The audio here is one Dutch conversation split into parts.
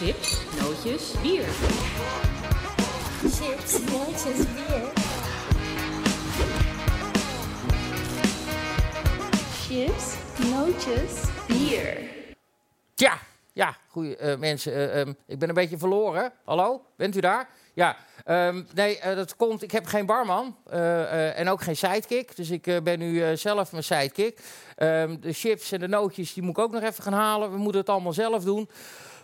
Chips, nootjes, bier. Chips, nootjes, bier. Chips, nootjes, bier. Tja, ja, goeie eh, mensen. eh, ehm, ik ben een beetje verloren. Hallo, bent u daar? Ja, ehm, nee, eh, dat komt. Ik heb geen barman eh, eh, en ook geen sidekick. Dus ik ben nu eh, zelf mijn sidekick. Ehm, de chips en de nootjes die moet ik ook nog even gaan halen. We moeten het allemaal zelf doen.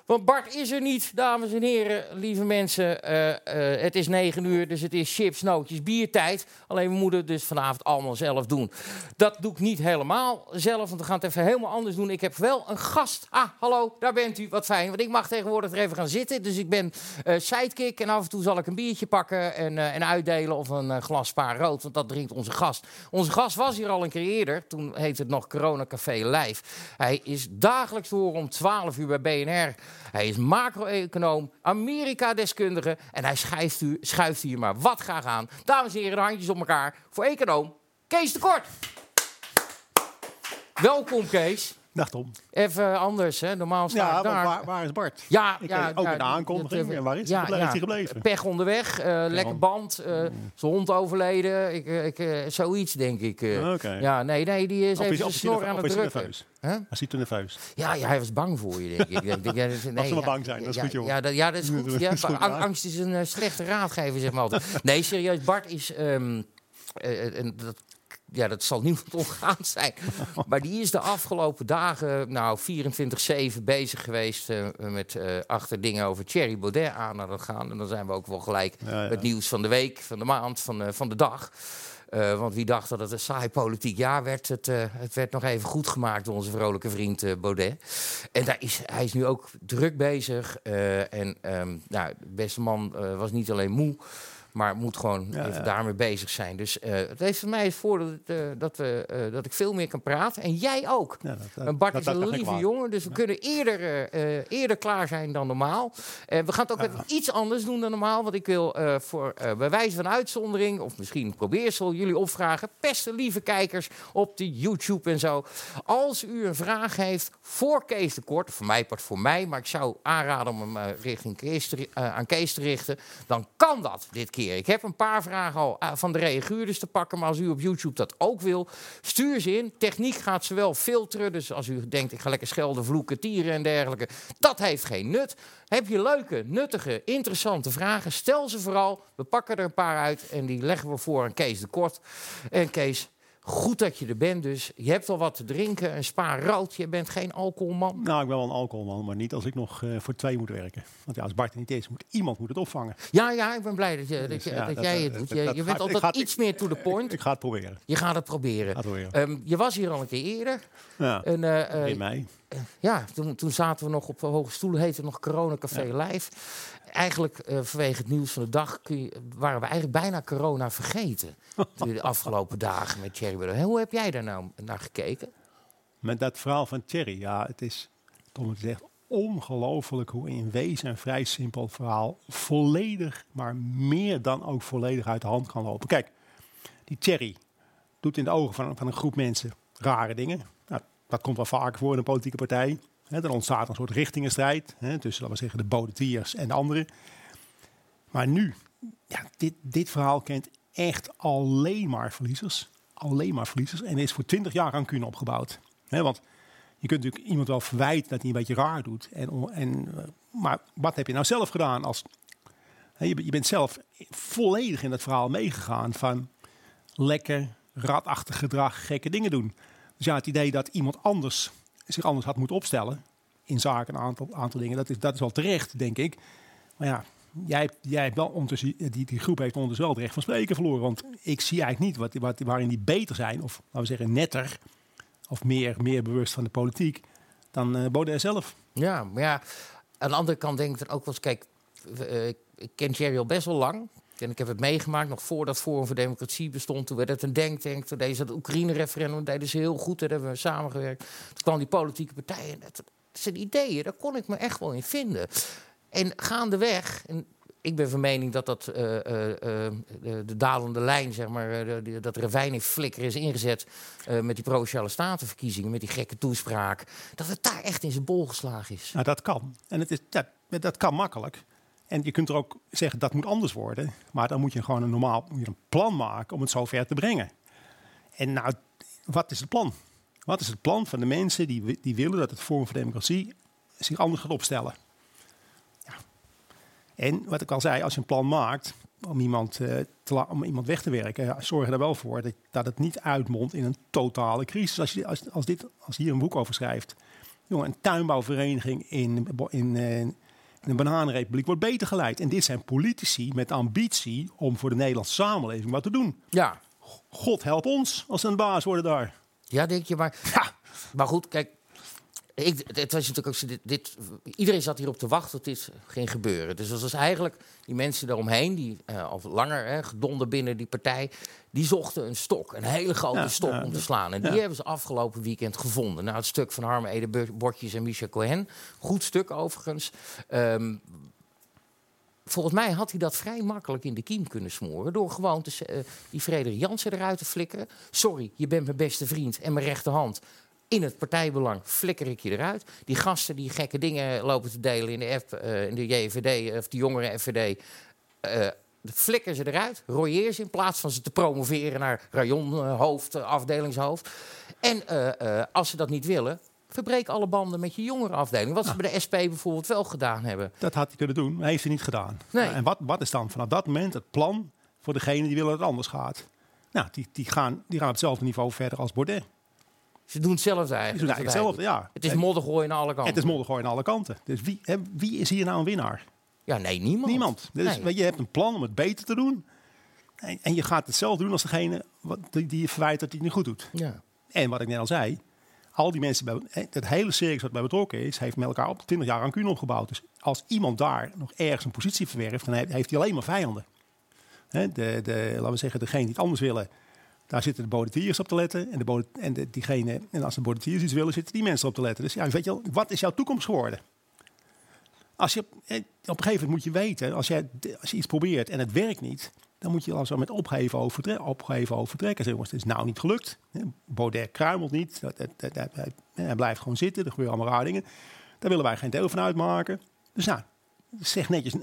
Want Bart is er niet, dames en heren, lieve mensen. Eh, eh, het is negen uur, dus het is chips, nootjes, biertijd. Alleen we moeten het dus vanavond allemaal zelf doen. Dat doe ik niet helemaal zelf, want we gaan het even helemaal anders doen. Ik heb wel een gast. Ah, hallo, daar bent u. Wat fijn, want ik mag tegenwoordig er even gaan zitten. Dus ik ben eh, sidekick en af en toe zal ik een biertje pakken en, en uitdelen. Of een glas spa rood, want dat drinkt onze gast. Onze gast was hier al een keer eerder. Toen heette het nog Corona Café Live. Hij is dagelijks te horen om 12 uur bij BNR. Hij is macro-econoom, Amerika-deskundige en hij schuift, u, schuift hier maar wat graag aan. Dames en heren, handjes op elkaar voor econoom Kees de Kort. Welkom, Kees. Dag Tom. Even anders, hè? Normaal sta Ja, daar. waar, waar is Bart? Ja, Ik ja, ook ja, een aankondiging. En waar is ja, hij ja. Gebleven? Pech onderweg, eh, lekker band, eh, zijn hond overleden, ik, eh, ik, zoiets denk ik. Oké. Ja, nee, nee, die is Of even is, snor aan het drukken. nerveus? Huh? Hij te nerveus? Ja, ja, hij was bang voor je, denk ik. ik. denk, ja, dat, nee, Mag ze maar bang zijn, dat is goed, joh. Ja, dat, ja, dat is goed. Ja, angst is een slechte raadgever, zeg maar altijd. Nee, serieus, Bart is... ehm, eh, en dat, ja, dat zal niemand ontgaan zijn. Maar die is de afgelopen dagen, nou, 24-7 bezig geweest... eh, met eh, achter dingen over Thierry Baudet aan aan het gaan. En dan zijn we ook wel gelijk Ja, ja. met nieuws van de week, van de maand, van, eh, van de dag... Want wie dacht dat het een saai politiek jaar werd, het, het werd nog even goed gemaakt door onze vrolijke vriend Baudet. En daar is, hij is nu ook druk bezig. en ehm, nou, de beste man was niet alleen moe, maar moet gewoon Ja, even ja. daarmee bezig zijn. Dus eh, het heeft voor mij het voordeel dat, eh, dat, eh, dat ik veel meer kan praten. En jij ook. Ja, dat- dat- En Bart is een lieve jongen, dus we kunnen eerder, eerder klaar zijn dan normaal. We gaan het ook even iets anders doen dan normaal. Want ik wil voor bij wijze van uitzondering, of misschien probeersel, jullie opvragen. Beste lieve kijkers op de YouTube en zo. Als u een vraag heeft voor Kees de Kort, voor mij part voor mij, maar ik zou aanraden om hem richting Kees te, ri- aan Kees te richten, dan kan dat dit keer. Ik heb een paar vragen al eh, van de reaguurders te pakken, maar als u op YouTube dat ook wil, stuur ze in. Techniek gaat ze wel filteren, dus als u denkt ik ga lekker schelden, vloeken, tieren en dergelijke, dat heeft geen nut. Heb je leuke, nuttige, interessante vragen, stel ze vooral. We pakken er een paar uit en die leggen we voor aan Kees de Kort. En Kees, goed dat je er bent dus. Je hebt al wat te drinken, een spa rood, je bent geen alcoholman. Nou, ik ben wel een alcoholman, maar niet als ik nog eh, voor twee moet werken. Want ja, als Bart er niet is, moet iemand moet het opvangen. Ja, ja, ik ben blij dat, je, dat, Dus je- ja, dat dat- jij dat- het doet. Je, je bent altijd ga- iets meer to the point. Ik ga het proberen. Je gaat het proberen. Ehm, je was hier al een keer eerder. Ja, En, eh, eh, in mei. ja, toen, toen zaten we nog op hoge stoelen, heette het nog Corona Café Live. Eigenlijk eh, vanwege het nieuws van de dag kun je, waren we eigenlijk bijna corona vergeten. de afgelopen dagen met Thierry Baudet. Hoe heb jij daar nou naar gekeken? Met dat verhaal van Thierry, ja, het is, Tom, het echt ongelooflijk hoe in wezen een vrij simpel verhaal volledig, maar meer dan ook volledig uit de hand kan lopen. Kijk, die Thierry doet in de ogen van, van een groep mensen rare dingen. Nou, dat komt wel vaker voor in een politieke partij. Hè, dan ontstaat een soort richtingenstrijd tussen, laten we zeggen, de bodetiers en de anderen. Maar nu, ja, dit, dit verhaal kent echt alleen maar verliezers. Alleen maar verliezers. En is voor 20 jaar aan kunnen opgebouwd. Want je kunt natuurlijk iemand wel verwijten dat hij een beetje raar doet. En, en, eh, maar wat heb je nou zelf gedaan? Als, je, je bent zelf volledig in het verhaal meegegaan van lekker, ratachtig gedrag, gekke dingen doen. Dus ja, het idee dat iemand anders zich anders had moeten opstellen in zaken een aantal, aantal dingen, dat is, dat is wel terecht, denk ik. Maar ja, jij, jij hebt wel ondertussen, die, die groep heeft ondertussen wel het recht van spreken verloren. Want ik zie eigenlijk niet wat, wat, waarin die beter zijn, of laten we zeggen netter, of meer, meer bewust van de politiek, dan eh Baudet zelf. Ja, maar ja, aan de andere kant denk ik dan ook wel eens, kijk, eh, ik ken Thierry al best wel lang. En ik heb het meegemaakt nog voordat Forum voor Democratie bestond. Toen werd het een denktank. Toen deden ze het Oekraïne-referendum. deden ze heel goed. Daar hebben we samengewerkt. Toen kwam die politieke partijen. Dat zijn ideeën, daar kon ik me echt wel in vinden. En gaandeweg, en ik ben van mening dat dat eh, eh, eh, de, de dalende lijn, zeg maar, dat ravijn in flikker is ingezet met die provinciale statenverkiezingen, met die gekke toespraak, dat het daar echt in zijn bol geslagen is. Nou, dat kan. En het is, ja, dat kan makkelijk. En je kunt er ook zeggen dat moet anders worden. Maar dan moet je gewoon een normaal moet je een plan maken om het zover te brengen. En nou, wat is het plan? Wat is het plan van de mensen die, die willen dat het Forum voor Democratie zich anders gaat opstellen? Ja. En wat ik al zei, als je een plan maakt om iemand, eh, om iemand weg te werken, zorg er wel voor dat, dat het niet uitmondt in een totale crisis. Als je als, als dit, als hier een boek over schrijft, jongen, een tuinbouwvereniging in, in, eh, in een bananenrepubliek wordt beter geleid. En dit zijn politici met ambitie om voor de Nederlandse samenleving wat te doen. Ja. God help ons als ze een baas worden daar. Ja, denk je, maar... Maar goed, kijk... Ik, het was natuurlijk ook zo, dit, dit, iedereen zat hierop te wachten tot dit ging gebeuren. Dus dat was eigenlijk die mensen daaromheen, die eh, al langer hè, gedonden binnen die partij, die zochten een stok, een hele grote Ja, stok ja, om te slaan. En die hebben ze afgelopen weekend gevonden. Nou, het stuk van Harme Ede Bordjes en Michel Cohen, goed stuk overigens. Ehm, Volgens mij had hij dat vrij makkelijk in de kiem kunnen smoren. Door gewoon te, eh, die Frederik Jansen eruit te flikkeren. Sorry, je bent mijn beste vriend en mijn rechterhand. In het partijbelang flikker ik je eruit. Die gasten die gekke dingen lopen te delen in de, F, eh, in de JVD of de jongere FVD. eh flikker ze eruit. Royeer ze in plaats van ze te promoveren naar rajonhoofd, eh, afdelingshoofd. En eh, eh, als ze dat niet willen, verbreek alle banden met je jongere afdeling. Wat ze bij de SP bijvoorbeeld wel gedaan hebben. Dat had hij kunnen doen, maar heeft hij niet gedaan. Nee. Nou, en wat, wat is dan vanaf dat moment het plan voor degene die willen dat het anders gaat? Nou, die, die, gaan, die gaan op hetzelfde niveau verder als Baudet. Ze doen hetzelfde Die eigenlijk. doen hetzelfde, ja. Het is En- modder gooien aan alle kanten. Het is moddergooi aan alle kanten. Dus wie, hè, wie is hier nou een winnaar? Ja, nee, niemand. Niemand. Dus Nee. weet je, je hebt een plan om het beter te doen. En, en je gaat hetzelfde doen als degene wat, die, die je verwijt dat hij het niet goed doet. Ja. En wat ik net al zei, al die mensen, bij, het hele circus wat bij betrokken is, heeft met elkaar op 20 jaar rancune opgebouwd. Dus als iemand daar nog ergens een positie verwerft, dan he- heeft hij alleen maar vijanden. Hè, de, de, laten we zeggen, degene die het anders willen, daar zitten de bodetiers op te letten. En, de bode- en, diegene, en als de bodetiers iets willen, zitten die mensen op te letten. Dus ja, weet je wel, wat is jouw toekomst geworden? Als je, eh, op een gegeven moment moet je weten, als, jij, als je iets probeert en het werkt niet, dan moet je al zo met opgeven overtre opgeven overtrekken. Zeggen, jongens, het is nou niet gelukt. Baudet kruimelt niet. Hij, blijft gewoon zitten. Er gebeuren allemaal rare dingen. Daar willen wij geen deel van uitmaken. Dus nou, zeg netjes,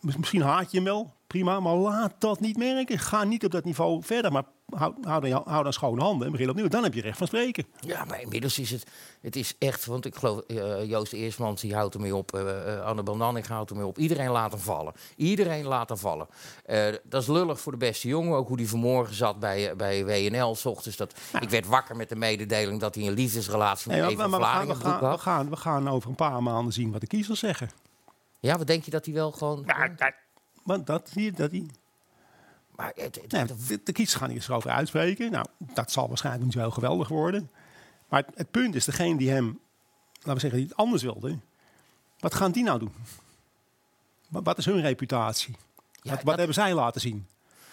misschien haat je hem wel, prima, maar laat dat niet merken. Ga niet op dat niveau verder, maar hou, hou, dan, hou dan schone handen en begin opnieuw. Dan heb je recht van spreken. ja, maar inmiddels is het, het is echt, want ik geloof eh, Joost Eersmans die houdt ermee op, uh, Anne Bandanik houdt ermee op. Iedereen laat hem vallen. Iedereen laat hem vallen. Dat is lullig voor de beste jongen, ook hoe die vanmorgen zat bij, bij WNL. S ochtends dat, Ik werd wakker met de mededeling dat hij een liefdesrelatie met Nee, Eva maar we, gaan, we, gaan, we, gaan, we gaan over een paar maanden zien wat de kiezers zeggen. Ja, wat denk je dat hij wel gewoon... Want dat zie je, dat die, Maar het, het- Nee, de, de kiezers gaan hier eens over uitspreken. Nou, dat zal waarschijnlijk niet zo heel geweldig worden. Maar het, het punt is, degene die hem, laten we zeggen, die het anders wilde, wat gaan die nou doen? Wat, wat is hun reputatie? Ja, wat wat dat- hebben zij laten zien?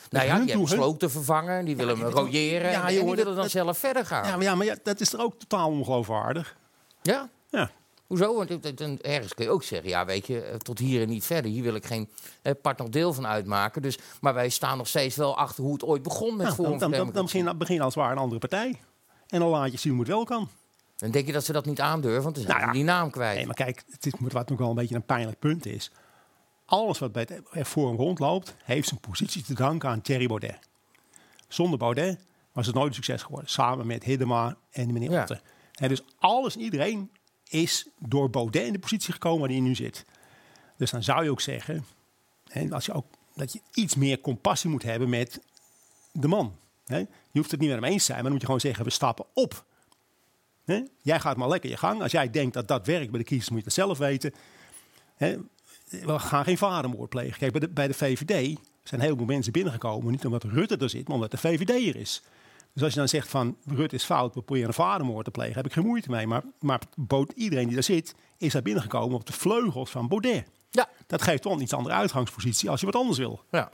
nou ja, die hebben sloot te vervangen, die willen hem rooieren Ja, en, die willen dan dat- zelf verder gaan. Ja, maar, ja, maar ja, dat is er ook totaal ongeloofwaardig. Ja? Ja. Hoezo? Want ergens kun je ook zeggen, ja, weet je, eh, tot hier en niet verder. Hier wil ik geen eh, part nog deel van uitmaken. Dus, maar wij staan nog steeds wel achter hoe het ooit begon met Nou, Forum dan, dan, dan, begin, begin als het ware een andere partij. En dan laat je zien hoe het wel kan. Dan denk je dat ze dat niet aandurven, want dan zijn Nou ze ja. die naam kwijt. Nee, maar kijk, het is, wat nog wel een beetje een pijnlijk punt is. Alles wat bij het Forum rondloopt, heeft zijn positie te danken aan Thierry Baudet. Zonder Baudet was het nooit een succes geworden. Samen met Hiddema en meneer Ja. En dus alles en iedereen is door Baudet in de positie gekomen waar hij nu zit. Dus dan zou je ook zeggen, hè, als je ook, dat je iets meer compassie moet hebben met de man. Hè. Je hoeft het niet met hem eens te zijn, maar dan moet je gewoon zeggen, we stappen op. Hè? Jij gaat maar lekker je gang. Als jij denkt dat dat werkt bij de kiezers, moet je dat zelf weten. We gaan geen vadermoord plegen. Kijk, bij de, bij de VVD zijn heel veel mensen binnengekomen. Niet omdat Rutte er zit, maar omdat de VVD er is. Dus als je dan zegt van Rutte is fout, we proberen een vadermoord te plegen, heb ik geen moeite mee. Maar, maar Bo- iedereen die daar zit, is daar binnengekomen op de vleugels van Baudet. Ja. Dat geeft toch een iets andere uitgangspositie als je wat anders wil. Ja.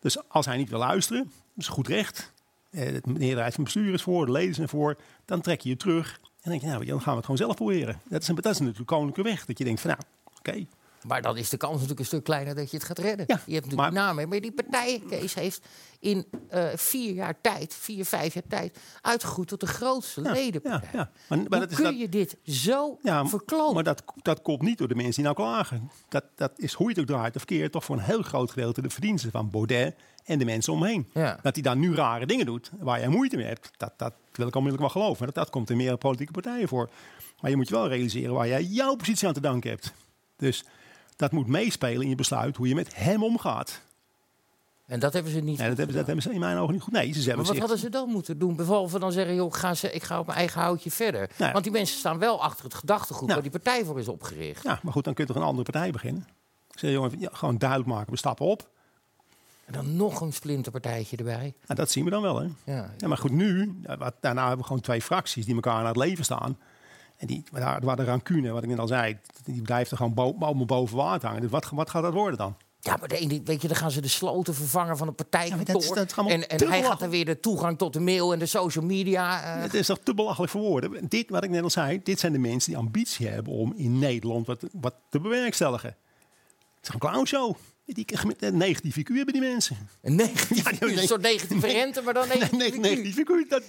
Dus als hij niet wil luisteren, is goed recht. Eh, de meerderheid van bestuur is voor, de leden zijn voor. Dan trek je je terug. En denk je, nou, dan gaan we het gewoon zelf proberen. Dat is, een, dat is natuurlijk koninklijke weg. Dat je denkt van, nou, oké. Maar dan is de kans natuurlijk een stuk kleiner dat je het gaat redden. Ja, je hebt natuurlijk maar- namen. Maar die partij, Kees, heeft in eh, vier jaar tijd, vier, vijf jaar tijd... uitgegroeid tot de grootste Ja, ledenpartij. ja, ja. Maar, maar Hoe dat is kun dat, je dit zo ja, maar dat, dat komt niet door de mensen die nou klagen. Dat, dat is hoe je het ook draait of keert, toch voor een heel groot gedeelte de verdiensten van Baudet en de mensen omheen. Ja. Dat hij dan nu rare dingen doet waar jij moeite mee hebt, dat, dat wil ik onmiddellijk wel geloven. Dat, dat komt in meer politieke partijen voor. Maar je moet je wel realiseren waar jij jouw positie aan te danken hebt. Dus dat moet meespelen in je besluit hoe je met hem omgaat. En dat hebben ze niet Nee, dat, hebben, dat hebben ze in mijn ogen niet goed. Nee, ze hebben Maar wat hadden ze dan moeten doen? Behalve dan zeggen, joh, ga ze, ik ga op mijn eigen houtje verder. Nou. Want die mensen staan wel achter het gedachtegoed Nou. waar die partij voor is opgericht. Ja, maar goed, dan kun je toch een andere partij beginnen. Zeg, jongen, ja, gewoon duidelijk maken, we stappen op. En dan nog een splinterpartijtje erbij. Nou, dat zien we dan wel, hè. Ja. Ja, maar goed, nu, wat, daarna hebben we gewoon twee fracties die elkaar naar het leven staan. En die, waar, waar de rancune, wat ik net al zei, die blijft er gewoon bo allemaal boven water hangen. Dus wat, wat gaat dat worden dan? Ja, maar de ene, weet je, dan gaan ze de sloten vervangen van Ja, partijkantoor. dat is allemaal en en hij gaat dan weer de toegang tot de mail en de social media. eh, Het is toch te belachelijk voor woorden. Dit, wat ik net al zei, dit zijn de mensen die ambitie hebben om in Nederland wat, wat te bewerkstelligen. Het is een clownshow. Die, een negatief IQ hebben die mensen. een negatief, Ja, een soort negatieve rente, maar dan negatief. nee, negatief IQ. Dat,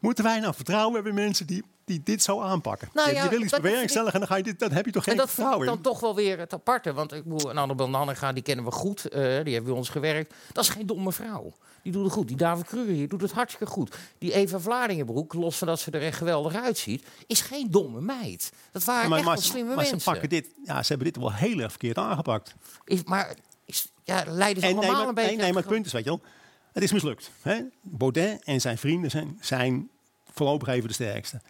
moeten wij nou vertrouwen hebben in mensen die, die dit zo aanpakken? Nou je, ja, je wil iets bewerkstelligen en dan, ga je dit, dan heb je toch geen En dat dan toch wel weer het aparte. Want ik bedoel, een Annabel Nanninga, die kennen we goed. eh, die heeft bij ons gewerkt. Dat is geen domme vrouw. Die doet het goed. Die David Kruger hier doet het hartstikke goed. Die Eva Vlaardingenbroek, los van dat ze er echt geweldig uitziet... is geen domme meid. Dat waren Ja, maar, echt maar, wel ze- slimme maar ze mensen. pakken dit, ja, ze hebben dit wel heel erg verkeerd aangepakt. Is, maar is, ja, leiden ze En nee, allemaal maar, een beetje... nee, nee, maar het punt is, weet je wel, het is mislukt. Hè? Baudet en zijn vrienden zijn, zijn voorlopig even de sterkste.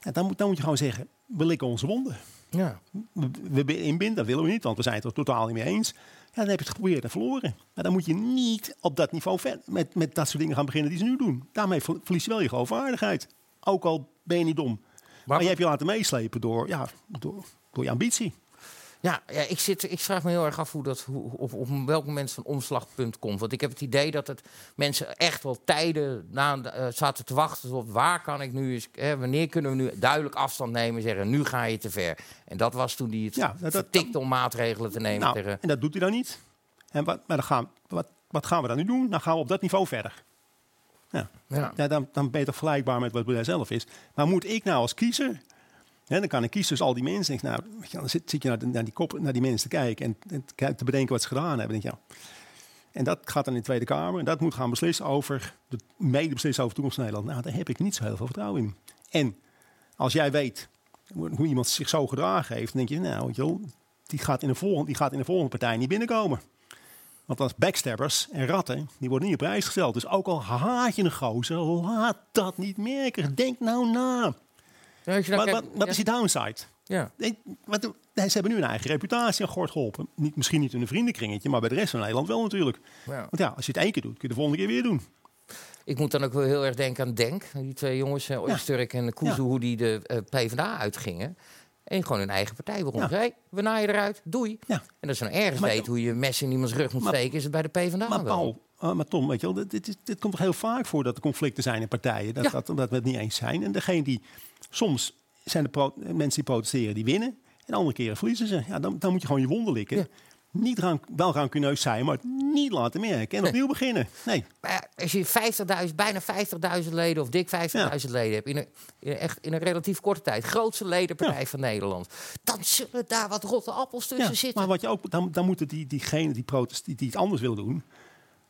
En dan, moet, dan moet je gewoon zeggen, we likken onze wonden. Ja. We, we inbinden, dat willen we niet, want we zijn het er totaal niet mee eens. Ja, dan heb je het geprobeerd en verloren. Maar dan moet je niet op dat niveau ver, met, met dat soort dingen gaan beginnen die ze nu doen. Daarmee ver- verlies je wel je geloofwaardigheid. Ook al ben je niet dom. Maar, je hebt je laten meeslepen door, ja, door, door je ambitie. Ja, ja ik, zit, ik vraag me heel erg af hoe dat, hoe, op, op welk moment zo'n omslagpunt komt. Want ik heb het idee dat het mensen echt wel tijden na, eh, zaten te wachten op waar kan ik nu eens, hè, wanneer kunnen we nu duidelijk afstand nemen en zeggen nu ga je te ver. En dat was toen die het Ja, dat- dat- vertikte om maatregelen te nemen Nou, tegen... en dat doet hij dan niet. En wat, maar dan gaan, wat, wat gaan we dan nu doen? Dan gaan we op dat niveau verder. Ja. Ja. Ja, dan, dan ben je toch vergelijkbaar met wat Baudet zelf is. Maar moet ik nou als kiezer... Hè, dan kan ik kiezen tussen al die mensen. Denk, nou, dan zit, zit je naar, naar die kop, naar die mensen te kijken... en, en te bedenken wat ze gedaan hebben. Denk, je. En dat gaat dan in de Tweede Kamer. En dat moet gaan beslissen over... de mede beslissen over de toekomst Nederland. Nou, daar heb ik niet zo heel veel vertrouwen in. En als jij weet hoe iemand zich zo gedragen heeft... dan denk je, nou, die gaat in de volgende, die gaat in de volgende partij niet binnenkomen. Want als backstabbers en ratten, die worden niet op prijs gesteld. Dus ook al haat je een gozer, laat dat niet merken. Denk nou na. Ja, als je dan Wat, wat, is die downside? ja. Nee, wat, ze hebben nu een eigen reputatie aan gort geholpen. Niet, misschien niet in een vriendenkringetje, maar bij de rest van Nederland wel natuurlijk. Ja. Want ja, als je het één keer doet, kun je de volgende keer weer doen. Ik moet dan ook wel heel erg denken aan Denk. Die twee jongens, uh, Oosturk en Kuzu, Ja. hoe die de eh, PvdA uitgingen. En gewoon hun eigen partij begonnen. Ja. Hé, we naaien eruit, doei. Ja. En als je nou ergens Maar- weet hoe je mes in iemands rug moet Maar- steken... is het bij de PvdA Maar wel. Paul, eh, maar Tom, weet je wel, dit, dit, komt toch heel vaak voor dat er conflicten zijn in partijen. Dat, Ja. dat, dat we het niet eens zijn. En degene die, soms zijn de mensen die protesteren, die winnen. En andere keren verliezen ze. Ja, dan, dan moet je gewoon je wonden likken. Ja. Niet rank, wel rancuneus zijn, maar niet laten merken. En opnieuw beginnen. Nee, Maar ja, als je 50.000, bijna 50.000 leden of dik 50.000 leden hebt... In een, in, echt, in een relatief korte tijd, grootste ledenpartij van Nederland... dan zullen daar wat rotte appels tussen ja, zitten. maar wat je ook, dan, dan moeten die, diegenen die, protest, die, die het anders willen doen...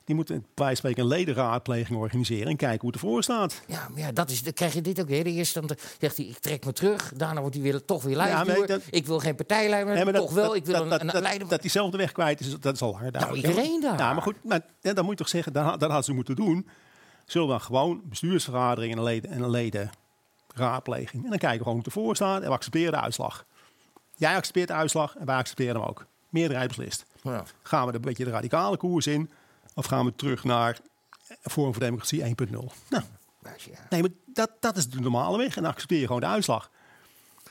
die moeten bij spreken een ledenraadpleging organiseren... en kijken hoe het ervoor staat. Ja, maar ja, dat is, dan krijg je dit ook weer. De eerste dan zegt hij, ik trek me terug. Daarna wordt hij weer, toch weer Ja, maar dat- ik wil geen partijleider, Nee, maar dat- toch wel. dat- ik wil een, een dat, leider. dat diezelfde weg kwijt is, dat is al hard. Nou, iedereen daar. Ja, maar goed, maar, ja, dan moet je toch zeggen, dat, dat hadden ze moeten doen. Zullen we dan gewoon bestuursvergadering en een, leden, en een ledenraadpleging. En dan kijken we gewoon hoe het ervoor staat en we accepteren de uitslag. Jij accepteert de uitslag en wij accepteren hem ook. Meerderheid beslist. Ja. Gaan we er een beetje de radicale koers in of gaan we terug naar Forum voor Democratie 1.0? Nou, nee, maar dat, dat is de normale weg en dan accepteer je gewoon de uitslag.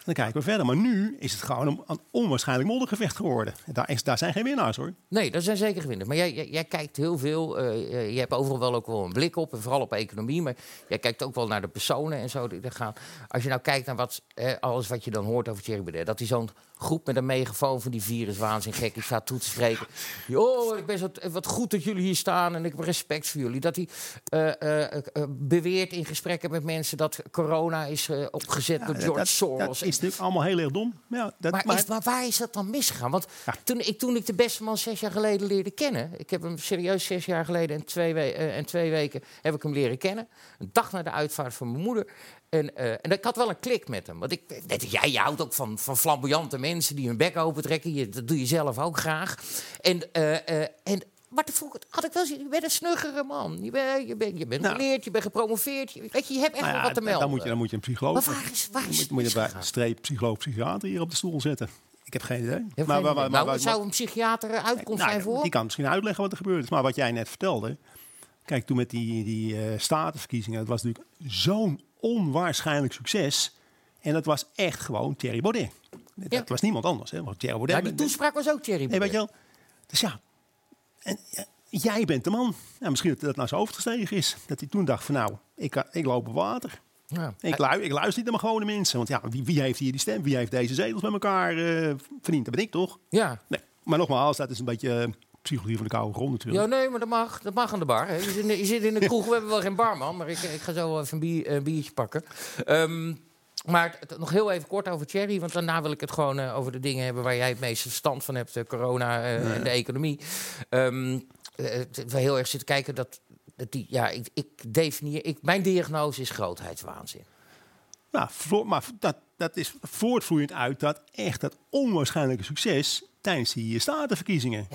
Dan kijken we verder. Maar nu is het gewoon een, een onwaarschijnlijk moddergevecht geworden. Daar, is, daar zijn geen winnaars hoor. Nee, dat zijn zeker winnaars. Maar jij, jij, jij kijkt heel veel. eh, je hebt overal wel ook wel een blik op. En vooral op economie. Maar jij kijkt ook wel naar de personen en zo die er gaan. Als je nou kijkt naar wat, eh, alles wat je dan hoort over Thierry Baudet. Dat hij zo'n groep met een megafoon van die viruswaanzin gek die staat toe te spreken. Ik ben zo wat goed dat jullie hier staan en ik heb respect voor jullie. Dat hij eh, eh, eh, beweert in gesprekken met mensen dat corona is eh, opgezet door George dat, Soros. Dat is natuurlijk allemaal heel erg dom. Ja, dat, Maar, maar, is, maar waar is dat dan misgegaan? Want Ja. toen, ik, toen ik de beste man zes jaar geleden leerde kennen... ik heb hem serieus zes jaar geleden en twee, we- eh, en twee weken heb ik hem leren kennen. Een dag na de uitvaart van mijn moeder. En, eh, en ik had wel een klik met hem. Want ik, net jij, je houdt ook van, van flamboyante mensen... die hun bek opentrekken. Je, dat doe je zelf ook graag. En... eh, en maar toen vroeg ik- had ik wel zien, je bent een snuggere man. Je bent, je bent, je bent Nou. geleerd, je bent gepromoveerd. Je, weet je, je hebt echt nou wel wat te melden. Dan moet, je, dan moet je een psycholoog... maar waar is, waar is moet, je bij misgegaan? streep psycholoog, psychiater hier op de stoel zetten. Ik heb geen idee. Je hebt geen idee. nou, zou een psychiater een uitkomst nou, zijn voor? Die kan misschien uitleggen wat er gebeurd is. Maar wat jij net vertelde. Kijk, toen met die, die statenverkiezingen. Dat was natuurlijk zo'n onwaarschijnlijk succes. En dat was echt gewoon Thierry Baudet. Dat Ja. was niemand anders. Hè? Want Thierry Baudet. Ja, die toespraak was ook Thierry Nee, weet Baudet. je wel. Dus ja. En, jij bent de man. Ja, misschien dat dat naar zijn hoofd gestegen is. Dat hij toen dacht van nou, ik, kan- ik loop op water. Ja. Ik, lu ik luister niet naar mijn gewone mensen. Want ja, wie, wie heeft hier die stem? Wie heeft deze zetels met elkaar eh, verdiend? Dat ben ik toch? Ja. Nee. Maar nogmaals, dat is een beetje eh, psychologie van de koude grond natuurlijk. ja, nee, maar dat mag, dat mag aan de bar. Hè. Je, zit, je zit in de kroeg, we hebben wel geen barman, maar ik, ik ga zo even een, bier, een biertje pakken. Ehm, maar het- nog heel even kort over Thierry, want daarna wil ik het gewoon eh, over de dingen hebben waar jij het meeste verstand van hebt, eh, corona eh, en de economie. We heel erg zitten kijken dat, dat die, ja, ik, ik definieer, ik, mijn diagnose is grootheidswaanzin. Nou, voor, maar dat, dat is voortvloeiend uit dat echt dat onwaarschijnlijke succes tijdens die statenverkiezingen.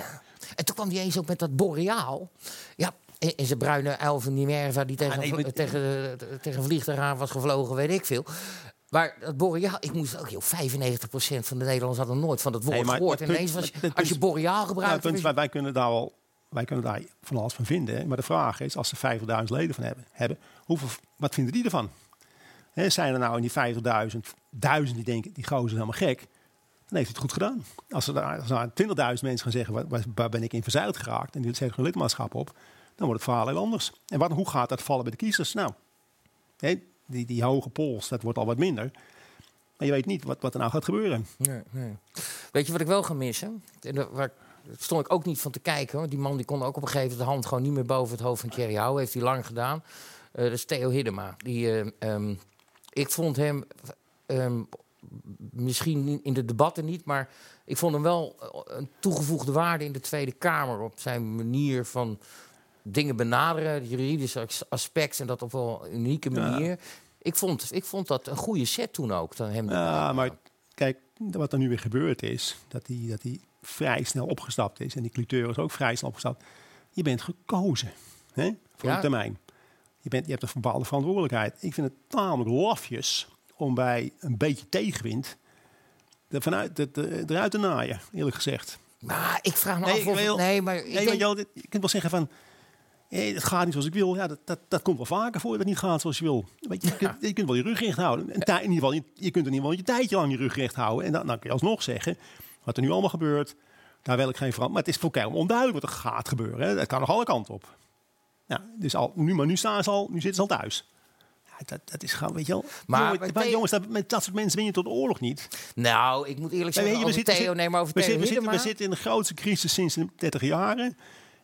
En toen kwam hij eens ook met dat boreaal. Ja, in, in zijn bruine uil van Minerva die tegen, Ah, nee, maar- tegen, tegen een vliegtuig aan was gevlogen, weet ik veel. Maar dat boreaal, ik moest ook, joh, 95% van de Nederlanders hadden nooit van dat woord Nee, maar gehoord. het En ineens was, het als je boreaal Ja, het gebruikt, punt wij, kunnen daar wel, wij kunnen daar van alles van vinden. hè. Maar de vraag is, als ze 50.000 leden van hebben, hebben hoeveel, wat vinden die ervan? Hè, zijn er nou in die 50.000, duizend die denken, die gozer is helemaal gek, dan heeft hij het goed gedaan. Als er, daar- als er nou 20.000 mensen gaan zeggen, waar, waar- ben ik in verzeild geraakt, en die zetten hun lidmaatschap op, dan wordt het verhaal heel anders. En wat, hoe gaat dat vallen bij de kiezers? Nou, hè, die, die hoge pols, dat wordt al wat minder. Maar je weet niet wat, wat er nou gaat gebeuren. Weet je wat ik wel ga missen? Waar, stond ik ook niet van te kijken. Hoor. Die man die kon ook op een gegeven moment de hand gewoon niet meer boven het hoofd van Thierry houden. Heeft hij lang gedaan. Eh, dat is Theo Hiddema. Die, eh, ehm, ik vond hem ehm, misschien in de debatten niet, maar ik vond hem wel eh, een toegevoegde waarde in de Tweede Kamer op zijn manier van dingen benaderen, juridische as- aspect en dat op wel een unieke Ja. manier. Ik, vond, ik vond dat een goede set toen ook. Dan hem Ja, maar kijk, wat er nu weer gebeurd is, dat hij dat die vrij snel opgestapt is en die cliteur is ook vrij snel opgestapt. Je bent gekozen hè, voor Ja. een termijn. Je, bent, je hebt een bepaalde verantwoordelijkheid. Ik vind het tamelijk lafjes om bij een beetje tegenwind er vanuit, de, de- eruit te naaien, eerlijk gezegd. Maar ik vraag me Nee, af of... wil- nee, maar ik Nee, denk- je, dit- je kunt wel zeggen van, hé, het gaat niet zoals ik wil. Ja, dat, dat, dat komt wel vaker voor dat het niet gaat zoals je wil. Weet je, je, kunt, je kunt wel je rug recht houden. In ieder geval, je, je kunt in ieder geval je tijdje lang je rug recht houden. En dan, dan kun je alsnog zeggen, wat er nu allemaal gebeurt, daar wil ik geen verandering. Maar het is voor elkaar onduidelijk wat er gaat gebeuren. Hè. Dat kan nog alle kanten op. Nou, dus al, nu, maar nu staan ze al, nu zitten ze al thuis. Ja, dat, dat is gewoon, weet je wel. Maar jongen, bij maar Theo- jongens, dat, met dat soort mensen win je tot de oorlog niet. Nou, ik moet eerlijk Ja, zeggen, we zitten- Theo, we nee, maar over We, Theo zitten, we, zitten, we Hiddema- zitten in de grootste crisis sinds de 30 jaren.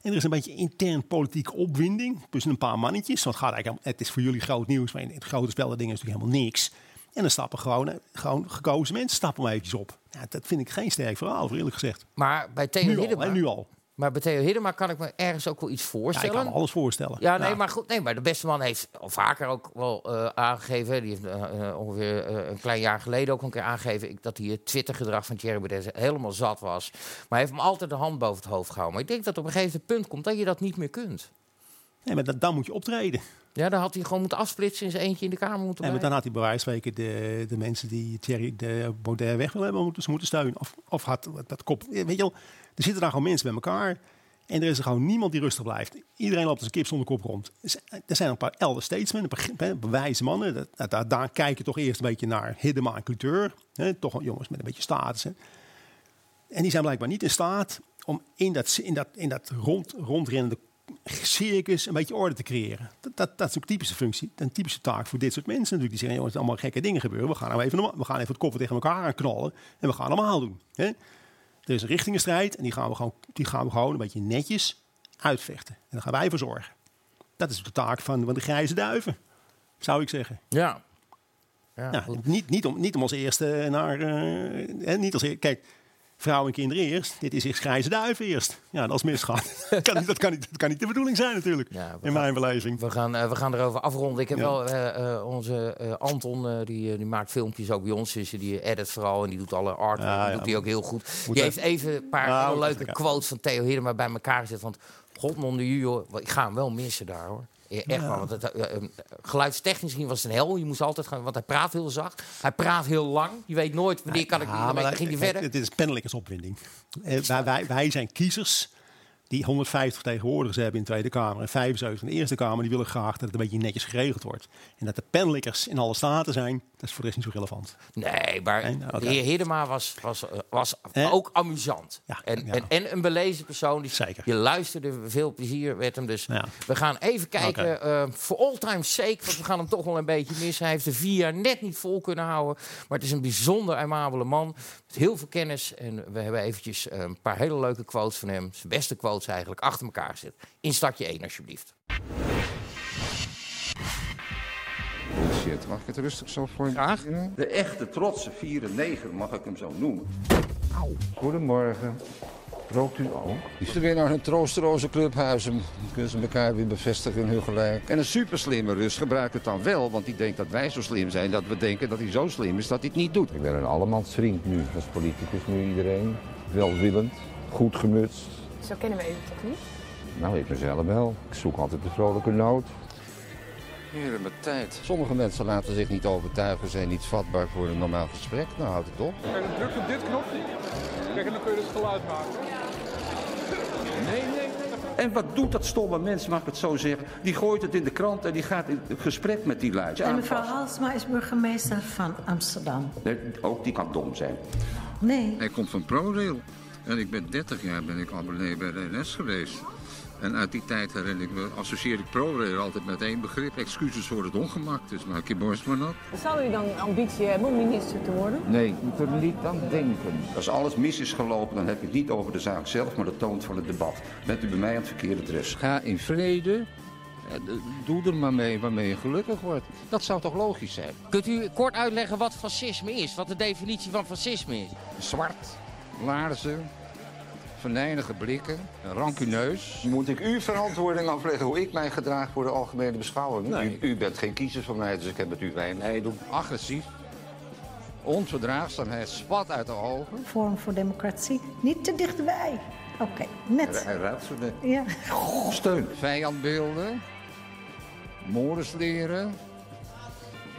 En er is een beetje intern politieke opwinding tussen een paar mannetjes. Want het, gaat eigenlijk, het is voor jullie groot nieuws, maar in het grote spel dat ding is natuurlijk helemaal niks. En dan stappen gewoon, eh, gewoon gekozen mensen stappen maar eventjes op. Ja, dat vind ik geen sterk verhaal, eerlijk gezegd. Maar bij Theo Nu al, Hiddema, hè, nu al. Maar bij Theo Hiddema kan ik me ergens ook wel iets Ja, ik voorstellen. kan me alles voorstellen. Ja, nee, Ja. maar goed. Nee, maar de beste man heeft al vaker ook wel eh, aangegeven. Die heeft eh, eh, ongeveer een klein jaar geleden ook een keer aangegeven ik- dat hij het Twitter-gedrag van Thierry Baudet helemaal zat was. Maar hij heeft hem altijd de hand boven het hoofd gehouden. Maar ik denk dat op een gegeven punt komt dat je dat niet meer kunt. Nee, maar dan, dan moet je optreden. Ja, dan had hij gewoon moeten afsplitsen in zijn eentje in de kamer moeten En blijven. dan had hij bij wijze van de, de mensen die Thierry de Baudet weg willen hebben, moeten, moeten steunen. Of, of had dat kop. Weet je wel, er zitten daar gewoon mensen bij elkaar. En er is er gewoon niemand die rustig blijft. Iedereen loopt als een kip zonder kop rond. Er zijn een paar elder statesmen, een paar wijze mannen. Daar, daar je toch eerst een beetje naar Hiddema en. Hè, toch jongens met een beetje status. En die zijn blijkbaar niet in staat om in dat, in dat, in dat rond, rondrennende circus een beetje orde te creëren. Dat, dat, dat is een typische functie, een typische taak voor dit soort mensen natuurlijk. Die zeggen, jongens, allemaal gekke dingen gebeuren. We gaan, nou even, we gaan even het koppen tegen elkaar aan knallen en we gaan normaal doen. Er is een richtingenstrijd en die gaan, we gewoon, die gaan we gewoon een beetje netjes uitvechten. En daar gaan wij voor zorgen. Dat is de taak van, van de grijze duiven, zou ik zeggen. Ja. Ja, goed. niet, niet, om, niet om als eerste naar. eh, niet als, kijk, vrouwen en kinderen eerst. Dit is echt grijze duiven eerst. Ja, dat is misgaat. dat, kan niet, dat, kan niet, dat kan niet de bedoeling zijn, natuurlijk. Ja, in gaan- mijn beleving. We gaan, eh, we gaan erover afronden. Ik heb Ja. wel eh, eh, onze Anton, die, die maakt filmpjes ook bij ons. Dus die edit vooral en die doet alle art. Ja, dat ja. doet hij ook heel goed. Moet die heeft even een paar moet leuke quotes van Theo Hiddema bij elkaar gezet. Want god non de joh, ik ga hem wel missen daar hoor. Ja, Echt Ja. wel. Want het, eh, eh, geluidstechnisch ging was het een hel. Je moest altijd gaan, want hij praat heel zacht. Hij praat heel lang. Je weet nooit wanneer kan ik. Ja, maar ging hij verder. Het is pennelijkersopwinding. Eh, wij, wij, wij zijn kiezers die 150 vertegenwoordigers hebben in de Tweede Kamer en 75 in de Eerste Kamer. Die willen graag dat het een beetje netjes geregeld wordt. En dat de pennelijkers in alle staten zijn, dat is voor de rest niet zo relevant. Nee, maar nou, de heer Hiddema was, was, eh, was ook amusant. Ja, en, ja. En, en een belezen persoon. Die, Zeker. Je luisterde veel plezier met hem. Dus Ja. we gaan even kijken. Eh, voor all time sake, want we gaan hem toch wel een beetje missen. Hij heeft de vier jaar net niet vol kunnen houden. Maar het is een bijzonder aimabele man. Met heel veel kennis. En we hebben eventjes eh, een paar hele leuke quotes van hem. Zijn beste quotes eigenlijk achter elkaar gezet. In startje 1 alsjeblieft. Mag ik het rustig zo voor Graag. De echte trotse 94 mag ik hem zo noemen. Goedemorgen. Rookt u ook? Is er weer naar een troosteloze clubhuizen. Dan kunnen ze elkaar weer bevestigen in hun gelijk. En een superslimme Rus gebruikt het dan wel, want die denkt dat wij zo slim zijn. Dat we denken dat hij zo slim is dat hij het niet doet. Ik ben een allemansvriend nu. Als politicus nu iedereen. Welwillend. Goed gemutst. Zo kennen we u toch niet? Nou, ik mezelf wel. Ik zoek altijd de vrolijke noot. Heren, met tijd. Sommige mensen laten zich niet overtuigen, zijn niet vatbaar voor een normaal gesprek. Nou, houd het op. Kijk, dan druk op dit knopje. Kijk, en dan kun je dus geluid maken. Nee, nee, nee. En wat doet dat stomme mens, mag ik het zo zeggen? Die gooit het in de krant en die gaat in gesprek met die lui. En mevrouw Halsma is burgemeester van Amsterdam. Nee, Ook die kan dom zijn. Nee. Hij komt van ProRail. En ik ben 30 jaar ben ik abonnee bij de NS geweest. En uit die tijd herinner ik me, associeer ik ProRail altijd met één begrip. Excuses voor het ongemak. Dus maak je borst maar nat. Zou u dan ambitie hebben om minister te worden? Nee, ik moet er niet aan denken. Als alles mis is gelopen, dan heb je het niet over de zaak zelf, maar de toon van het debat. Bent u bij mij aan het verkeerde adres? Ga in vrede. Doe er maar mee waarmee je gelukkig wordt. Dat zou toch logisch zijn? Kunt u kort uitleggen wat fascisme is? Wat de definitie van fascisme is? Zwart, laarzen, venijnige blikken, rancuneus. Moet ik u verantwoording afleggen hoe ik mij gedraag voor de algemene beschouwing? Nee. U, u bent geen kiezer van mij, dus ik heb met u weinig. Nee, doe agressief. Onverdraagzaamheid spat uit de ogen. Vorm voor democratie. Niet te dichtbij. Oké, net. Hij zo net. Ja. Steun. Vijandbeelden. Morris leren.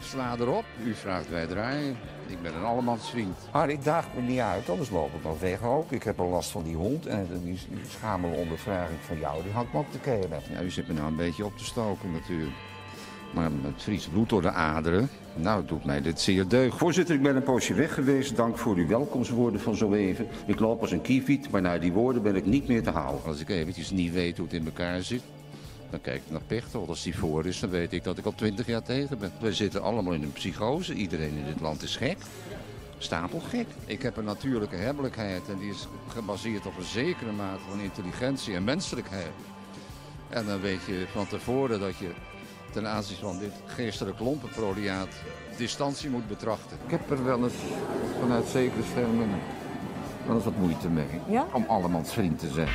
Sla erop. U vraagt wij draaien. Ik ben een allemansvriend. Maar ik daag me niet uit, anders loop ik dan weg ook. Ik heb al last van die hond en die, schamele ondervraging van jou, die hangt me op de kelen. Ja, u zit me nou een beetje op te stoken natuurlijk. Maar met Fries bloed door de aderen, nou doet mij dit zeer deugd. Voorzitter, ik ben een poosje weg geweest. Dank voor uw welkomstwoorden van zo even. Ik loop als een kieviet, maar na die woorden ben ik niet meer te houden. Als ik eventjes niet weet hoe het in elkaar zit, dan kijk ik naar Pechtold. Als die voor is, dan weet ik dat ik al twintig jaar tegen ben. We zitten allemaal in een psychose. Iedereen in dit land is gek. Stapelgek. Ik heb een natuurlijke hebbelijkheid en die is gebaseerd op een zekere mate van intelligentie en menselijkheid. En dan weet je van tevoren dat je ten aanzien van dit geestelijk lompenproliaat distantie moet betrachten. Ik heb er wel eens vanuit zekere schermen wel eens wat moeite mee. Ja? Om allemans vriend te zijn.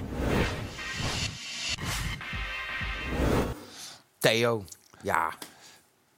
Theo, ja.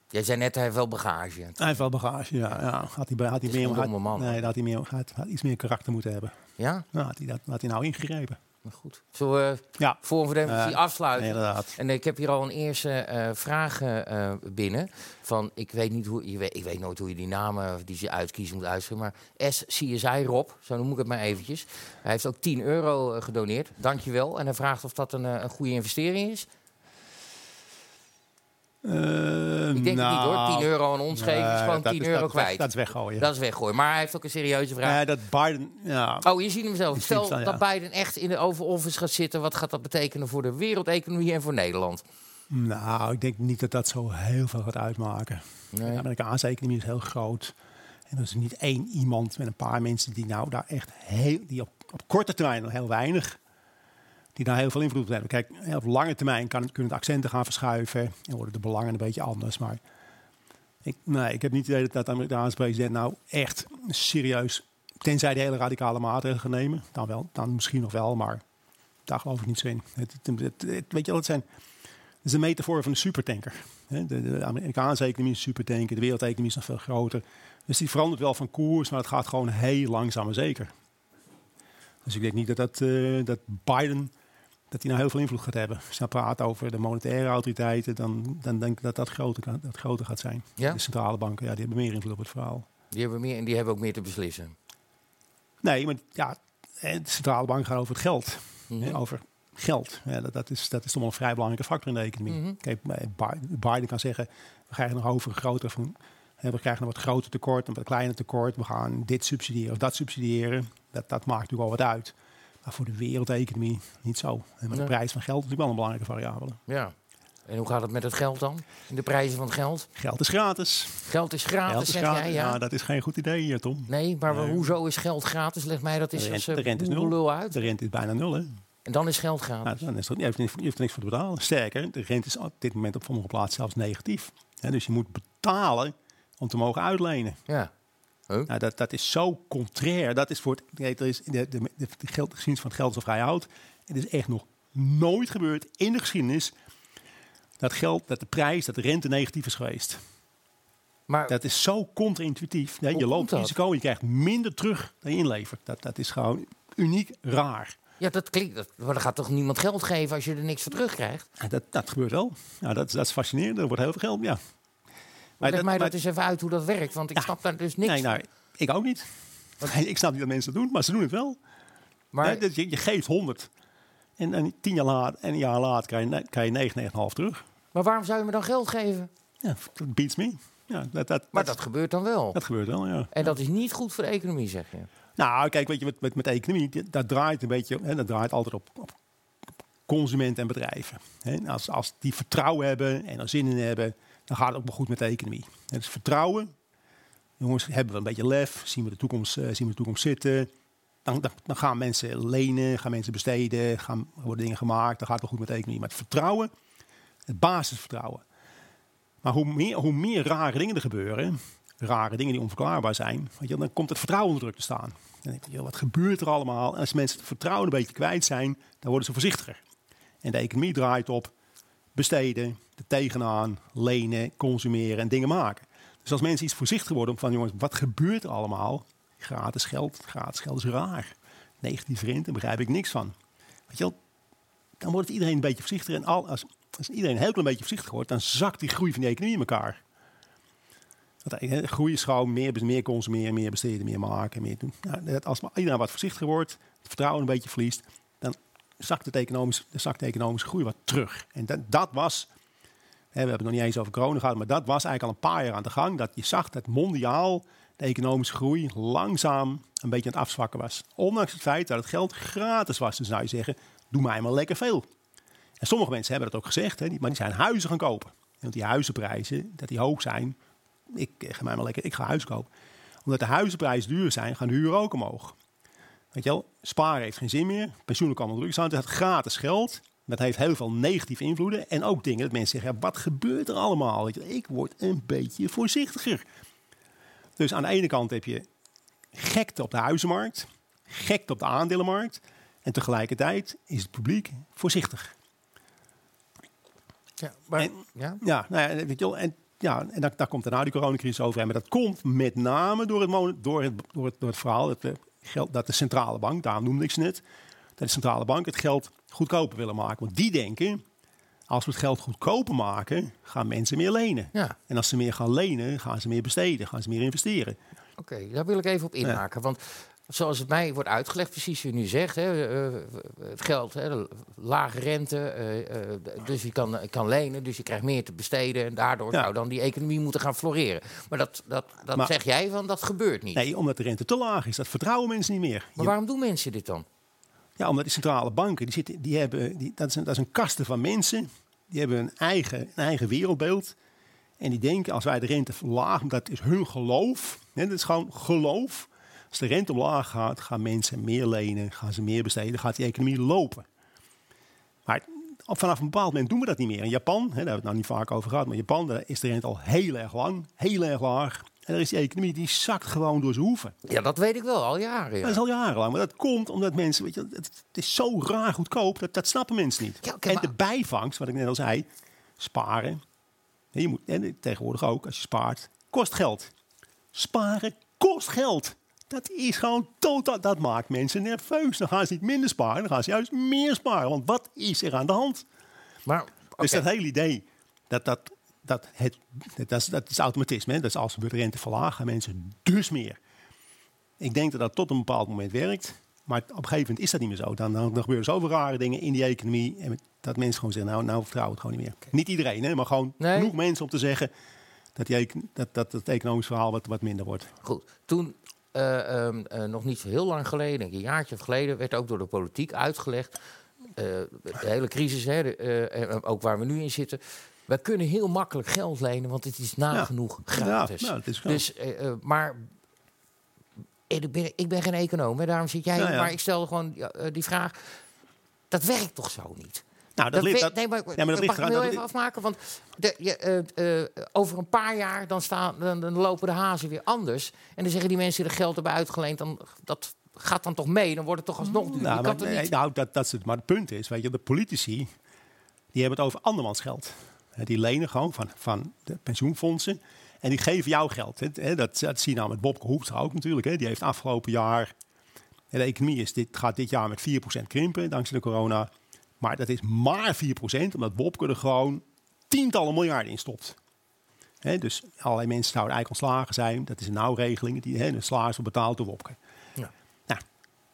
Jij zei net, hij heeft wel bagage. Hij heeft wel bagage, ja. ja. Had hij, had hij meer, een had, man. Nee, had hij, meer, had, had iets meer karakter moeten hebben. Ja? Nou, had hij, dat, had hij nou ingegrepen. Maar goed. Zullen we Ja. voor democratie Ja, afsluiten? inderdaad. En ik heb hier al een eerste eh, vraag eh, eh, binnen. Van, ik weet niet hoe, je weet, ik weet nooit hoe je die namen die ze uitkiezen moet uitschrijven. Maar S. CSI Rob, zo noem ik het maar eventjes. Hij heeft ook 10 euro gedoneerd. Dankjewel. En hij vraagt of dat een, een goede investering is. Ik denk het niet hoor. 10 euro aan ons geven is gewoon dat 10 is- euro dat kwijt. Dat is weggooien. Dat is weggooien. Maar hij heeft ook een serieuze vraag. Dat Biden, ja. Oh, je ziet hem zelf. Stel ja. dat Biden echt in de Oval Office gaat zitten. Wat gaat dat betekenen voor de wereldeconomie en voor Nederland? Nou, ik denk niet dat dat zo heel veel gaat uitmaken. Nee. De Amerikaanse economie is heel groot. En er is niet één iemand met een paar mensen die nou daar echt heel, die op, op korte termijn nog heel weinig, die daar heel veel invloed op hebben. Kijk, op lange termijn kan, kunnen de accenten gaan verschuiven en worden de belangen een beetje anders. Maar ik, nee, ik heb niet het idee dat de Amerikaanse president nou echt serieus, tenzij de hele radicale maatregelen gaan nemen, dan wel, dan misschien nog wel, maar daar geloof ik niet zo in. Het, het, het- weet je wel, het zijn het is een metafoor van een supertanker. De, de Amerikaanse economie is een supertanker, de wereldeconomie is nog veel groter. Dus die verandert wel van koers, maar het gaat gewoon heel langzaam en zeker. Dus ik denk niet dat, dat, eh, dat Biden dat hij nou heel veel invloed gaat hebben. Als je nou praat over de monetaire autoriteiten, dan, dan denk ik dat dat groter, dat groter gaat zijn. Ja? De centrale banken, ja, die hebben meer invloed op het verhaal. Die hebben, meer, en die hebben ook meer te beslissen. Nee, maar ja, de centrale bank gaat over het geld. Mhm. Over geld. Ja, dat, dat, is, dat is toch wel een vrij belangrijke factor in de economie. Kijk, Bi- Biden kan zeggen, we krijgen nog over een groter van, we krijgen een wat groter tekort, een wat kleiner tekort. We gaan dit subsidiëren of dat subsidiëren. Dat, dat maakt natuurlijk al wat uit. Maar voor de wereldeconomie niet zo. En maar Nee. de prijs van geld is natuurlijk wel een belangrijke variabele. Ja. En hoe gaat het met het geld dan? De prijzen van het geld? Geld is gratis. Geld is gratis, geld is zeg gratis. jij, ja? dat is geen goed idee, eh, Tom. Nee, maar Nee. hoezo is geld gratis? Leg mij dat De rente, als de uh, rente is nul. lul uit. De rente is bijna nul, hè? En dan is geld gratis. Nou, dan is er, je, hebt, niks- je hebt er niks voor te betalen. Sterker, de rente is op dit moment op sommige plaatsen zelfs negatief. Dus je moet betalen om te mogen uitlenen. Ja. Nou, dat, dat is zo contrair. Dat is voor het, nee, er is de, de, de, de geld, de geschiedenis van het geld is vrij oud. Het is echt nog nooit gebeurd in de geschiedenis dat geld, dat de prijs, dat de rente negatief is geweest. Maar Dat is zo contra-intuïtief. Nee, je loopt risico, je krijgt minder terug dan je inlevert. Dat, dat is gewoon uniek raar. ja, dat klinkt... Dat, maar dan gaat toch niemand geld geven als je er niks voor terugkrijgt? En dat, dat gebeurt wel. Nou, dat, is- dat is fascinerend. Er wordt heel veel geld, ja. Leg mij maar- dat eens even uit hoe dat werkt, want ik Ja. snap daar dus niks Nee, nou, van. ik ook niet. Ik snap niet dat mensen dat doen, maar ze doen het wel. Maar Nee, dus je, je geeft 100. En, en tien jaar later, en een jaar later krijg je, krijg je 99,5 terug. Maar waarom zou je me dan geld geven? Ja, dat beats me. Ja, dat, dat, Maar dat, gebeurt dan wel. dat gebeurt wel, ja. En dat is niet goed voor de economie, zeg je. Nou, kijk, weet je, met, met, met de economie, dat draait een beetje, hè, dat draait altijd op, op consumenten en bedrijven. Hè. Als, als die vertrouwen hebben en er zin in hebben, dan gaat het ook wel goed met de economie. Hè, Dus vertrouwen, jongens, hebben we een beetje lef, zien we de toekomst, eh, zien we de toekomst zitten. Dan, dan, gaan mensen lenen, gaan mensen besteden, gaan, worden dingen gemaakt, dan gaat het wel goed met de economie. Maar het vertrouwen, het basisvertrouwen. Maar hoe meer, hoe meer rare dingen er gebeuren, rare dingen die onverklaarbaar zijn, weet dan komt het vertrouwen onder druk te staan. Dan denk je, wat gebeurt er allemaal? En als mensen het vertrouwen een beetje kwijt zijn, dan worden ze voorzichtiger. En de economie draait op besteden, er tegenaan, lenen, consumeren en dingen maken. Dus als mensen iets voorzichtiger worden van, jongens, wat gebeurt er allemaal? Gratis geld, gratis geld is raar. Negatief rente, begrijp ik niks van. Weet je wel, dan wordt het iedereen een beetje voorzichtiger. En al, als, als iedereen een heel klein beetje voorzichtiger wordt, dan zakt die groei van die economie in elkaar. Groei is gewoon meer, meer consumeren, meer besteden, meer maken, meer doen. Nou, als iedereen wat voorzichtiger wordt, het vertrouwen een beetje verliest, dan zakt, zakt de economische groei wat terug. En dat, was, we hebben het nog niet eens over corona gehad, maar dat was eigenlijk al een paar jaar aan de gang. Dat je zag dat mondiaal de economische groei langzaam een beetje aan het afzwakken was. Ondanks het feit dat het geld gratis was. Dus zou je zeggen, doe mij maar lekker veel. En sommige mensen hebben dat ook gezegd, hè, maar die zijn huizen gaan kopen. En Want die huizenprijzen, dat die hoog zijn, ik eh, ga mij maar lekker, ik ga huis kopen. Omdat de huizenprijzen duur zijn, gaan de huren ook omhoog. Weet je wel, sparen heeft geen zin meer, pensioenen wel druk staan, het is gratis geld. Dat heeft heel veel negatieve invloeden. En ook dingen dat mensen zeggen, ja, wat gebeurt er allemaal? Ik word een beetje voorzichtiger. Dus aan de ene kant heb je gekte op de huizenmarkt, gekte op de aandelenmarkt. En tegelijkertijd is het publiek voorzichtig. Ja, maar, En- ja? Ja, nou ja, weet je wel, en, ja, en daar, daar komt daarna die coronacrisis overheen. Maar dat komt met name door het, door het, door het, door het verhaal dat de, geld, dat de centrale bank, daarom noemde ik ze net, dat de centrale banken het geld goedkoper willen maken. Want die denken, als we het geld goedkoper maken, gaan mensen meer lenen. Ja. En als ze meer gaan lenen, gaan ze meer besteden, gaan ze meer investeren. Oké, daar wil ik even op inhaken. Want zoals het mij wordt uitgelegd, precies wat u nu zegt, hè, eh, het geld, hè, lage rente, eh, eh, dus je kan, kan lenen, dus je krijgt meer te besteden. En daardoor Ja. zou dan die economie moeten gaan floreren. Maar dat, dat, dat Maar- zeg jij van, dat gebeurt niet. Nee, omdat de rente te laag is. Dat vertrouwen mensen niet meer. Maar Je- waarom doen mensen dit dan? Ja, omdat die centrale banken, die zitten, die hebben, die, dat, is een, dat is een kaste van mensen. Die hebben een eigen, een eigen wereldbeeld. En die denken, als wij de rente verlagen, dat is hun geloof. Hè, dat is gewoon geloof. Als de rente omlaag gaat, gaan mensen meer lenen, gaan ze meer besteden, gaat die economie lopen. Maar vanaf een bepaald moment doen we dat niet meer. In Japan, hè, daar hebben we het nou niet vaak over gehad, maar Japan daar is de rente al heel erg lang, heel erg laag. En daar is die economie, die zakt gewoon door zijn hoeven. Ja, dat weet ik wel, al jaren. Ja. Dat is al jarenlang. Maar dat komt omdat mensen, weet je, het, het is zo raar goedkoop, dat, dat snappen mensen niet. Ja, en maar- de bijvangst, wat ik net al zei, sparen. En je moet, en tegenwoordig ook, als je spaart, kost geld. Sparen kost geld. Dat is gewoon totaal, dat maakt mensen nerveus. Dan gaan ze niet minder sparen, dan gaan ze juist meer sparen. Want wat is er aan de hand? Maar, Dus dat hele idee, dat, dat, dat, het, dat, is, dat is automatisme. Hè? Dat is als we de rente verlagen, gaan mensen dus meer. Ik denk dat dat tot een bepaald moment werkt. Maar op een gegeven moment is dat niet meer zo. Dan, dan, gebeuren zoveel rare dingen in die economie. En dat mensen gewoon zeggen, nou, nou vertrouwen we het gewoon niet meer. Niet iedereen, hè, maar gewoon Nee. genoeg mensen om te zeggen... dat, die, dat, dat het economisch verhaal wat, wat minder wordt. Goed, toen eh, ehm, eh, nog niet zo heel lang geleden, een jaartje of geleden, werd ook door de politiek uitgelegd. eh, de hele crisis, hè, de, ook waar we nu in zitten. Wij kunnen heel makkelijk geld lenen, want het is nagenoeg gratis. Ja, nou, het is gewoon- dus, eh, eh, maar ik ben, ik ben geen econoom, hè, daarom zit jij. Ja. Maar ik stel gewoon eh, die vraag. Dat werkt toch zo niet? Nou, dat, Dat ligt, dat, nee, maar, ja, maar dat mag ligt ik dat- even afmaken? Want de, je, over een paar jaar dan, staan, dan, dan lopen de hazen weer anders. En dan zeggen die mensen die er geld hebben uitgeleend... Dan, dat gaat dan toch mee? Dan wordt het toch alsnog duur. Nou, maar, nee, niet... nou dat, dat is het. Maar het punt is, weet je, de politici die hebben het over andermans geld. Die lenen gewoon van, van de pensioenfondsen. En die geven jou geld. hè. Dat, dat zie je nou met Bobke Hoekstra ook natuurlijk. Hè. Die heeft afgelopen jaar... De economie is dit, gaat dit jaar met 4% krimpen dankzij de corona. Maar dat is maar 4%, omdat Bobke er gewoon tientallen miljarden in stopt. Dus allerlei mensen zouden eigenlijk ontslagen zijn. Dat is een nauwregeling. Die, hè, de salaris wordt betaald door Bobke. Ja. Nou,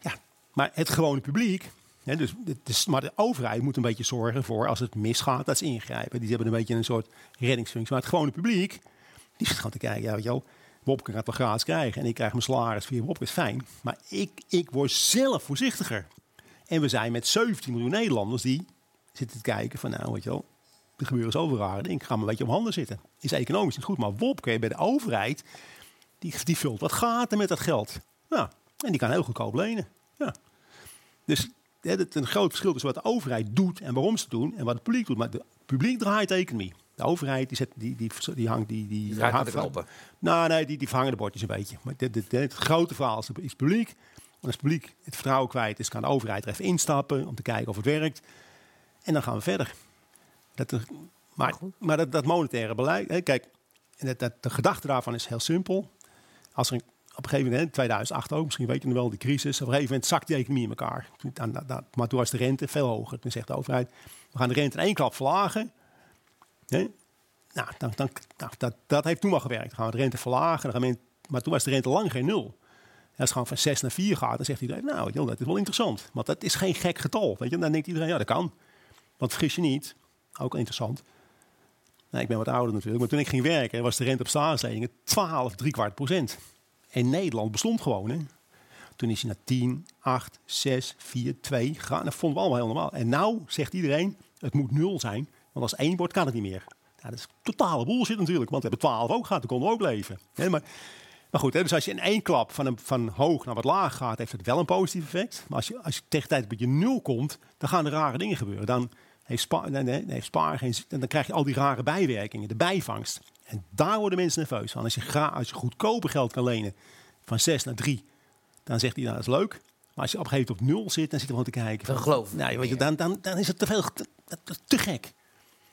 ja, maar het gewone publiek, hè, dus, maar de overheid moet een beetje zorgen voor als het misgaat, dat ze ingrijpen. Die hebben een beetje een soort reddingsfunctie. Maar het gewone publiek, die zit gewoon te kijken, ja, weet je wel, Wopke gaat wel gratis krijgen en ik krijg mijn salaris via Wopke, is fijn. Maar ik, ik word zelf voorzichtiger. En we zijn met 17 miljoen Nederlanders die zitten te kijken van, nou, weet je wel, er gebeuren zoveel rare. Ik ga maar een beetje om handen zitten. Is economisch niet goed, maar Wopke bij de overheid, die, die vult wat gaten met dat geld. Ja, en die kan heel goedkoop lenen. Ja. Dus hè, het een groot verschil tussen wat de overheid doet en waarom ze het doen en wat het publiek doet. Maar het publiek draait de economie. De overheid die, zet, die, die, die hangt die, die, Die draait de knoppen. Nou, nee, die, die verhangen de bordjes een beetje. Maar dit, dit, dit- het grote verhaal is, is het publiek. En als het publiek het vertrouwen kwijt is, kan de overheid er even instappen om te kijken of het werkt. En dan gaan we verder. Dat maar maar dat, dat monetaire beleid, hè, kijk, en dat, dat, de gedachte daarvan is heel simpel. Als er een- op een gegeven moment, in 2008 ook, misschien weet je nog wel, die crisis. Op een gegeven moment zakt die economie in elkaar. Maar toen was de rente veel hoger. Toen zegt de overheid, we gaan de rente in één klap verlagen. Nou, dan, dan, dat, dat heeft toen wel gewerkt. Dan gaan we de rente verlagen. Maar toen was de rente lang geen nul. Als het gewoon van 6 naar 4 gaat, dan zegt iedereen, nou, joh, dat is wel interessant. Want dat is geen gek getal. Weet je? Dan denkt iedereen, ja, dat kan. Want vergis je niet, ook interessant. Nou, ik ben wat ouder natuurlijk, maar toen ik ging werken was de rente op staatsleningen 12, drie kwart procent. En Nederland bestond gewoon. Toen is hij naar 10, 8, 6, 4, 2 gegaan. Dat vonden we allemaal heel normaal. En nou zegt iedereen, het moet nul zijn. Want als één wordt, kan het niet meer. Dat is totale bullshit natuurlijk. Want we hebben 12 ook gehad, dan konden we ook leven. Maar, maar goed, dus als je in één klap van, een, van hoog naar wat laag gaat, heeft het wel een positief effect. Maar als je, als je tegen tijd op je nul komt, dan gaan er rare dingen gebeuren. Dan heeft spaar, geen dan krijg je al die rare bijwerkingen, de bijvangst. En daar worden mensen nerveus van. Als je, gra, als je goedkoper geld kan lenen van 6 naar 3, dan zegt hij, nou, dat is leuk. Maar als je op een gegeven moment op nul zit, dan zit je gewoon te kijken. Dan van, geloof ik nou, weet je, dan, dan, dan is het te veel, te, te, te gek.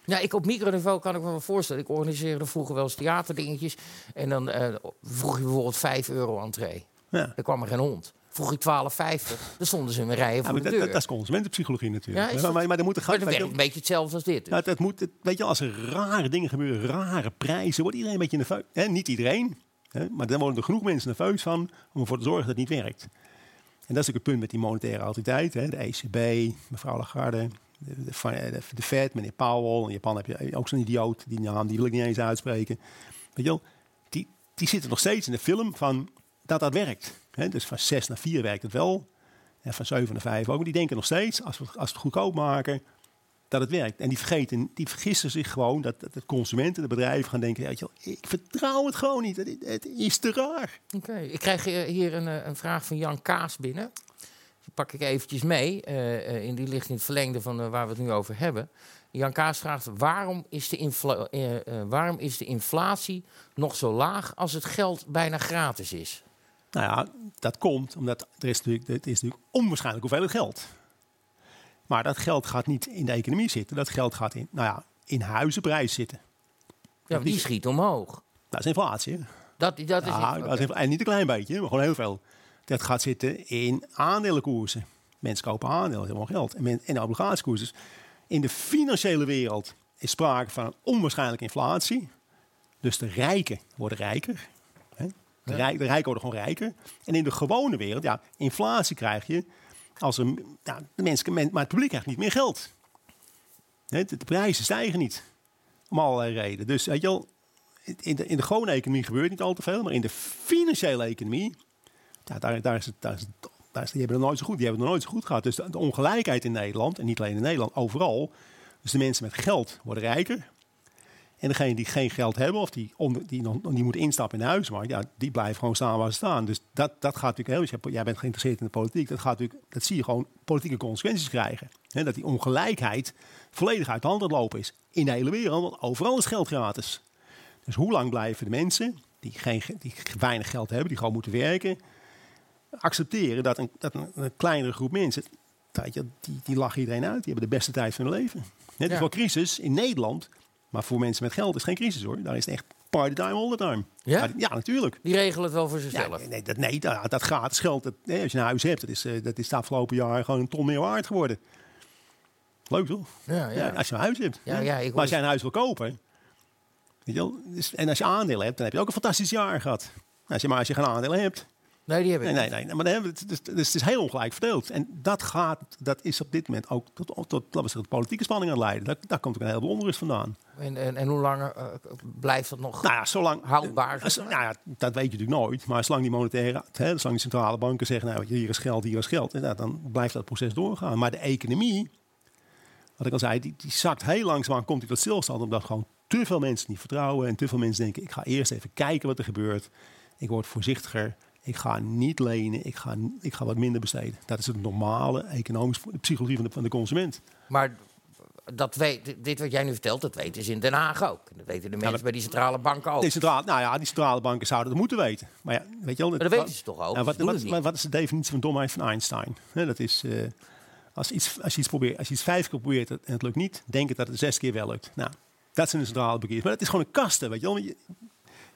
Ja, ik op microniveau kan ik me wel voorstellen. Ik organiseerde vroeger wel eens theaterdingetjes. En dan eh, vroeg je bijvoorbeeld 5 euro entree. Ja. Er kwam er geen hond. Vroeg ik 12,50. Dan stonden ze in een rijen voor de dat, deur. dat, is consumentenpsychologie natuurlijk. Ja, is maar, dat- maar, maar er maar gaan. dat werkt een beetje hetzelfde als dit. dus. Nou, dat moet, het- weet je, als er rare dingen gebeuren, rare prijzen, wordt iedereen een beetje nerveus. Hè, niet iedereen, hè, maar dan worden er genoeg mensen nerveus van om ervoor te zorgen dat het niet werkt. En dat is ook het punt met die monetaire autoriteit. Hè, de ECB, mevrouw Lagarde, de, de, de, de Fed, meneer Powell. In Japan heb je ook zo'n idioot, die naam die wil ik niet eens uitspreken. Weet je wel, die, die zitten nog steeds in de film van dat dat werkt. Dus van 6 naar 4 werkt het wel. En van 7 naar 5 ook. Maar die denken nog steeds, als we, als we het goedkoop maken, dat het werkt. En die, vergeten, die vergissen zich gewoon dat, dat de consumenten, de bedrijven gaan denken... Weet je wel, ik vertrouw het gewoon niet, het, is te raar. Oké, ik krijg hier een, eh, een vraag van Jan Kaas binnen. Die pak ik eventjes mee. eh, eh, in die ligt in het verlengde van waar we het nu over hebben. Jan Kaas vraagt: waarom is, de eh, waarom is de inflatie nog zo laag als het geld bijna gratis is? Nou ja, dat komt omdat er is natuurlijk, het is natuurlijk onwaarschijnlijk hoeveel geld. Maar dat geld gaat niet in de economie zitten. Dat geld gaat in, nou ja, in huizenprijs zitten. Ja, die schiet omhoog. Dat is inflatie. Dat, dat is Ja, dat is en niet een klein beetje, maar gewoon heel veel. Dat gaat zitten in aandelenkoersen. Mensen kopen aandelen, helemaal geld. En, men, en obligatiekoersen. Dus in de financiële wereld is sprake van een onwaarschijnlijke inflatie. Dus de rijken worden rijker. De, rij- de rijken worden gewoon rijker. En in de gewone wereld, ja, inflatie krijg je als ja, de mensen, men- maar het publiek krijgt niet meer geld. De, prijzen stijgen niet. Om allerlei redenen. Dus weet je wel, in de, in de gewone economie gebeurt niet al te veel, maar in de financiële economie, ja, daar, daar is het, daar is het, is, die hebben het nooit zo goed, die hebben het nooit zo goed gehad. Dus de ongelijkheid in Nederland, en niet alleen in Nederland, overal. Dus de mensen met geld worden rijker. En degenen die geen geld hebben of die, onder, die, nog, die moeten instappen in de huismarkt, ja, die blijven gewoon staan waar ze staan. Dus dat, dat gaat natuurlijk heel, dus jij- bent geïnteresseerd in de politiek, dat, gaat natuurlijk, dat zie je gewoon politieke consequenties krijgen. Dat die ongelijkheid volledig uit de hand aan het lopen is. In de hele wereld, want overal is geld gratis. Dus hoe lang blijven de mensen die, geen, ge- die weinig geld hebben, die gewoon moeten werken, accepteren dat een, dat een, een kleinere groep mensen, die, die lachen iedereen uit, die hebben de beste tijd van hun leven. Het is Ja. wel crisis in Nederland, maar voor mensen met geld is geen crisis hoor. Daar is het echt party time all the time. Ja? Maar- ja, natuurlijk. Die regelen het wel voor Ja, zichzelf. nee, dat, nee dat, dat gratis geld, dat, nee, als je een huis hebt, dat is, eh, dat is de afgelopen jaar gewoon een ton meer waard geworden. Leuk toch? Ja, ja. Als je een huis hebt. Ja, ja, ik maar als jij een huis wil kopen, weet je wel, dus, en als je aandelen hebt, dan heb je ook een fantastisch jaar gehad. Nou, Als je, maar als je geen aandelen hebt, Nee, die heb ik nee, nee, niet. nee, nee, maar hebben we dus, dus het is heel ongelijk verdeeld. En dat gaat, dat is op dit moment ook tot, tot, laten we zeggen, politieke spanning aan het leiden. Daar, daar komt ook een heleboel onrust vandaan. En, en, en hoe lang eh, blijft dat nog Nou ja, zolang, houdbaar? Als- nou ja, dat weet je natuurlijk nooit. Maar zolang die monetaire, hè, zolang die centrale banken zeggen, nou, hier is geld, hier is geld, en, nou, dan blijft dat proces doorgaan. Maar de economie, wat ik al zei, die, die zakt heel langzaam, komt die tot stilstand, omdat gewoon te veel mensen niet vertrouwen en te veel mensen denken, ik ga eerst even kijken wat er gebeurt. Ik word voorzichtiger. Ik ga niet lenen. Ik ga, ik ga wat minder besteden. Dat is het normale economisch, de psychologie van de, van de consument. Maar dat weet, dit wat jij nu vertelt, dat weten ze in Den Haag ook. Dat weten de mensen dat- bij die centrale banken ook. Die centrale, nou ja, die centrale banken zouden het moeten weten. Maar ja, weet je wel, Maar dat weten ze toch ook? Ze wat, wat, is- niet. wat is de definitie van domheid van Einstein? Dat is eh, als, iets, als, je iets probeert, als je iets vijf keer probeert en het lukt niet, denk het dat het zes keer wel lukt. Nou, dat zijn de centrale bankiers. Maar het is gewoon een kasten, weet je wel.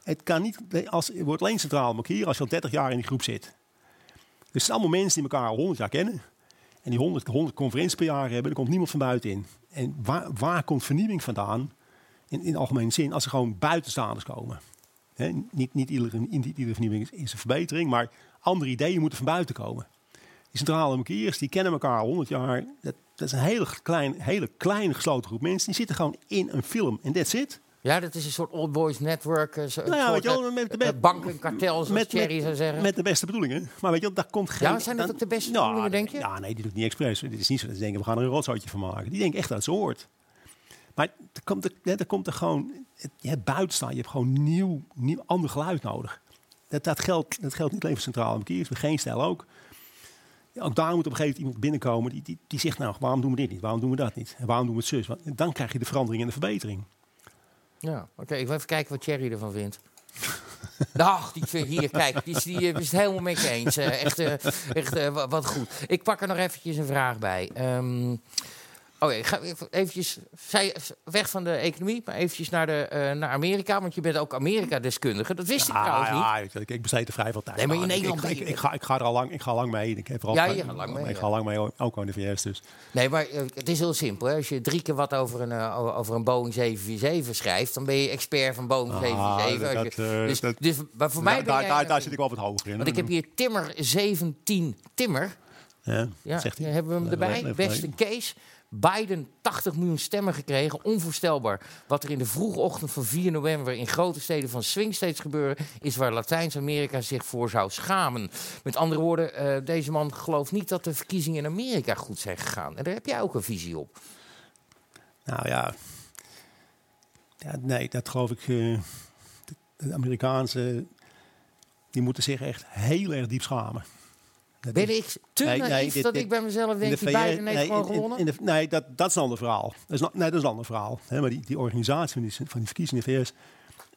Het kan niet, het wordt alleen centrale bankier als je al 30 jaar in die groep zit. Dus het zijn allemaal mensen die elkaar al 100 jaar kennen. En die 100, 100 conferenties per jaar hebben, er komt niemand van buiten in. En waar, waar komt vernieuwing vandaan? In, in algemene zin, als er gewoon buitenstaanders komen. Niet, niet, iedere, vernieuwing is, een verbetering, maar andere ideeën moeten van buiten komen. Die centrale bankiers, die kennen elkaar al 100 jaar. Dat, dat is een hele, klein, hele kleine gesloten groep mensen. Die zitten gewoon in een film en that's it. Ja, dat is een soort old boys network. eh, zo- Nou ja, een soort, wel, met- eh, met- eh, bankenkartel, zoals met, Thierry met- zou zeggen. met de beste bedoelingen. Maar weet je wel, daar komt geen... Ja, zijn dat dan- ook de beste Nou, bedoelingen, denk je? Ja, nee, die doet niet expres. Het is niet zo dat ze denken, we gaan er een rotzootje van maken. Die denken echt dat het zo hoort. Maar er komt er, er, komt er gewoon... het- Je hebt buiten staan, je hebt gewoon nieuw, nieuw ander geluid nodig. Dat, dat, geldt, dat geldt niet alleen voor centrale bankiers, maar geen stijl ook. Ook daar moet op een gegeven moment iemand binnenkomen die, die, die zegt, nou, waarom doen we dit niet? Waarom doen we dat niet? En waarom doen we het zus? Want dan krijg je de verandering en de verbetering. Ja, oké. ik wil even kijken wat Thierry ervan vindt. Dag, hier, kijk, die is, die is het helemaal met je eens. Eh, echt, eh, echt eh, wa- wat goed. Ik pak er nog eventjes een vraag bij. Ehm, Oh, ik ga even eventjes zij, weg van de economie, maar eventjes naar, de, eh, naar Amerika. Want je bent ook Amerika-deskundige. Dat wist ik trouwens niet. ja, ik, ik besteed er vrij veel tijd Nee, maar in. Nederland Ik, ik, ga, ik ga er al lang, ik ga lang mee. Ik heb er al Ja, je gaat lang mee, Ik ja. ga lang mee, ook aan de VS. Dus. Nee, maar eh, het is heel simpel. Hè. Als je drie keer wat over een, eh, over een Boeing 747 schrijft, dan ben je expert van Boeing 747. Ah, Als je- dat, eh, dus, dat- dus, maar voor mij daar, ben daar, jij daar, een- daar zit ik wel wat hoger in. Want ik heb hier Timmer 17 Timmer. Ja, Ja, zegt hij. hebben we hem erbij. Beste Kees. Biden 80 miljoen stemmen gekregen. Onvoorstelbaar. Wat er in de vroege ochtend van 4 november in grote steden van swing states gebeurde, is waar Latijns-Amerika zich voor zou schamen. Met andere woorden, eh, deze man gelooft niet dat de verkiezingen in Amerika goed zijn gegaan. En daar heb jij ook een visie op. Nou ja. ja, nee, dat geloof ik. eh, de, de Amerikaanse, die moeten zich echt heel erg diep schamen. Ben ik te Nee, naïef nee, dat dit- ik bij mezelf denk, de die VS Biden heeft nee, gewoon in- gewonnen? in de- nee, dat, dat is een ander verhaal. Dat is, nee, dat is een ander verhaal. Hè, maar die, die organisatie van die, van die verkiezingen in de VS,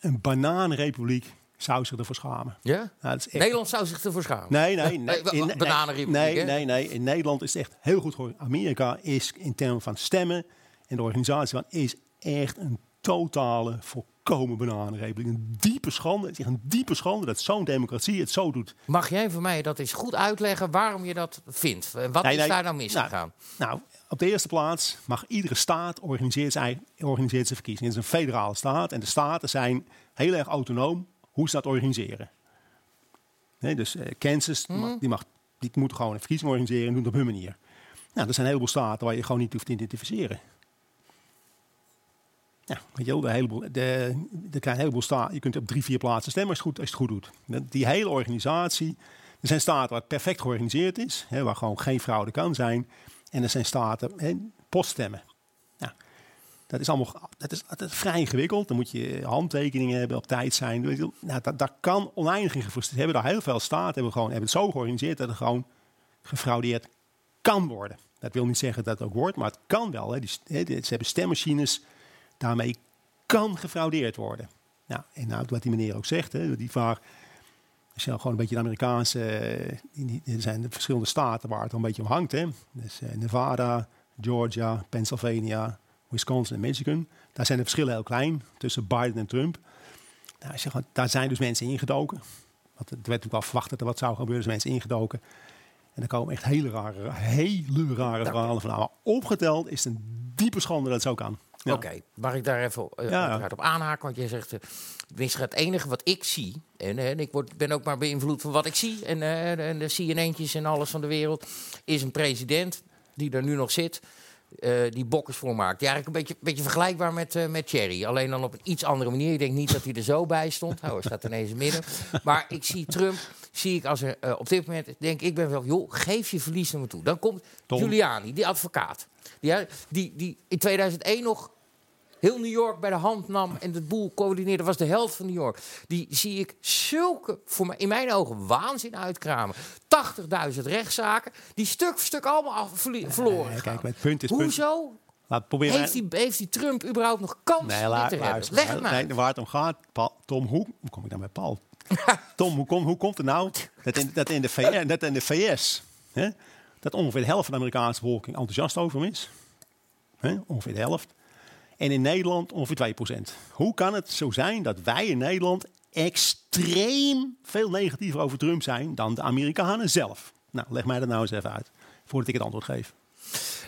een bananenrepubliek, zou zich ervoor schamen. ja? Nou, dat is echt- Nederland zou zich ervoor schamen. Nee, nee, nee. In- nee, nee, nee, nee. In Nederland is het echt heel goed gehoord. Amerika is in termen van stemmen en de organisatie van is echt een totale, volkomen bananenrepubliek. Een diepe schande. Het is echt een diepe schande dat zo'n democratie het zo doet. Mag jij voor mij dat eens goed uitleggen waarom je dat vindt? En Wat Nee, is nee, daar nou misgegaan? Nou, op de eerste plaats mag iedere staat organiseert zijn, organiseert zijn verkiezingen. Het is een federale staat en de staten zijn heel erg autonoom hoe ze dat organiseren. Nee, dus eh, Kansas, die, mag, die, mag, die moet gewoon een verkiezing organiseren en doen het op hun manier. Nou, er zijn een heleboel staten waar je gewoon niet hoeft te identificeren. Ja, weet je de heleboel, de, de een heleboel staten. Je kunt op drie, vier plaatsen stemmen als, het goed, als het goed doet. Die hele organisatie. Er zijn staten waar het perfect georganiseerd is, hè, waar gewoon geen fraude kan zijn. En er zijn staten, hè, poststemmen. Ja, dat is allemaal dat is, dat is vrij ingewikkeld. Dan moet je handtekeningen hebben, op tijd zijn. Nou, dat, dat kan oneindig in gefrustreerd. Hebben daar heel veel staten hebben, gewoon, hebben het zo georganiseerd dat er gewoon gefraudeerd kan worden. Dat wil niet zeggen dat het ook wordt, maar het kan wel. Hè. Die, hè, ze hebben stemmachines, daarmee kan gefraudeerd worden. Nou, en nou, wat die meneer ook zegt, hè, die vaar, als je nou gewoon een beetje de Amerikaanse, eh, er zijn de verschillende staten waar het al een beetje om hangt. Hè. Dus eh, Nevada, Georgia, Pennsylvania, Wisconsin en Michigan. Daar zijn de verschillen heel klein tussen Biden en Trump. Nou, gewoon, daar zijn dus mensen ingedoken. Want het werd natuurlijk wel verwacht dat er wat zou gebeuren. Dus mensen ingedoken. En er komen echt hele rare, hele rare verhalen van. Maar opgeteld is het een diepe schande dat het zo kan. Ja. Oké, mag ik daar even Ja. uiteraard op aanhaken? Want jij zegt, tenminste het enige wat ik zie... en, eh, en ik word, ben ook maar beïnvloed van wat ik zie... en, eh, en de CNN'tjes en alles van de wereld... is een president die er nu nog zit... die bokkers voor maakt. Die eigenlijk een beetje, beetje vergelijkbaar met, eh, met Thierry. Alleen dan op een iets andere manier. Ik denk niet dat hij er zo bij stond. Oh, hij staat ineens midden. Maar ik zie Trump, zie ik als er op dit moment... denk ik ben wel, joh, geef je verlies naar me toe. Dan komt Tom. Giuliani, die advocaat. Die, die, die in 2001 nog heel New York bij de hand nam en de boel coördineerde, was de helft van New York. Die zie ik zulke, voor mij, in mijn ogen, waanzin uitkramen. 80.000 rechtszaken, die stuk voor stuk allemaal af, verloren gaan. kijk, het punt is... punt- Hoezo Laat proberen. heeft die, heeft die Trump überhaupt nog kans Nee, te luister, Leg het maar. Nee, waar het om gaat, Paul, Tom, hoe, hoe kom ik dan bij Paul? Tom, hoe, kom, hoe komt het nou dat in, dat in de VS, dat in de VS hè, dat ongeveer de helft van de Amerikaanse bevolking enthousiast over hem is? Hè, ongeveer de helft. En in Nederland ongeveer 2%. Hoe kan het zo zijn dat wij in Nederland extreem veel negatiever over Trump zijn dan de Amerikanen zelf? Nou, leg mij dat nou eens even uit, voordat ik het antwoord geef.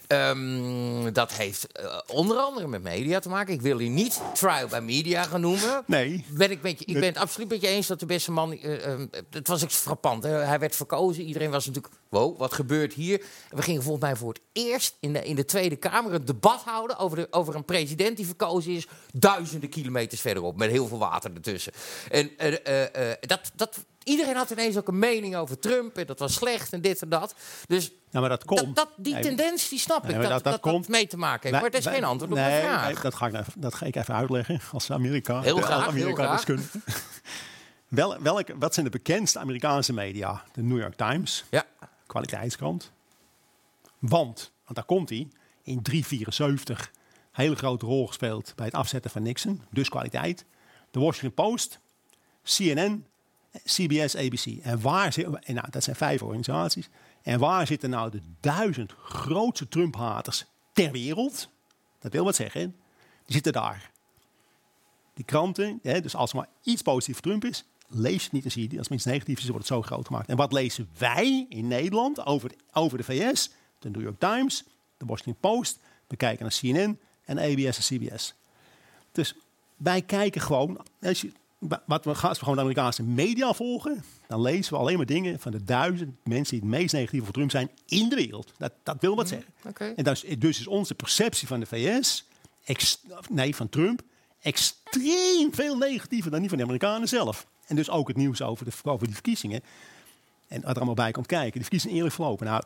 Ehm, dat heeft eh, onder andere met media te maken. Ik wil hier niet trial by media gaan noemen. Nee. Ben ik, met je, ik ben het absoluut met je eens dat de beste man. eh, het was echt frappant. Hè? Hij werd verkozen. Iedereen was natuurlijk. Wow, wat gebeurt hier? En we gingen volgens mij voor het eerst in de, in de Tweede Kamer een debat houden over, de, over een president die verkozen is. duizenden kilometers verderop. Met heel veel water ertussen. En eh, dat, dat, iedereen had ineens ook een mening over Trump. En dat was slecht en dit en dat. Dus maar dat komt. dat, dat, die tendens die snap ik. Nee, dat, dat- dat, dat dat komt- mee te maken heeft. Wij- maar dat is wij- geen antwoord op nee, mijn vraag. nee, dat, ga ik, nou even- dat ga ik even uitleggen als Amerika. Heel graag, heel Amerika graag. deskundige. Wel, welke, wat zijn de bekendste Amerikaanse media? De New York Times, Ja. kwaliteitskrant. Want, want daar komt hij, in 374 hele grote rol gespeeld bij het afzetten van Nixon. Dus kwaliteit. De Washington Post, CNN, CBS, ABC. En waar zit, en nou, dat zijn vijf organisaties. En waar zitten nou de duizend grootste Trump-haters ter wereld, dat wil wat zeggen, die zitten daar. Die kranten, hè, dus als er maar iets positief voor Trump is, lees het niet en zie je. Als er iets negatief is, wordt het zo groot gemaakt. En wat lezen wij in Nederland over, over de VS? De New York Times, de Washington Post. We kijken naar CNN en ABS en CBS. Dus wij kijken gewoon, als, je, wat we, als we gewoon de Amerikaanse media volgen, dan lezen we alleen maar dingen van de duizend mensen die het meest negatief voor Trump zijn in de wereld. Dat, dat wil wat zeggen. Oké. En dus, dus is onze perceptie van de VS, ex- nee, van Trump, extreem veel negatiever dan die van de Amerikanen zelf. En dus ook het nieuws over, de, over die verkiezingen. En wat er allemaal bij komt kijken. De verkiezingen eerlijk verlopen. Nou,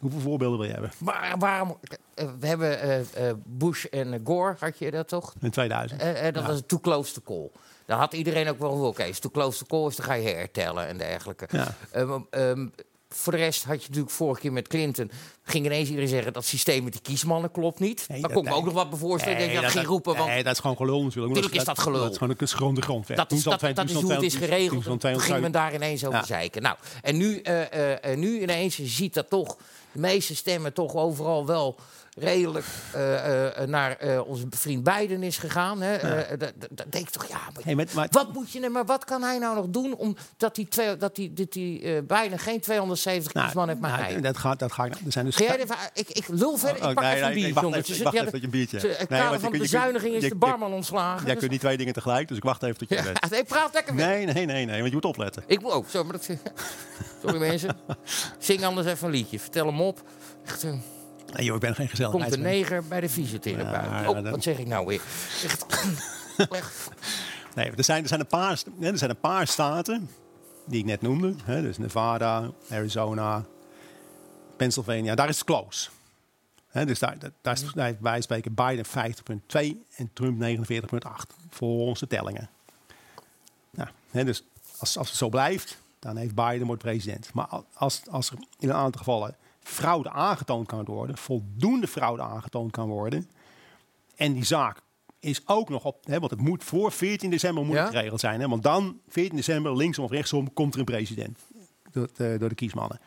hoeveel voorbeelden wil je hebben? Maar waarom... eh, we hebben eh, eh, Bush en Gore, had je dat toch? In 2000. Eh, eh, dat was too close to call. Daar had iedereen ook wel oké, als het too close to call is, dan ga je hertellen en dergelijke. Ja. Ehm, ehm, voor de rest had je natuurlijk vorige keer met Clinton... ging ineens iedereen zeggen dat het systeem met die kiesmannen klopt niet. Nee, Daar dat- kon ik me ook nog wat bij voorstellen. Nee, dat je dat ging roepen, want nee, dat is gewoon gelul natuurlijk. Tuurlijk is dat gelul. Dat is gewoon, is gewoon de grondwet. dat is, dat, dat is hoe het is geregeld. Toen ging men daar ineens over zeiken. Nou, en nu, eh, eh, nu ineens, je ziet dat toch de meeste stemmen toch overal wel redelijk eh, eh, naar eh, onze vriend Biden is gegaan. Hè. Dat- denk ik toch, ja, maar Hey, met, maar, wat moet je, maar wat kan hij nou nog doen om dat die, twee, dat die, dat die Biden geen 270 nou, kiesman heeft, maar nou, hij? dat gaat, dat gaat. Er zijn dus. Ga jij even, ik, ik lul verder, Oh, ik pak nee, even een biertje, wacht jongens. wacht even tot je een biertje. Het kader van bezuiniging is de barman ontslagen. Jij dus- kunt niet twee dingen tegelijk, dus ik wacht even tot je bent. Nee, praat lekker. Nee, nee, nee, nee, want je moet opletten. Ik moet ook. Zo, maar dat, sorry mensen. Zing anders even een liedje. Vertel hem op. Echt, Nee, joh, ik ben geen komt een gezelligheid. neger bij de fysiotherapeut. Ja, oh, dat- wat zeg ik nou weer? Echt. Nee, er zijn, er, zijn een paar, er zijn een paar staten die ik net noemde. Hè, dus Nevada, Arizona, Pennsylvania. Daar is het close. Hè, dus daar, daar, is, wij spreken Biden 50,2 en Trump 49,8 voor onze tellingen. Nou, hè, dus als, als het zo blijft, dan heeft Biden wordt president. Maar al- als, als er in een aantal gevallen fraude aangetoond kan worden, voldoende fraude aangetoond kan worden, en die zaak is ook nog op, hè, want het moet voor 14 december moet Ja? het geregeld zijn. Hè, want dan, 14 december, linksom of rechtsom, komt er een president door, eh, door de kiesmannen.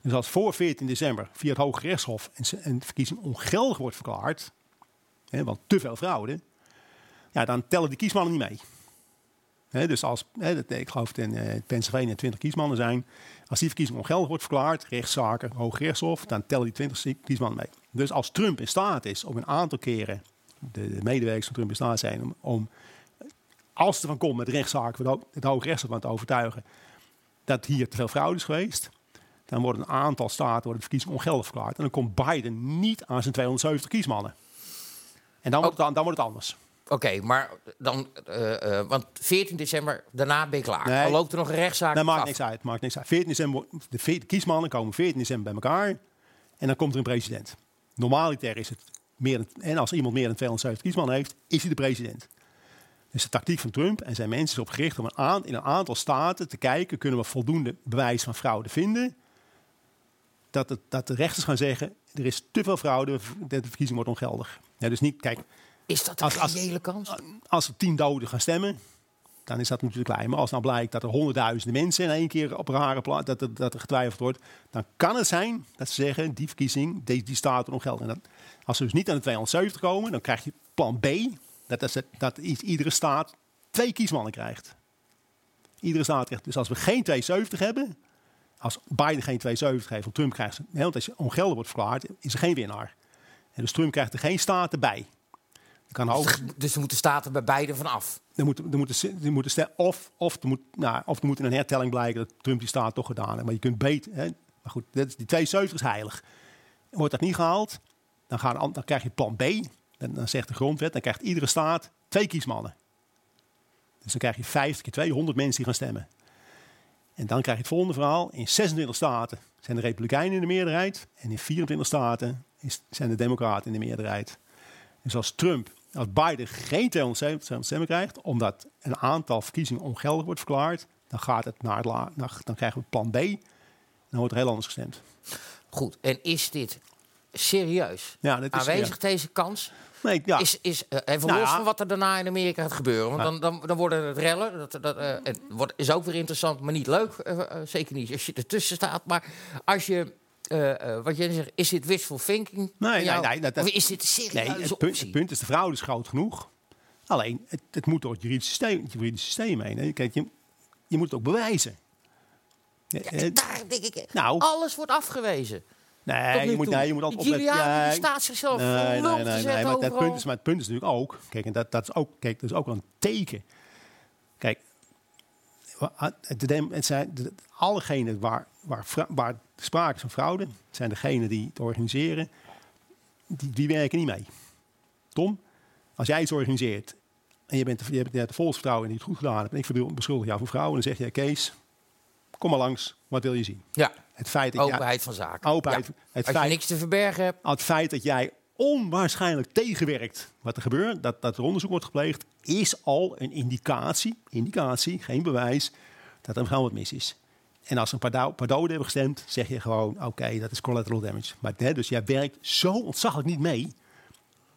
Dus als voor 14 december via het Hoge Rechtshof een, een verkiezing ongeldig wordt verklaard, hè, want te veel fraude, ja, dan tellen die kiesmannen niet mee. Hè, dus als, hè, dat, ik geloof dat in eh, Pennsylvania 20 kiesmannen zijn. Als die verkiezing ongeldig wordt verklaard, rechtszaken, Hoge Rechtshof, dan tellen die 20 kiesmannen mee. Dus als Trump in staat is om een aantal keren, de, de medewerkers van Trump in staat zijn, om, om als het ervan komt met rechtszaken, van het Ho- het Hoge Rechtshof aan te overtuigen dat hier te veel fraude is geweest, dan worden een aantal staten worden de verkiezing ongeldig verklaard. En dan komt Biden niet aan zijn 270 kiesmannen. En dan, wordt, het, dan, dan wordt het anders. Oké, maar dan... eh, eh, want 14 december, daarna ben je klaar. Nee. Dan loopt er nog een rechtszaak Dat maakt af. niks uit. Maakt niks uit. 14 december, de ve- de kiesmannen komen 14 december bij elkaar. En dan komt er een president. Normaliter is het meer dan, en als iemand meer dan 270 kiesmannen heeft, is hij de president. Dus de tactiek van Trump en zijn mensen is op gericht om een aan, in een aantal staten te kijken, kunnen we voldoende bewijs van fraude vinden. Dat, het, dat de rechters gaan zeggen, er is te veel fraude, de verkiezing wordt ongeldig. Ja, dus niet, kijk, Is dat een Als- als- reële kans? als er tien doden gaan stemmen, dan is dat natuurlijk klein. Maar als nou blijkt dat er honderdduizenden mensen in één keer op rare plaats, dat, er- dat er getwijfeld wordt, dan kan het zijn dat ze zeggen, die verkiezing, die, die staat er nog geld. En dat, als ze dus niet aan de 270 komen, dan krijg je plan B, dat, is het, dat iedere staat twee kiesmannen krijgt. Iedere staat krijgt. Dus als we geen 270 hebben, als Biden geen 270 heeft, want Trump krijgt want als je ongeldig wordt verklaard, is er geen winnaar. En dus Trump krijgt er geen staten bij. Kan hoog, Dus er moeten staten bij beide vanaf. er moet, er moet, er moet stel, of, of, er moet, nou, of er moet in een hertelling blijken dat Trump die staat toch gedaan heeft. Maar je kunt beter. Hè, maar goed, dat is, die 72 is heilig. Wordt dat niet gehaald, dan, gaan, an- dan krijg je plan B. Dan, dan zegt de grondwet, dan krijgt iedere staat twee kiesmannen. Dus dan krijg je 50 keer 200 mensen die gaan stemmen. En dan krijg je het volgende verhaal. In 26 staten zijn de Republikeinen in de meerderheid. En in 24 staten is, zijn de Democraten in de meerderheid. Dus als Trump, als Biden geen 270 stemmen krijgt, omdat een aantal verkiezingen ongeldig wordt verklaard, dan, gaat het naar het la- dan, dan krijgen we plan B. Dan wordt er heel anders gestemd. Goed, en is dit serieus Ja, dat is, aanwezig, deze kans? Nee, ja. Is, is, eh, even Nou los ja. van wat er daarna in Amerika gaat gebeuren. Want dan, dan, dan worden het rellen. Dat, dat, eh, het wordt, is ook weer interessant, maar niet leuk. eh, zeker niet als je ertussen staat. Maar als je eh, wat jij zegt, is dit wishful thinking? Nee, nee, nee, dat- dat- of is dit een Nee, het punt, het punt is, de fraude is groot genoeg. Alleen, het, het moet door het juridisch systeem, het juridisch systeem heen. Hè. Kijk, je, je moet het ook bewijzen. Ja, Ja, daar denk ik, nou. alles wordt afgewezen. Nee, je moet, nee, je moet altijd opletten. Nee, staat zichzelf nee, nee, nee, nee, maar, het overal. punt is, maar het punt is natuurlijk ook... Kijk, en dat, dat is ook, kijk, dat is ook wel een teken. Kijk, het, zijn allegenen waar, waar, fra- waar sprake van fraude... zijn degenen die het organiseren, die, die werken niet mee. Tom, als jij iets organiseert en je, bent, je hebt net volgens vertrouwen en die het goed gedaan hebt... en ik beschuldig jou van fraude, dan zeg je... Kees, kom maar langs, wat wil je zien? Ja, Het feit dat jij- openheid van zaken. Openheid. Ja. Het Als je feit- niks te verbergen hebt, het feit dat jij onwaarschijnlijk tegenwerkt wat er gebeurt, dat, dat er onderzoek wordt gepleegd, is al een indicatie, indicatie, geen bewijs, dat er gewoon wat mis is. En als ze een paar, doden hebben gestemd, zeg je gewoon, oké, dat is collateral damage. Maar, hè, dus jij werkt zo ontzaglijk niet mee.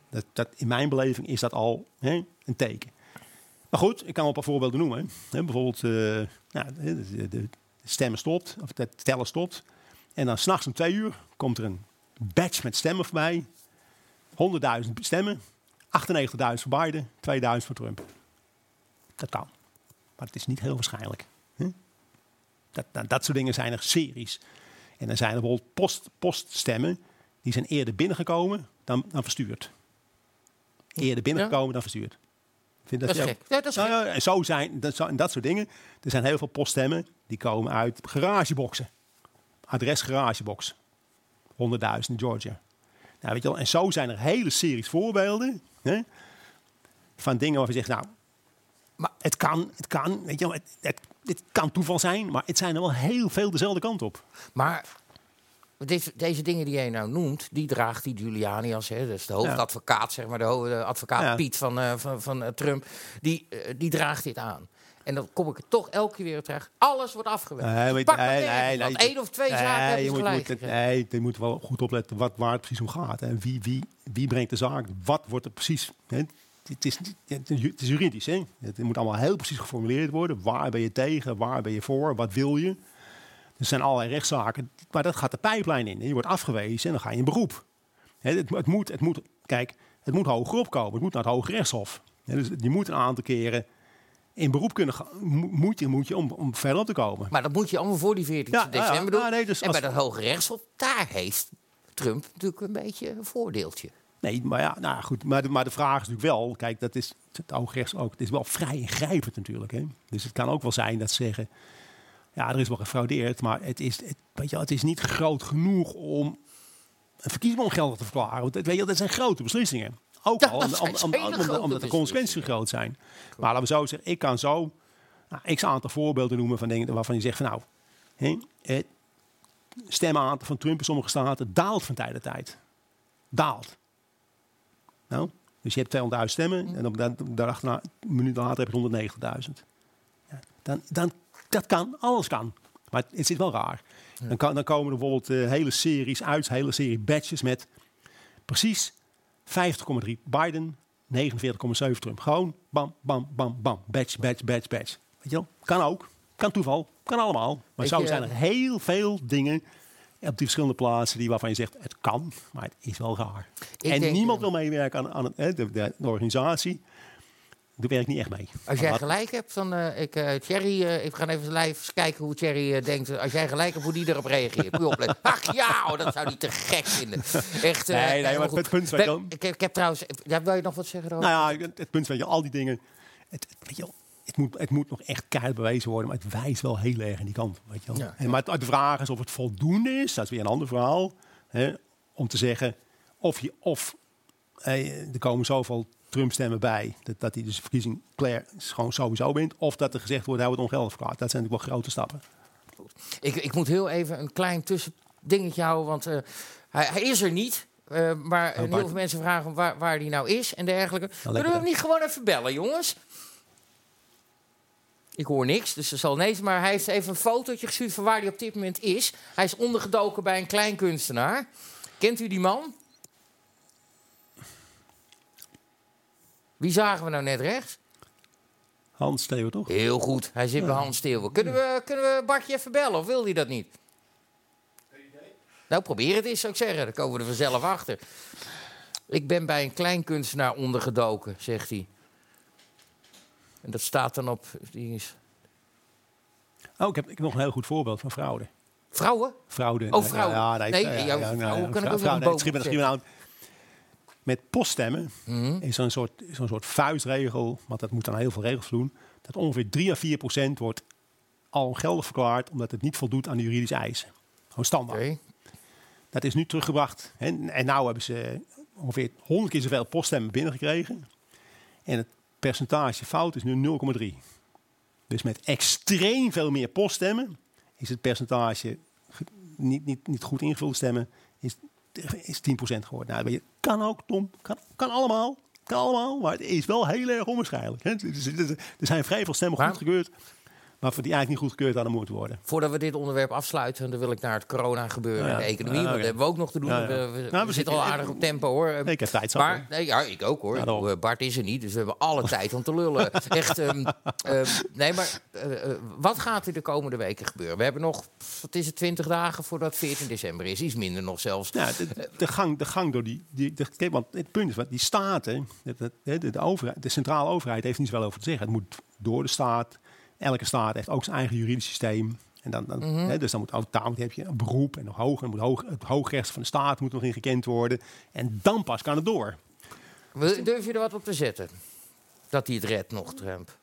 Dat, dat, in mijn beleving is dat al hè, een teken. Maar goed, ik kan wel een paar voorbeelden noemen. Hè, bijvoorbeeld, eh, nou, de, de, stemmen stopt, of het tellen stopt. En dan s'nachts om twee uur komt er een badge met stemmen voorbij. 100.000 stemmen. 98.000 voor Biden, 2000 voor Trump. Dat kan. Maar het is niet heel waarschijnlijk. Hè? Dat, dat, dat soort dingen zijn er series. En dan zijn er bijvoorbeeld post, poststemmen. Die zijn eerder binnengekomen dan, dan verstuurd. Eerder binnengekomen dan verstuurd. Vind dat is ja- gek. Ja, dat is nou gek. en zo zijn dat, zo, en dat soort dingen. Er zijn heel veel poststemmen die komen uit garageboxen. Adres garagebox. 100.000 in Georgia. Nou, weet je wel, en zo zijn er hele series voorbeelden hè, van dingen waarvan je zegt, nou, maar het kan, het kan, weet je wel, het, het, het kan toeval zijn, maar het zijn er wel heel veel dezelfde kant op. Maar deze, deze dingen die jij nou noemt, die draagt die Giuliani als, hè, dus de hoofdadvocaat, zeg maar, de, ho- de advocaat Ja. Piet van, eh, van, van eh, Trump, die, eh, die draagt dit aan. En dan kom ik er toch elke keer weer terug. Alles wordt afgewerkt. Nee, pakt maar nee, nee, nee. Eén of twee Nee, zaken hebben je moet, gelijk moet het- nee, je moet wel goed opletten wat, waar het precies om gaat. En wie, wie, wie brengt de zaak, wat wordt er precies... Hè? Het, is, het is juridisch, hè? Het moet allemaal heel precies geformuleerd worden. Waar ben je tegen, waar ben je voor, wat wil je? Er zijn allerlei rechtszaken, maar dat gaat de pijplijn in. Je wordt afgewezen en dan ga je in beroep. Het, het, moet, het moet, kijk, het moet hoger opkomen. Het moet naar het Hoge Rechtshof. Dus je moet een aantal keren in beroep kunnen gaan. Mo- Moet je, moet je om, om verder op te komen. Maar dat moet je allemaal voor die 14 Ja, december ja, doen. nee, dus en bij dat Hoge Rechtshof, daar heeft Trump natuurlijk een beetje een voordeeltje. Nee, maar ja, nou goed. Maar de, maar de vraag is natuurlijk wel, kijk, dat is het oogrechts ook. Het is wel vrij ingrijpend natuurlijk. Hè? Dus het kan ook wel zijn dat ze zeggen, ja, er is wel gefraudeerd, maar het is, het, weet je, het is niet groot genoeg om een verkiezing ongeldig te verklaren. Want weet je, dat zijn grote beslissingen. Ook al om- om- om- omdat de consequenties groot zijn. Maar laten we zo zeggen, ik kan zo nou, x aantal voorbeelden noemen van dingen waarvan je zegt van nou, hè, het stemaantal van Trump in sommige staten daalt van tijd tot tijd. Daalt. Nou, dus je hebt 200.000 stemmen en dan, dan, daarachterna, een minuut later heb je 190.000. Ja, dan, dan, dat kan, alles kan. Maar het, het zit wel raar. Dan, kan, dan komen er bijvoorbeeld eh, hele series uit, hele serie badges met precies 50,3 Biden, 49,7 Trump. Gewoon bam, bam, bam, bam. Badge, badge, badge, badge. Weet je wel? Kan ook. Kan toeval. Kan allemaal. Maar Weet zo je, zijn er heel veel dingen op die verschillende plaatsen die waarvan je zegt het kan, maar het is wel raar. Ik en niemand eh, wil meewerken aan, aan het, de, de, de organisatie. Daar werkt niet echt mee. Als jij gelijk hebt, dan uh, ik, uh, Thierry, uh, ik ga even live kijken hoe Thierry denkt. Als jij gelijk hebt, hoe die erop reageert. Moet je opletten. Ach ja, oh, dat zou hij te gek vinden. Echt. Nee, nee, maar het punt Ben- ik, ik heb trouwens, ja, wil je nog wat zeggen? Rob? Nou ja, het, punt weet je, al die dingen. Het, het- weet je, wel, het, moet, het moet nog echt keihard bewezen worden, maar het wijst wel heel erg in die kant. Weet je wel. Ja. En, maar het- de vraag is of het voldoende is, dat is weer een ander verhaal, hè, om te zeggen of je of eh, er komen zoveel Trump-stemmen bij dat, dat hij dus de verkiezing Claire gewoon sowieso wint, of dat er gezegd wordt hij wordt ongeldig verklaard. Dat zijn natuurlijk wel grote stappen. Ik, ik moet heel even een klein tussendingetje houden, want eh, hij, hij is er niet. Eh, maar eh, heel veel mensen vragen waar, waar hij nou is en dergelijke. Kunnen we hem niet gewoon even bellen, jongens? Ik hoor niks, dus er zal niks. Maar hij heeft even een fotootje gestuurd van waar hij op dit moment is. Hij is ondergedoken bij een klein kunstenaar. Kent u die man? Wie zagen we nou net rechts? Hans Theo toch? Heel goed, hij zit bij Hans Steeuwen. Kunnen we, kunnen we Bartje even bellen of wil hij dat niet? Nou, probeer het eens, zou ik zeggen. Dan komen we er vanzelf achter. Ik ben bij een klein kunstenaar ondergedoken, zegt hij. En dat staat dan op... Die is... Oh, ik heb, ik heb nog een heel goed voorbeeld van fraude. Vrouwen? Fraude. Oh, vrouwen. Ja, nee, Nee, ja, jouw vrouw kan ik ook fraude. een boom nou, Met poststemmen Mhm. is zo'n soort, zo'n soort vuistregel, want dat moet dan heel veel regels doen, dat ongeveer 3 à 4 procent wordt al geldig verklaard omdat het niet voldoet aan de juridische eisen. Gewoon standaard. Dat is nu teruggebracht. Hè, en nu hebben ze ongeveer 100 keer zoveel poststemmen binnengekregen. En het percentage fout is nu 0,3. Dus met extreem veel meer poststemmen is het percentage ge- niet, niet, niet goed ingevulde stemmen is, is 10% geworden. Nou, weet je, kan ook, Tom. Kan, kan allemaal. Kan allemaal. Maar het is wel heel erg onwaarschijnlijk. Hè. Er zijn vrij veel stemmen goedgekeurd. Maar voor die eigenlijk niet goedgekeurd hadden moeten worden. Voordat we dit onderwerp afsluiten, dan wil ik naar het corona gebeuren Ja, en de economie. Want dat hebben we ook nog te doen. We, we- Nou, we zitten al aardig op tempo hoor. Ik heb tijd Maar, nee, ja, ik ook hoor. Eh, Bart is er niet, dus we hebben alle tijd om te lullen. Echt, ehm, ehm, nee, maar eh, eh, wat gaat er de komende weken gebeuren? We hebben nog, wat is het, 20 dagen voordat 14 december is. Iets minder nog zelfs. Ja, de, de, gang, de gang door die. die de, want het punt is, wat die staten, de, de, de, de, overheid, de centrale overheid heeft niet zoveel over te zeggen. Het moet door de staat. Elke staat heeft ook zijn eigen juridisch systeem. En dan, dan, hè, dus dan moet ook daar heb je een beroep en nog hoger. En moet hoog, het hoogrecht van de staat moet nog in gekend worden. En dan pas kan het door. We- Durf je er wat op te zetten? Dat hij het redt nog, Trump.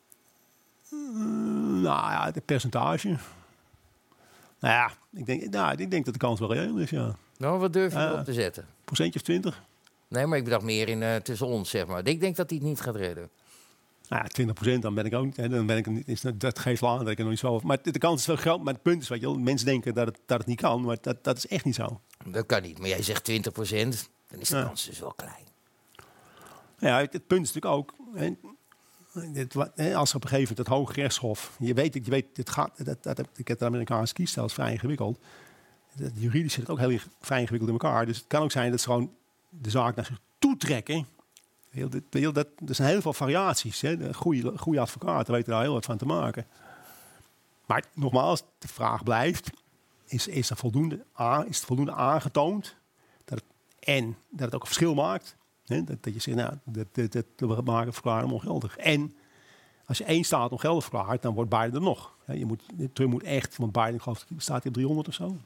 Nou ja, het percentage. Nou ja, ik denk, nou, ik denk dat de kans wel reëel is, ja. Nou, wat durf je erop te zetten? Procentje of 20? Nee, maar ik bedacht meer in, eh, tussen ons, zeg maar. Ik denk dat hij het niet gaat redden. Nou ja, 20% dan ben ik ook. Hè, dan ben ik, niet- is, dat- geeft aan dat ik er nog niet zo over. Maar de, kans is wel groot. Maar het punt is, weet je wel, mensen denken dat het, dat het niet kan, maar dat, dat is echt niet zo. Dat kan niet. Maar jij zegt 20% dan is de Ja. kans dus wel klein. Ja, het, het punt is natuurlijk ook. Hè, dit, als er op een gegeven moment het Hoge Rechtshof. Je weet, je weet dit gaat, dat, dat, ik heb de Amerikaanse kiesstelsel is vrij ingewikkeld. Het juridisch zit het ook heel vrij ingewikkeld in elkaar. Dus het kan ook zijn dat ze gewoon de zaak naar zich toe trekken. Heel, dit- heel, dat, er zijn heel veel variaties. Hè. De goede, goede advocaten weten daar heel wat van te maken. Maar nogmaals, de vraag blijft: is, is, er voldoende, is het voldoende aangetoond dat het, en dat het ook een verschil maakt? Hè? Dat, dat je zegt, nou, dat, dat, dat, we maken verklaren ongeldig. En als je één staat ongeldig verklaart, dan wordt Biden er nog. Ja, je moet, Trump moet echt, want Biden geloof ik, staat op 300 of zo.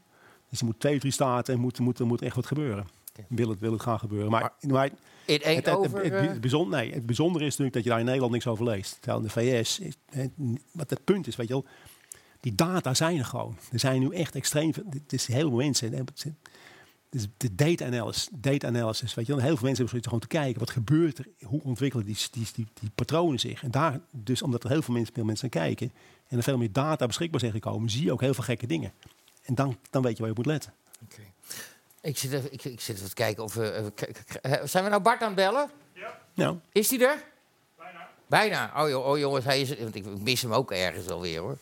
Dus je moet twee, drie staten en moet, moet, moet echt wat gebeuren. Wil, het, wil het gaan gebeuren. Maar, maar het, het, over... het, eh, het, nee, het bijzondere is natuurlijk dat je daar in Nederland niks over leest. Terwijl in de VS, wat het punt is, weet je wel, die data zijn er gewoon. Er zijn nu echt extreem veel, het is heel veel mensen. Dus de data analysis, data analysis, weet je wel, heel veel mensen hebben zoiets gewoon te kijken, wat gebeurt er, hoe ontwikkelen die, die, die, die patronen zich. En daar, dus omdat er heel veel mensen, veel mensen naar kijken en er veel meer data beschikbaar zijn gekomen, zie je ook heel veel gekke dingen. En dan, dan weet je waar je op moet letten. Ik, zit even, ik, ik zit even te kijken of we... eh, k- k- eh, zijn we nou Bart aan het bellen? Nou, Is hij er? Bijna. Bijna. Oh, joh, oh jongens, hij is, want ik mis hem ook ergens alweer hoor.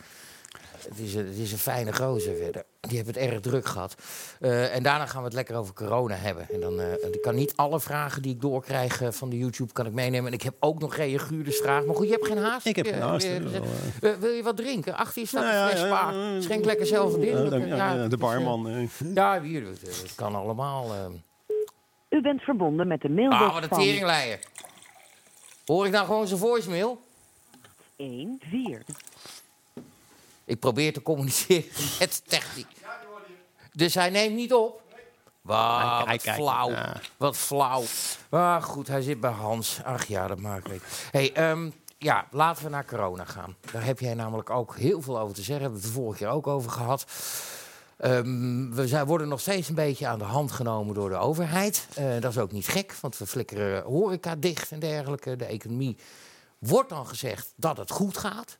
Het is, een, het is een fijne gozer verder. Die heeft het erg druk gehad. Eh, en daarna gaan we het lekker over corona hebben. En dan eh, ik kan niet alle vragen die ik doorkrijg eh, van de YouTube kan ik meenemen. En ik heb ook nog geen Guurders vraag. Maar goed, je hebt geen haast. Ik heb geen haast, wil je wat drinken? Achter je staat Ja, een ja, fles ja, spa. ja, ja. Schenk lekker zelf een ja, in. dan- ja, Ja, de barman. Ja, hier, dat, dat kan allemaal. eh. U bent verbonden met de mailbox Ah, wat een teringleier. Hoor ik nou gewoon zijn voicemail? 1, 4. Ik probeer te communiceren met techniek. Dus hij neemt niet op? Wauw, Hij wat kijkt, flauw. Wat flauw. Maar goed, hij zit bij Hans. Ach ja, dat maakt weet. Hey, ehm, ja, laten we naar corona gaan. Daar heb jij namelijk ook heel veel over te zeggen. Hebben we het de vorige keer ook over gehad. Ehm, we zijn, worden nog steeds een beetje aan de hand genomen door de overheid. Eh, dat is ook niet gek, want we flikkeren horeca dicht en dergelijke. De economie wordt dan gezegd dat het goed gaat.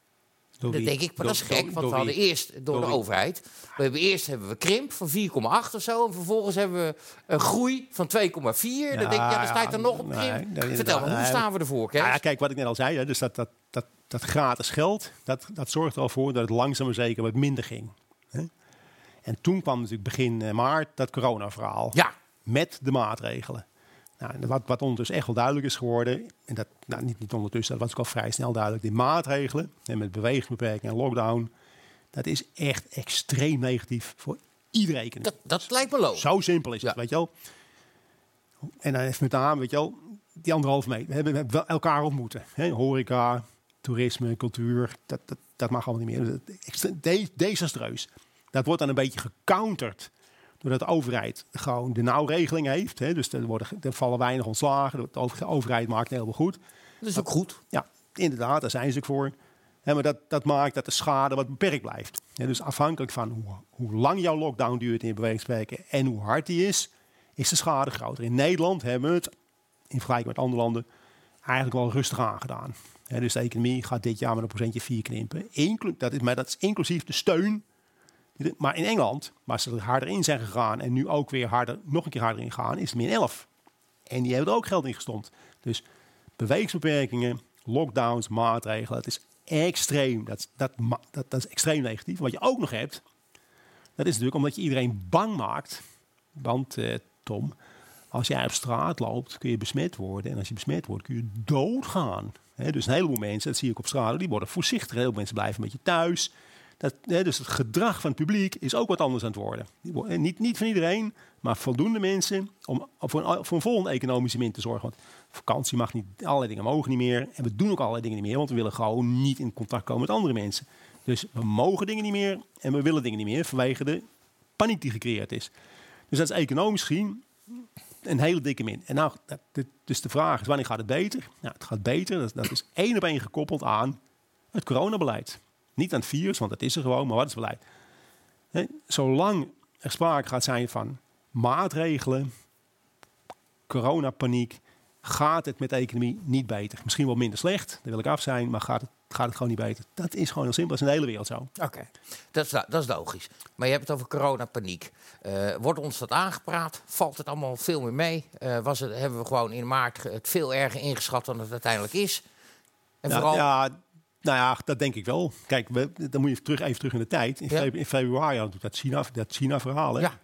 Door Dat denk ik, maar dat is gek, want we hadden eerst door, Door de wie? overheid. We hebben eerst hebben we krimp van 4,8 of zo. En vervolgens hebben we een groei van 2,4. dan denk ik, ja, dan sta je er nog op krimp. nee, Vertel me, hoe staan we ervoor, Kees? Nou ja, kijk, wat ik net al zei, hè, dus dat, dat, dat, dat gratis geld, dat, dat zorgt er al voor dat het langzaam maar zeker wat minder ging. Hè? En toen kwam natuurlijk begin eh, maart dat corona-verhaal. Ja. Met de maatregelen. Nou, wat, wat ondertussen echt wel duidelijk is geworden, en dat nou, niet, niet ondertussen, dat was ook al vrij snel duidelijk, die maatregelen, en met bewegingsbeperking en lockdown, dat is echt extreem negatief voor iedere economie. Dat, dat lijkt me logisch. Zo simpel is het, weet je wel. En dan even met name, weet je wel, die anderhalve meter. We hebben, we hebben elkaar ontmoeten. Hè? Horeca, toerisme, cultuur, dat, dat, dat mag allemaal niet meer. Dat- extre- de- Desastreus. Dat wordt dan een beetje gecounterd doordat de overheid gewoon de nauwregeling heeft. Hè? Dus er, worden, er vallen weinig ontslagen. De over- overheid maakt het helemaal goed. Dat is ook goed. Ja, inderdaad, daar zijn ze ook voor. Hè, maar dat, dat maakt dat de schade wat beperkt blijft. Hè, dus afhankelijk van hoe, hoe lang jouw lockdown duurt in bewegingswerken en hoe hard die is, is de schade groter. In Nederland hebben we het, in vergelijking met andere landen, eigenlijk wel rustig aangedaan. Dus de economie gaat dit jaar met een procentje 4 knimpen. Inclu dat is, maar dat is inclusief de steun. Maar in Engeland, waar ze er harder in zijn gegaan en nu ook weer harder, nog een keer harder in gaan, is het min 11. En die hebben er ook geld in gestompt. Dus bewegingsbeperkingen, lockdowns, maatregelen, het is extreem. Dat, dat, dat, dat is extreem negatief. Wat je ook nog hebt, dat is natuurlijk omdat je iedereen bang maakt. Want eh, Tom, als jij op straat loopt, kun je besmet worden. En als je besmet wordt, kun je doodgaan. Dus een heleboel mensen, dat zie ik op straat, die worden voorzichtig. Heel veel mensen blijven een beetje thuis. Dat, hè, dus het gedrag van het publiek is ook wat anders aan het worden. Niet, niet van iedereen, maar voldoende mensen om voor een, voor een volgende economische min te zorgen. Want vakantie mag niet, allerlei dingen mogen niet meer. En we doen ook allerlei dingen niet meer, want we willen gewoon niet in contact komen met andere mensen. Dus we mogen dingen niet meer en we willen dingen niet meer vanwege de paniek die gecreëerd is. Dus dat is economisch gezien een hele dikke min. En nou, dus de vraag is, wanneer gaat het beter? Nou, het gaat beter. Dat, dat is één op één gekoppeld aan het coronabeleid. Niet aan het virus, want dat is er gewoon, maar wat is beleid? Zolang er sprake gaat zijn van maatregelen, coronapaniek, gaat het met de economie niet beter. Misschien wel minder slecht, daar wil ik af zijn, maar gaat het, gaat het gewoon niet beter. Dat is gewoon heel simpel, dat is in de hele wereld zo. Oké, dat, is, dat is logisch. Maar je hebt het over coronapaniek. Eh wordt ons dat aangepraat? Valt het allemaal veel meer mee? Eh, was het, hebben we gewoon in maart het veel erger ingeschat dan het uiteindelijk is? En Ja, vooral, ja, nou ja, dat denk ik wel. Kijk, we, dan moet je terug, even terug in de tijd. In, Ja. febru- in februari hadden we dat China, dat China-verhaal. hè. Ja.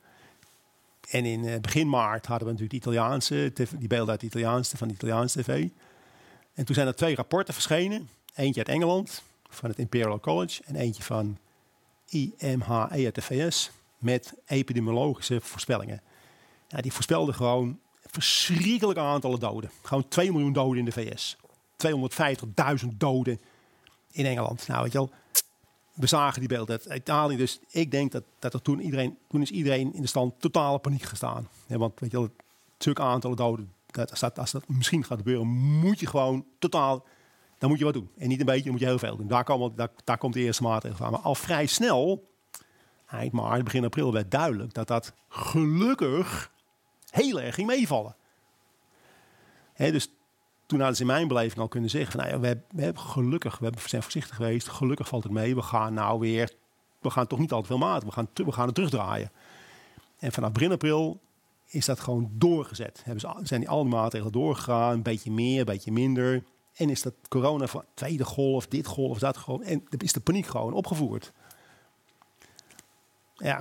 En in eh, begin maart hadden we natuurlijk de Italiaanse, die beelden uit de Italiaanse, van de Italiaanse tv. En toen zijn er twee rapporten verschenen. Eentje uit Engeland, van het Imperial College. En eentje van IMHE uit de VS, met epidemiologische voorspellingen. Ja, die voorspelden gewoon verschrikkelijke aantallen doden. Gewoon 2 miljoen doden in de VS. 250.000 doden in Engeland. Nou, weet je wel, we zagen die beelden uit Italië. Dus ik denk dat, dat er toen iedereen, toen is iedereen in de stand totale paniek gestaan. Ja, want weet je wel, zulke aantallen doden, dat, als, dat, als dat misschien gaat gebeuren, moet je gewoon totaal, dan moet je wat doen. En niet een beetje, dan moet je heel veel doen. Daar, komen, daar, daar komt de eerste maatregel aan. Maar al vrij snel, eind maart, begin april, werd duidelijk dat dat gelukkig heel erg ging meevallen. Hè, dus toen hadden ze in mijn beleving al kunnen zeggen: nou ja, we, hebben, gelukkig, we zijn voorzichtig geweest, gelukkig valt het mee. We gaan nou weer, we gaan toch niet al te veel maat, we gaan, we gaan het terugdraaien. En vanaf begin april is dat gewoon doorgezet. Hebben ze, zijn die al die maatregelen doorgegaan, een beetje meer, een beetje minder. En is dat corona van tweede golf, dit golf, dat golf. En is de paniek gewoon opgevoerd. Ja,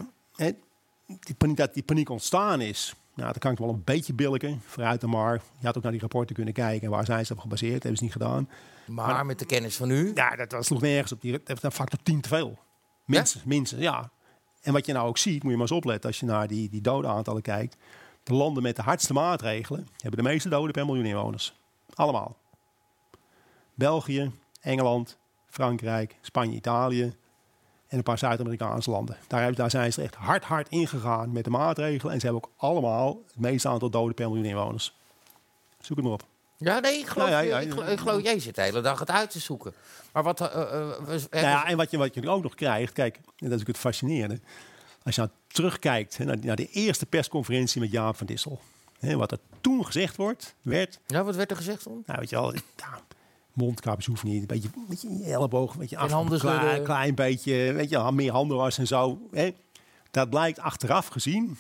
die paniek, dat die paniek ontstaan is, nou, dat kan ik wel een beetje billiken. Vooruit dan maar. Je had ook naar die rapporten kunnen kijken. En waar zijn ze op gebaseerd? hebben ze niet gedaan. maar met de kennis van nu. Ja, dat, dat sloeg nergens op. Die, dat heeft een factor 10 te veel. Minstens, minstens, ja. En wat je nou ook ziet, moet je maar eens opletten als je naar die, die dodenaantallen kijkt. De landen met de hardste maatregelen hebben de meeste doden per miljoen inwoners. Allemaal. België, Engeland, Frankrijk, Spanje, Italië en een paar Zuid-Amerikaanse landen. Daar, daar zijn ze echt hard, hard ingegaan met de maatregelen. En ze hebben ook allemaal het meeste aantal doden per miljoen inwoners. Zoek het maar op. Ja, nee, ik geloof, Ja, ja, ja, ik, geloof, ja. ik geloof- jij zit de hele dag het uit te zoeken. Maar wat... eh, eh, we- Nou ja, en wat je, wat je ook nog krijgt, kijk, en dat is ook het fascinerende. Als je nou terugkijkt hè, naar, naar de eerste persconferentie met Jaap van Dissel. Hè, wat er toen gezegd wordt, werd, ja, wat werd er gezegd dan? nou weet je wel, ja, mondkapjes hoeven niet, een beetje, een beetje in je elleboog, een beetje af, handen een klein, beetje, weet je, meer handen was en zo. Hè. Dat blijkt achteraf gezien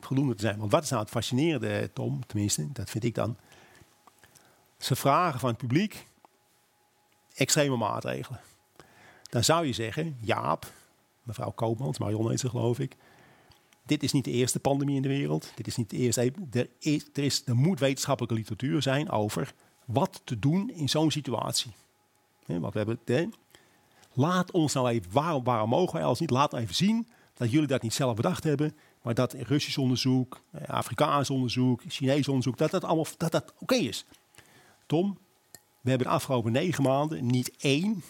voldoende te zijn. Want wat is nou het fascinerende, Tom, tenminste, dat vind ik dan. Ze vragen van het publiek extreme maatregelen. Dan zou je zeggen, Jaap, mevrouw Koopmans, Marion heet ze geloof ik. Dit is niet de eerste pandemie in de wereld. Dit is niet de eerste. Er, is, er, is, er moet wetenschappelijke literatuur zijn over wat te doen in zo'n situatie. Want we hebben, laat ons nou even, waarom, waarom mogen wij als niet? Laat nou even zien dat jullie dat niet zelf bedacht hebben, maar dat Russisch onderzoek, eh, Afrikaans onderzoek, Chinees onderzoek, dat dat allemaal dat dat oké is. Tom, we hebben de afgelopen negen maanden niet één,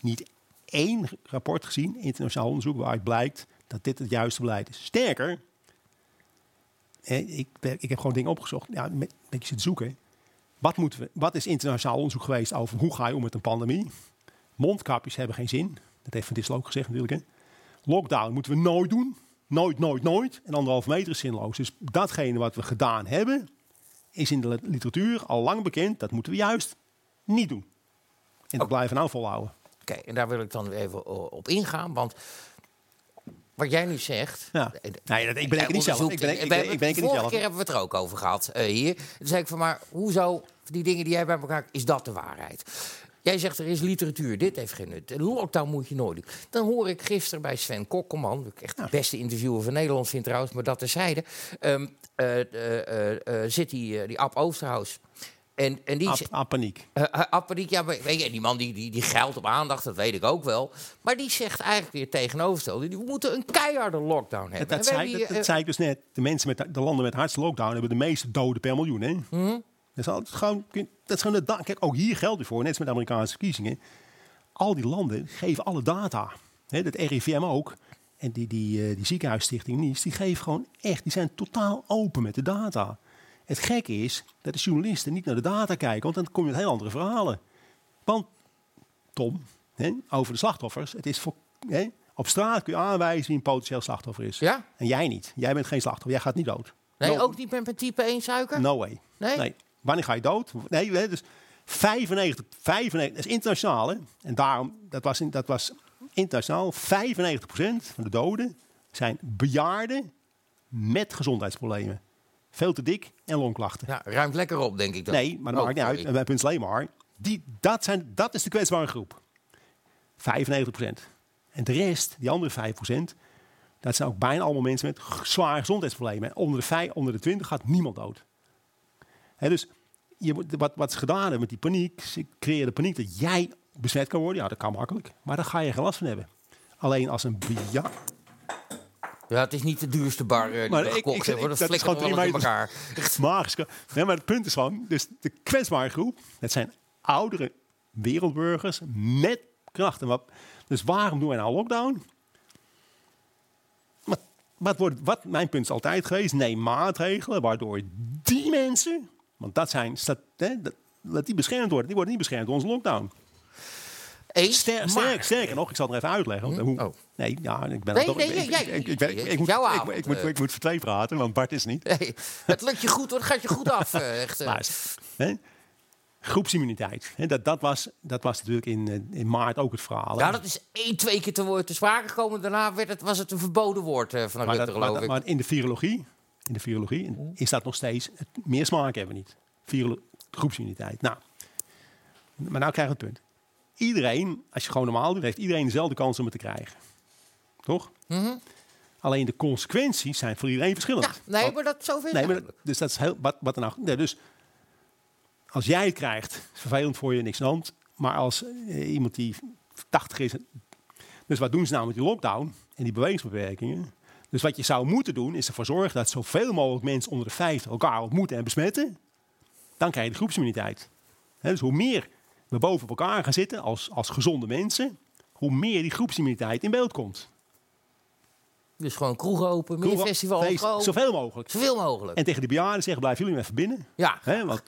niet één rapport gezien, internationaal onderzoek, waaruit blijkt dat dit het juiste beleid is. Sterker, ik, ik heb gewoon dingen opgezocht, ja, een beetje zitten zoeken. Wat, moeten we, wat is internationaal onderzoek geweest over hoe ga je om met een pandemie? Mondkapjes hebben geen zin. Dat heeft Van Dissel ook gezegd natuurlijk. Hè. Lockdown moeten we nooit doen. Nooit, nooit, nooit. En anderhalf meter is zinloos. Dus datgene wat we gedaan hebben, is in de literatuur al lang bekend. Dat moeten we juist niet doen. En dat blijven we nou volhouden. Oké, en daar wil ik dan even op ingaan. Want wat jij nu zegt. Ja. Nee, dat, ik ben ik niet zelf. Ik ben, ik, ben, ik ben ik de niet vorige zelf. keer hebben we het er ook over gehad eh, hier. Toen zei ik van, maar hoezo die dingen die jij bij elkaar... is dat de waarheid? Jij zegt er is literatuur, dit heeft geen nut. Een lockdown moet je nooit doen. Dan hoor ik gisteren bij Sven Kokkelman... die ik echt de beste interviewer van Nederland vind trouwens... maar dat terzijde... eh, eh, eh, eh, zit die, eh, die Ab Oosterhuis... En, en die Ap, zegt- ap paniek. eh, eh, Appeniek, ja, maar weet je, die man die, die, die geldt op aandacht, dat weet ik ook wel. Maar die zegt eigenlijk weer tegenovergestelde. die- We moeten een keiharde lockdown hebben. Dat, dat, we zei, hebben dat, hier, dat zei ik dus net. De mensen met de, de landen met hardste lockdown hebben de meeste doden per miljoen. Hè? Mhm. Dat is, al- gewoon, dat is gewoon de Kijk, ook hier geldt het voor, net als met de Amerikaanse verkiezingen. Al die landen geven alle data. Hè, dat RIVM ook. En die, die, eh, die ziekenhuisstichting Nies, die geven gewoon echt, die zijn totaal open met de data. Het gekke is dat de journalisten niet naar de data kijken, want dan kom je met heel andere verhalen. Want, Tom, hè, over de slachtoffers, het is voor, hè, op straat kun je aanwijzen wie een potentieel slachtoffer is. Ja? En jij niet. Jij bent geen slachtoffer, jij gaat niet dood. nee, No- ook niet met, type 1 suiker? No way. Nee? Wanneer ga je dood? Nee, dus 95, 95, dat is internationaal. Hè? En daarom, dat was, in, dat was internationaal, 95% van de doden zijn bejaarden met gezondheidsproblemen. Veel te dik en longklachten. Ja, ruimt lekker op, denk ik dan. Nee, maar dat Oh, maakt niet uit. En bij punt alleen maar. Die, dat, zijn, dat is de kwetsbare groep. 95%. En de rest, die andere 5%, dat zijn ook bijna allemaal mensen met zware gezondheidsproblemen. Onder de, vij- onder de 20 gaat niemand dood. Dus je, wat, wat ze gedaan hebben met die paniek, ze creëren paniek dat jij besmet kan worden. Ja, dat kan makkelijk. Maar daar ga je geen last van hebben. Alleen als een bejaard... Ja, het is niet de duurste bar eh, die Maar ik- gekocht ik- Dat dat is gewoon drie in elkaar. Echt magisch. Nee, maar het punt is gewoon, dus de kwetsbare groep, dat zijn oudere wereldburgers met krachten. Dus waarom doen wij nou lockdown? Wat, wat, wordt, wat mijn punt is altijd geweest, neem maatregelen waardoor die mensen, want dat zijn, stat, hè, dat, dat die beschermd worden, die worden niet beschermd door onze lockdown. Eens, Ster, sterk, sterker nog, ik zal het er even uitleggen. Hm? Hoe, Oh. Nee, ja, ik ben Nee, toch, nee, ik, ik, ik, ik, ben- moet, ik, avond, ik, moet, eh. ik moet voor twee praten, want Bart is niet. Nee, het lukt je goed, hoor. Het gaat je goed af. eh, echt, eh. Hè? Groepsimmuniteit. Hè? Dat, dat, was, dat was natuurlijk in, in maart ook het verhaal. Ja, dat is één, twee keer te, woord te sprake gekomen. Daarna werd het, was het een verboden woord eh, van maar, Rutte, dat, geloof maar, ik. maar in de virologie, in de virologie is dat nog steeds... Meer smaak hebben we niet. Virolo- groepsimmuniteit. Nou, maar nou krijgen we het punt. Iedereen, als je gewoon normaal doet, heeft iedereen dezelfde kans om het te krijgen. Toch? Mhm. Alleen de consequenties zijn voor iedereen verschillend. Ja, nee, Want- maar dat zoveel. Nee, maar dat- dus dat is heel, wat, wat nou. Nee, dus als jij het krijgt, is vervelend voor je, niks aan de hand. Maar als eh, iemand die 80 is. Dus wat doen ze nou met die lockdown en die bewegingsbeperkingen? Dus wat je zou moeten doen, is ervoor zorgen dat zoveel mogelijk mensen onder de 50 elkaar ontmoeten en besmetten. Dan krijg je de groepsimmuniteit. Dus hoe meer we boven elkaar gaan zitten als, als gezonde mensen, hoe meer die groepsimmuniteit in beeld komt. Dus gewoon kroegen open, meer Kroegen, festivals feest, open. Zoveel mogelijk. Zoveel mogelijk. En tegen de bejaarden zeggen, blijven jullie even binnen. Ja. Want,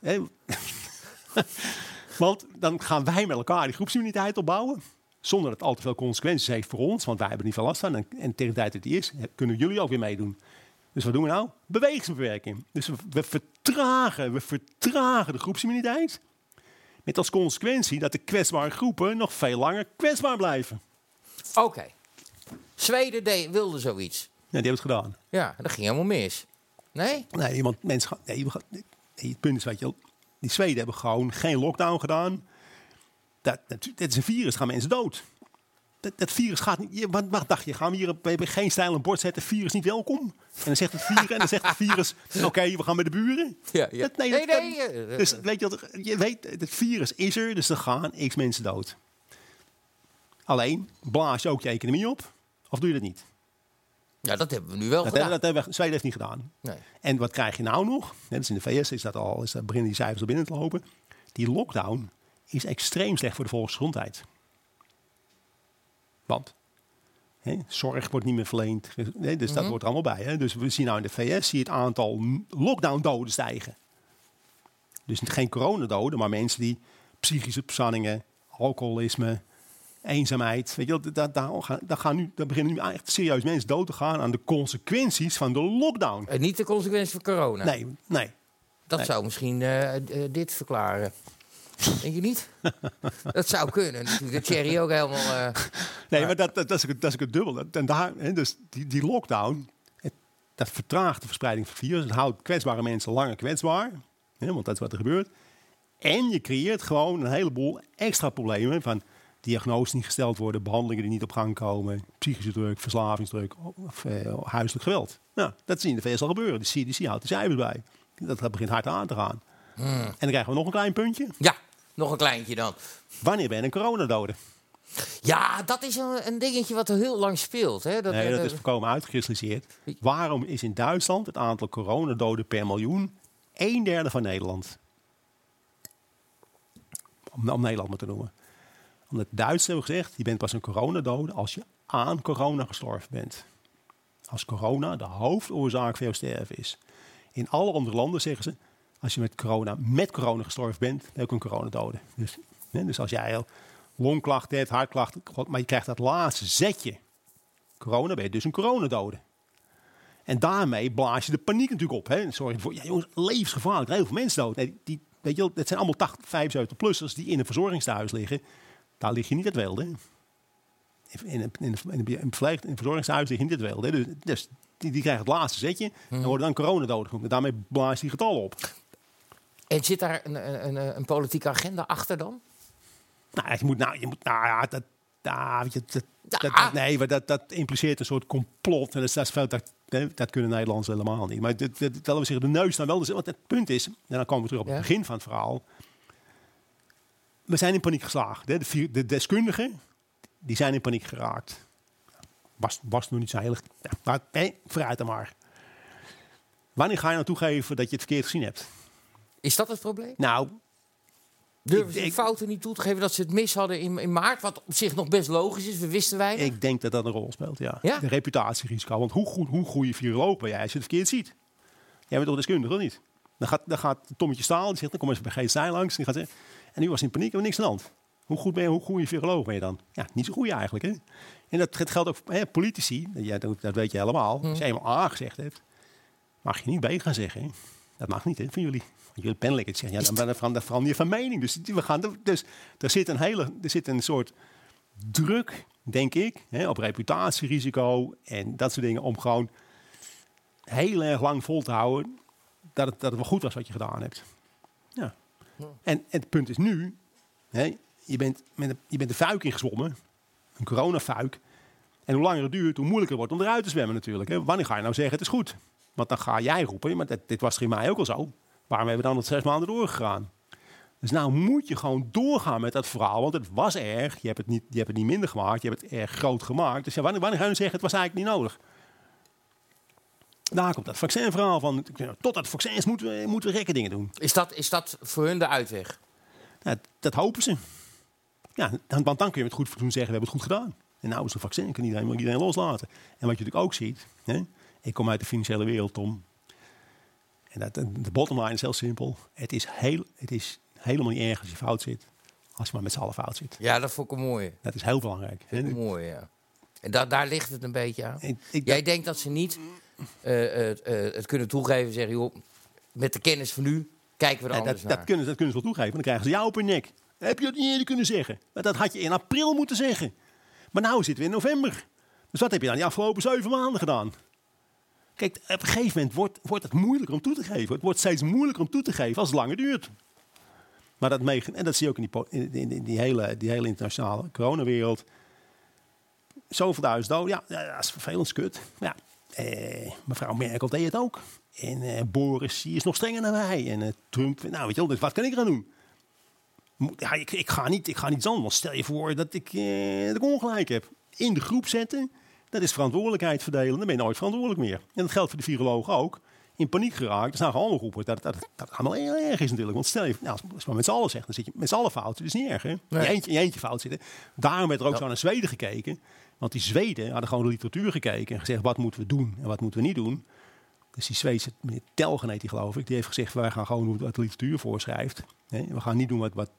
want dan gaan wij met elkaar die groepsimmuniteit opbouwen. Zonder dat het al te veel consequenties heeft voor ons. Want wij hebben er niet veel last van. En, en tegen de tijd dat die is, kunnen jullie ook weer meedoen. Dus wat doen we nou? Bewegingsbeperking. Dus we, we vertragen, we vertragen de groepsimmuniteit. Met als consequentie dat de kwetsbare groepen nog veel langer kwetsbaar blijven. Oké. Zweden deed, wilde zoiets. Ja, die hebben het gedaan. Ja, dat ging helemaal mis. Nee? Nee, iemand, mensen nee, het punt is, weet je die Zweden hebben gewoon geen lockdown gedaan. Dat, dat, dat is een virus, gaan mensen dood. Dat, dat virus gaat niet. Je, wat, wat dacht je? Gaan we hier op, we geen stijl een bord zetten, virus niet welkom? En dan zegt het virus, en dan zegt het virus, oké, we gaan met de buren. Ja, ja. Dat, nee, Nee, dat- nee, eh, dus weet je, wat, je weet, het virus is er, dus er gaan x mensen dood. Alleen, blaas je ook je economie op? Of doe je dat niet? Ja, dat hebben we nu wel Dat, gedaan. dat hebben we, Zweden heeft niet gedaan. Nee. En wat krijg je nou nog? Net als in de VS is dat al, is dat beginnen die cijfers er binnen te lopen. Die lockdown is extreem slecht voor de volksgezondheid. Want hè, zorg wordt niet meer verleend. Hè, dus dat Mhm. hoort er allemaal bij. Hè. Dus we zien nou in de VS zie het aantal lockdown-doden stijgen. Dus geen coronadoden, maar mensen die psychische spanningen, alcoholisme, eenzaamheid. Weet je, daar, daar, gaan, daar, gaan nu, daar beginnen nu echt serieus mensen dood te gaan aan de consequenties van de lockdown. En niet de consequentie van corona. Nee, nee. Dat Nee. zou misschien eh, eh, dit verklaren. Denk je niet? dat zou kunnen. Dat Thierry ook helemaal... eh, Nee, maar dat, dat, dat, is, dat is het dubbel. En daar, hè, dus die, die lockdown, het, dat vertraagt de verspreiding van het virus. Het houdt kwetsbare mensen langer kwetsbaar. Hè, want dat is wat er gebeurt. En je creëert gewoon een heleboel extra problemen van diagnoses die niet gesteld worden, behandelingen die niet op gang komen, psychische druk, verslavingsdruk of eh, huiselijk geweld. Nou, dat zie je in de VS al gebeuren. De CDC houdt de cijfers bij. Dat, dat begint hard aan te gaan. En dan krijgen we nog een klein puntje. Ja, nog een kleintje dan. Wanneer ben je een coronadode? Ja, dat is een, een dingetje wat er heel lang speelt. Hè? Dat, nee, dat eh, is voorkomen uitgekristalliseerd. Waarom is in Duitsland het aantal coronadoden per miljoen een derde van Nederland? Om, om Nederland maar te noemen. Omdat Duitsers hebben gezegd, je bent pas een coronadode als je aan corona gestorven bent. Als corona de hoofdoorzaak van jouw sterven is. In alle andere landen zeggen ze, als je met corona, met corona gestorven bent, dan heb je ook een coronadode. Dus, hè, dus als jij longklachten hebt, hartklachten, maar je krijgt dat laatste zetje corona, ben je dus een coronadode. En daarmee blaas je de paniek natuurlijk op. Hè. Zorg je ervoor, ja jongens, levensgevaarlijk, heel veel mensen dood. Nee, die, weet je dat zijn allemaal 80, 75-plussers die in een verzorgingstehuis liggen. Daar lig je niet het wilde. In een, in een, in een, in een verpleeg- in een verzorgingstehuis lig je niet het wilde. Dus, dus die, die krijgen het laatste zetje en worden dan genoemd. En daarmee blaas je die getallen op. En zit daar een, een, een, een politieke agenda achter dan? Nou, je moet, nou, je moet, nou ja, dat, nou, je, dat, nee, maar dat, dat impliceert een soort complot. En dat, is- dat, veel- dat, kunnen Nederlanders helemaal niet. Maar dat, dat, dat we zeggen, de neus dan wel. Dus, want het punt is, en dan komen we terug op het Ja. begin van het verhaal. We zijn in paniek geslagen. hè. De, de deskundigen, die zijn in paniek geraakt. Was, was nog niet zo heel... Ja, maar nee, vooruit dan maar. Wanneer ga je nou toegeven dat je het verkeerd gezien hebt? Is dat het probleem? Nou, Durven ze de fouten niet toe te geven dat ze het mis hadden in, in maart? Wat op zich nog best logisch is. We wisten weinig. Ik denk dat dat een rol speelt, ja. Ja? De reputatierisico. Want hoe, goed, hoe goede viroloog ben jij als je het verkeerd ziet? Jij bent toch deskundige, of niet? Dan gaat, dan gaat Tommetje Staal, die zegt, dan kom eens bij GSI langs. En, die gaat zeggen, en nu was in paniek en niks aan de hand. Hoe goed ben je, hoe goede viroloog ben je dan? Ja, niet zo goed eigenlijk, hè? En dat, geldt ook voor hè, politici. Ja, dat, dat weet je helemaal. Als je eenmaal A gezegd hebt, mag je niet B gaan zeggen. hè. Dat mag niet, hè, van jullie. Jullie pennelijk zeggen, ja, dan ben je van, dan verander je van mening. Dus, we gaan, dus er zit een hele, er zit een soort druk, denk ik, hè, op reputatierisico en dat soort dingen, om gewoon heel erg lang vol te houden dat het, dat het wel goed was wat je gedaan hebt. Ja. En, en het punt is nu, hè, je, bent met een, je bent de fuik ingezwommen, een coronafuik. En hoe langer het duurt, hoe moeilijker het wordt om eruit te zwemmen natuurlijk. Hè. Wanneer ga je nou zeggen, het is goed? Want dan ga jij roepen, maar dit, dit was er in mei ook al zo. Waarom hebben we dan het zes maanden doorgegaan? Dus nou moet je gewoon doorgaan met dat verhaal, want het was erg. Je hebt het niet, je hebt het niet minder gemaakt, je hebt het erg groot gemaakt. Dus ja, wanneer, wanneer ga je nou zeggen, het was eigenlijk niet nodig? Daar komt dat vaccinverhaal van. Tot het vaccin is, moeten we, moeten we gekke dingen doen. Is dat, is dat voor hun de uitweg? Ja, dat hopen ze. Ja, dan, want dan kun je met goed fatsoen zeggen, we hebben het goed gedaan. En nou is een vaccin, kan iedereen, iedereen loslaten. En wat je natuurlijk ook ziet, hè, ik kom uit de financiële wereld, Tom. En dat, de bottom line is heel simpel. Het is, heel, het is helemaal niet erg als je fout zit, als je maar met z'n allen fout zit. Ja, dat vond ik een mooie. Dat is heel belangrijk. hè. Mooi, ja. En da daar ligt het een beetje aan. Ik- ik- Jij denkt dat ze niet eh, eh, eh, het kunnen toegeven en zeggen... Joh, met de kennis van nu kijken we er Ja, anders dat, naar. dat, kunnen, ze- dat kunnen ze wel toegeven, dan krijgen ze jou op hun nek. Heb je dat niet eerder kunnen zeggen? Maar dat had je in april moeten zeggen. Maar nou zitten we in november. Dus wat heb je dan die afgelopen zeven maanden gedaan? Kijk, op een gegeven moment wordt, wordt het moeilijker om toe te geven. Het wordt steeds moeilijker om toe te geven als het langer duurt. Maar dat meegen, en dat zie je ook in die, in, die, hele, die hele internationale coronawereld. Zoveel duizend doden, ja, dat is vervelend, kut. Maar ja, eh, mevrouw Merkel deed het ook. En eh, Boris, die is nog strenger dan wij. En eh, Trump, nou weet je wel, dus wat kan ik eraan doen? Ik, ik, ga niet, ik ga niet anders. Stel je voor dat ik, eh, dat ik ongelijk heb. In de groep zetten. Dat is verantwoordelijkheid verdelen. Dan ben je nooit verantwoordelijk meer. En dat geldt voor de virologen ook. In paniek geraakt. Er zijn allemaal groepen dat dat, dat allemaal heel erg is natuurlijk. Want stel je, nou, als je maar met z'n allen zegt, dan zit je met z'n allen fout. Dat is niet erg, hè? Nee. Je, eentje, je eentje fout zitten. Daarom werd er ook Ja. zo naar Zweden gekeken. Want die Zweden hadden gewoon de literatuur gekeken. En gezegd, wat moeten we doen en wat moeten we niet doen. Dus die Zweedse meneer Telgen heet die geloof ik. Die heeft gezegd, wij gaan gewoon doen wat de literatuur voorschrijft. Hè? We gaan niet doen wat, wat...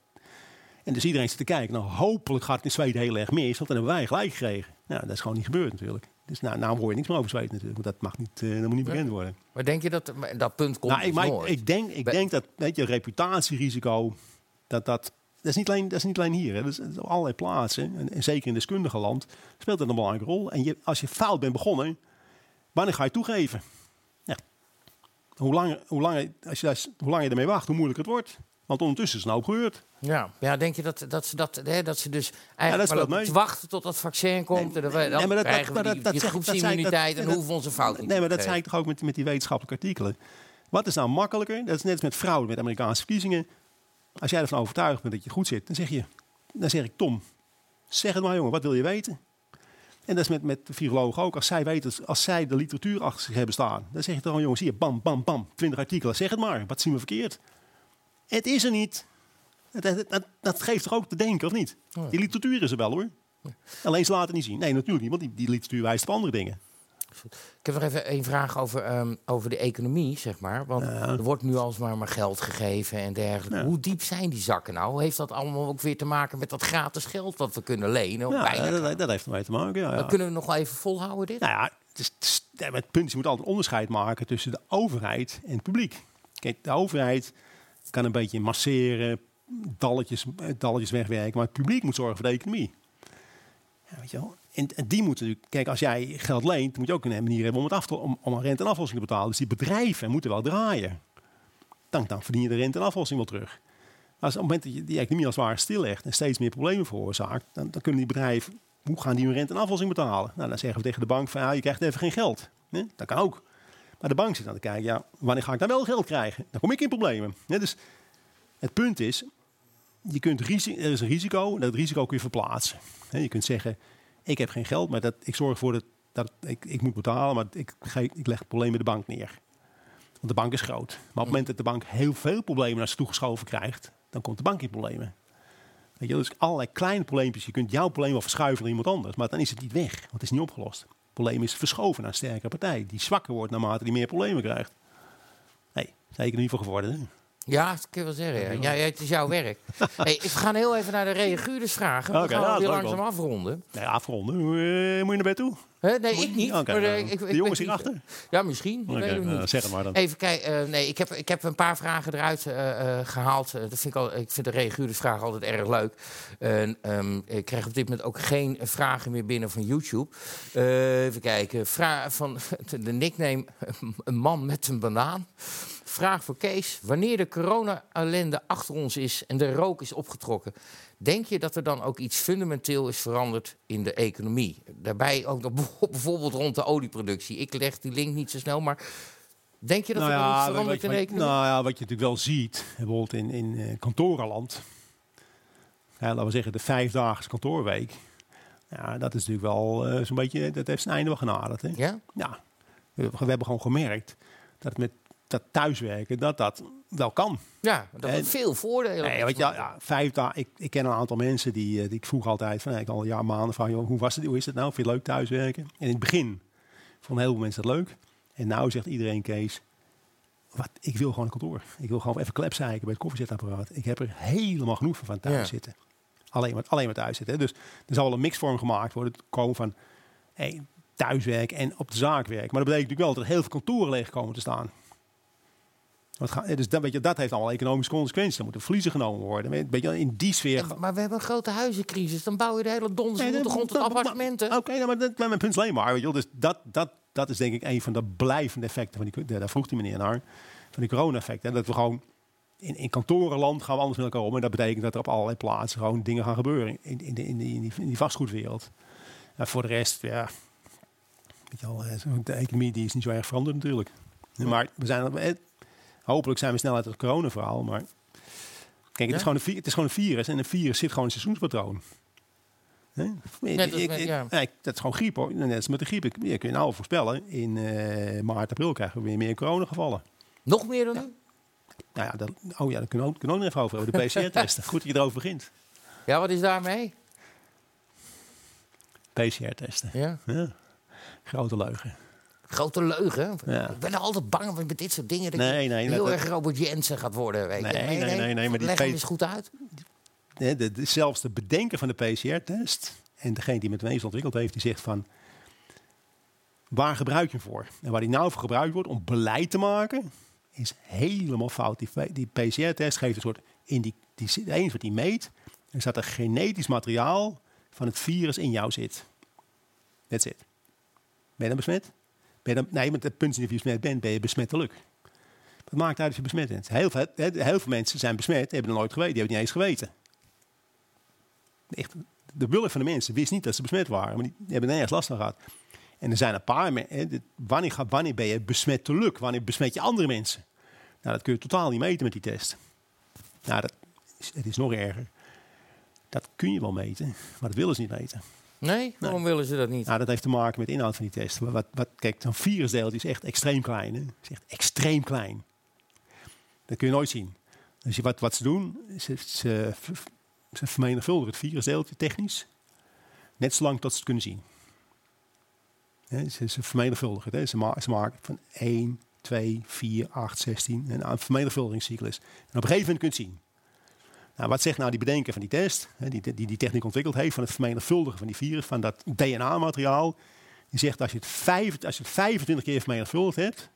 En dus iedereen zit te kijken. Nou, hopelijk gaat het in Zweden heel erg mis. Want dan hebben wij gelijk gekregen. Nou, dat is gewoon niet gebeurd natuurlijk. Dus nou, nou hoor je niks meer over Zweden natuurlijk. Want dat, mag niet, eh, dat moet niet bekend worden. Maar denk je dat dat punt komt Nou, ik, dus maar ik, denk, ik denk dat weet je, reputatierisico, dat dat. Dat is, niet alleen, dat is niet alleen hier. Hè. Dat is, dat is op allerlei plaatsen. En, en zeker in deskundige land speelt dat een belangrijke rol. En je, als je fout bent begonnen, wanneer ga je toegeven? Ja. Hoe, langer, hoe, langer, als je, hoe langer je ermee wacht, hoe moeilijker het wordt. Want ondertussen is het nou gebeurd. Ja, ja denk je dat, dat, ze, dat, hè, dat ze dus eigenlijk maar mee. te wachten tot dat vaccin komt? en dan, dan Nee, maar dat- krijgen dat- we die, dat- dat dat groepsimmuniteit dat- en dat- hoeven we onze fout niet Nee, maar dat zei ik toch ook met, met die wetenschappelijke artikelen. Wat is nou makkelijker? Dat is net als met vrouwen met Amerikaanse verkiezingen. Als jij ervan overtuigd bent dat je goed zit, dan zeg je, dan zeg ik Tom, zeg het maar jongen, wat wil je weten? En dat is met, met de virologen ook. Als zij weten, als zij de literatuur achter zich hebben staan, dan zeg je toch gewoon jongens, hier, bam, bam, bam, 20 artikelen, zeg het maar. Wat zien we verkeerd? Het is er niet. Dat, dat, dat, dat geeft toch ook te denken, of niet? Die literatuur is er wel hoor. Alleen ze laten niet zien. Nee, natuurlijk niet, want die, die literatuur wijst op andere dingen. Ik heb nog even een vraag over, ehm, over de economie, zeg maar. Want er wordt nu alsmaar maar geld gegeven en dergelijke. Ja. Hoe diep zijn die zakken nou? Heeft dat allemaal ook weer te maken met dat gratis geld wat we kunnen lenen? Ja, dat, dat heeft ermee te maken. Ja, ja. kunnen we nog wel even volhouden dit? Nou ja, het, is, het, is- ja, maar het punt is, je moet altijd onderscheid maken tussen de overheid en het publiek. Kijk, de overheid kan een beetje masseren, dalletjes, eh, dalletjes wegwerken, maar het publiek moet zorgen voor de economie. Ja, weet je wel? En, en die moeten natuurlijk, kijk, als jij geld leent, moet je ook een manier hebben om, het af te, om, om een rente en aflossing te betalen. Dus die bedrijven moeten wel draaien. Dan, dan verdien je de rente en aflossing wel terug. Als op het moment dat je die economie als het ware stillegt en steeds meer problemen veroorzaakt, dan, dan kunnen die bedrijven, hoe gaan die hun rente en aflossing betalen? Nou, dan zeggen we tegen de bank van, ja, je krijgt even geen geld. Nee, dat kan ook. Maar de bank zit aan te kijken, ja, wanneer ga ik dan wel geld krijgen? Dan kom ik in problemen. Dus het punt is, je kunt er is een risico dat risico kun je verplaatsen. Je kunt zeggen, ik heb geen geld, maar dat, ik zorg ervoor dat, ik, ik moet betalen, maar ik, ik leg het probleem bij de bank neer. Want de bank is groot. Maar op het moment dat de bank heel veel problemen naar zich toegeschoven krijgt, dan komt de bank in problemen. Weet je, dus allerlei kleine probleempjes. Je kunt jouw probleem wel verschuiven naar iemand anders, maar dan is het niet weg, want het is niet opgelost. Probleem is verschoven naar een sterkere partij, die zwakker wordt naarmate die meer problemen krijgt. Nee, zeker niet voor geworden. Hè? Ja, dat kun je wel zeggen. Ja. Het is jouw werk. hey, we gaan heel even naar de reaguurders vragen. We Oké, gaan ja, weer langzaam afronden. Nee, afronden. Hoe, eh, moet je naar bed toe? Nee, ik niet. Maar, eh, ik, ik, de ik jongens weet hierachter? Ja, misschien. Ik weet het nou, niet. zeg het maar dan. Even kijken. eh, nee, ik heb, ik heb een paar vragen eruit eh, eh, gehaald. Eh, dat vind ik, al, ik vind de reaguurdersvragen altijd erg leuk. Ehm, ik krijg op dit moment ook geen vragen meer binnen van YouTube. Eh, even kijken. Vraag van de nickname een man met een banaan. Vraag voor Kees. Wanneer de corona-ellende achter ons is en de rook is opgetrokken... denk je dat er dan ook iets fundamenteel is veranderd in de economie? Daarbij ook nog bijvoorbeeld rond de olieproductie. Ik leg die link niet zo snel, maar... Denk je dat er dan iets verandert wat- in de economie? nou ja, wat je natuurlijk wel ziet, bijvoorbeeld in, in eh, kantorenland. Ja, laten we zeggen de vijfdaagse kantoorweek. Ja, dat is natuurlijk wel eh, zo'n beetje, dat heeft zijn einde wel genaderd. Hè? Ja? Ja. We, we hebben gewoon gemerkt dat met dat thuiswerken, dat dat wel kan. Ja, dat heeft veel voordelen. Nee, weet je, wel, ja, vijf dagen. Ik, ik ken een aantal mensen die, eh, die ik vroeg altijd van, ik al een jaar maanden van, joh, hoe was het, hoe is het nou? Vind je het leuk thuiswerken? En in het begin vonden heel veel mensen dat leuk. En nou zegt iedereen, Kees, wat, ik wil gewoon een kantoor. Ik wil gewoon even klepzeiken bij het koffiezetapparaat. Ik heb er helemaal genoeg van, van thuis Ja. zitten. Alleen maar, alleen maar thuis zitten. Dus er zal wel een mixvorm gemaakt worden. Komen van hey, thuiswerken en op de zaak werken. Maar dat betekent natuurlijk wel dat er heel veel kantoren leeg komen te staan. Ga, dus dat, weet je, dat heeft allemaal economische consequenties. Dan moeten verliezen genomen worden. Weet je, in die sfeer. Maar we hebben een grote huizencrisis. Dan bouw je de hele donders Nee, nee, dat- grond tot appartementen. Oké, nou, maar dat, maar mijn punt is alleen maar. Weet je dus dat, dat, dat is denk ik een van de blijvende effecten. Van die, daar vroeg die meneer naar. Van die corona-effecten. Dat we gewoon in, in kantorenland gaan we anders met elkaar om. En dat betekent dat er op allerlei plaatsen gewoon dingen gaan gebeuren. In, in, de- in, die, in, vastgoedwereld. En voor de rest, ja. Weet je wel, eh, de economie die is niet zo erg veranderd natuurlijk. Maar we zijn, eh, hopelijk zijn we snel uit het corona-verhaal. Maar kijk, het, Ja? is gewoon een, vi- het is gewoon een virus. En een virus zit gewoon in een seizoenspatroon. Net als Ik- ja. nee, dat is gewoon griep hoor. Net als met de griep. Ik, je kun je nou al voorspellen. In eh, maart, april krijgen we weer meer coronagevallen. Nog meer dan nu? Nou ja, dat, oh ja, daar kunnen we ook, kunnen we ook nog even over hebben. De PCR-testen. Goed dat je erover begint. Ja, wat is daarmee? PCR-testen. Ja. Ja. Grote leugen. Grote leugen. Ja. Ik ben er altijd bang met dit soort dingen. Dat Nee, heel erg Robert Jensen gaat worden. Weet. Nee, nee, nee, nee, maar die Leg hem eens goed uit. De, de- zelfs de bedenker van de PCR-test en degene die het meest ontwikkeld heeft, die zegt van waar gebruik je hem voor? En waar die nou voor gebruikt wordt om beleid te maken, is helemaal fout. Die, die PCR-test geeft een soort in die, die zit- eens wat die meet, er staat er genetisch materiaal van het virus in jou zit. That's it. Ben je dan besmet? Ben je dan, nee, met het punt is of je besmet bent, ben je besmettelijk. Dat maakt uit of je besmet bent. Heel veel, heel veel mensen zijn besmet, hebben er nooit geweten, die hebben het niet eens geweten. Echt, de bulk van de mensen wist niet dat ze besmet waren, maar die hebben er nergens last van gehad. En er zijn een paar mensen. Wanneer, wanneer ben je besmettelijk? Wanneer besmet je andere mensen? Nou, dat kun je totaal niet meten met die test. Nou, dat het is nog erger. Dat kun je wel meten, maar dat willen ze niet meten. Nee? Waarom willen ze dat niet? Nou, dat heeft te maken met de inhoud van die test. Wat, wat, kijk, zo'n virusdeeltje is echt extreem klein. Hè? is echt extreem klein. Dat kun je nooit zien. Dus je- wat, wat ze doen, ze, ze, ze vermenigvuldigen het virusdeeltje technisch. Net zolang tot ze het kunnen zien. Hè, ze, ze vermenigvuldigen het. Hè? Ze, ma- ze maken van 1, 2, 4, 8, 16. En een vermenigvuldigingscyclus. En op een gegeven moment kun je het zien. Nou, wat zegt nou die bedenker van die test, die, die die techniek ontwikkeld heeft van het vermenigvuldigen van die virus, van dat DNA-materiaal. Die zegt als je, het vijf, als je het 25 keer vermenigvuldigd hebt,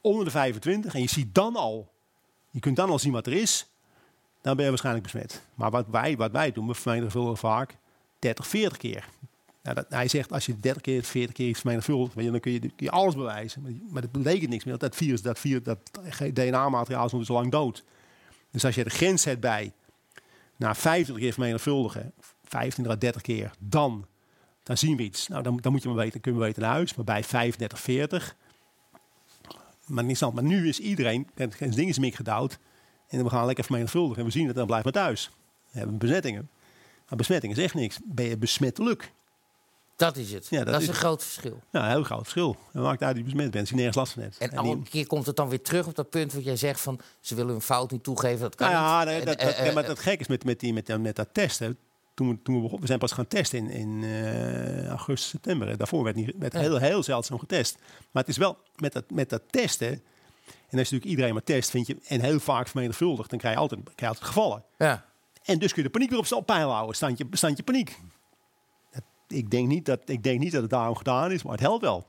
onder de 25, en je ziet dan al, je kunt dan al zien wat er is, dan ben je waarschijnlijk besmet. Maar wat wij, wat wij doen, we vermenigvuldigen vaak 30, 40 keer. Nou, hij zegt als je 30 keer, 40 keer vermenigvuldigt, dan kun je, kun je alles bewijzen. Maar, dat betekent niks meer. Dat virus, dat, dat DNA-materiaal is nog zo lang dood. Dus als je de grens zet bij na 25 keer vermenigvuldigen, 25 à 30 keer, dan, dan zien we iets. Nou, dan, dan moet je maar weten, kunnen we weten naar huis. Maar bij 35, 40, maar, niet maar nu is iedereen, het ding is mik gedouwd. En we gaan lekker vermenigvuldigen. En we zien het, dan blijft maar thuis. We hebben besmettingen. Maar besmetting is echt niks. Ben je besmettelijk? Dat is het. Ja, dat, is is- een groot verschil. Ja, een heel groot verschil. Het maakt uit dat je besmet bent. Je nergens last van hebt. En En elke die- keer komt het dan weer terug op dat punt wat jij zegt van ze willen hun fout niet toegeven. Dat kan Nou ja, niet. dat, eh, dat, eh, ja, maar dat gek is met, met, die, met, met dat testen. Toen we, toen we, begonnen, we zijn pas gaan testen in, in eh, augustus, september. hè. Daarvoor werd, niet, werd Ja. heel, heel zeldzaam getest. Maar het is wel met dat, met dat testen. En als je natuurlijk iedereen maar test, vind je, en heel vaak vermenigvuldigd, dan krijg je altijd, krijg je altijd gevallen. Ja. En dus kun je de paniek weer op peil houden. Standje, standje paniek. Ik, denk niet dat, ik denk niet dat het daarom gedaan is, maar het helpt wel.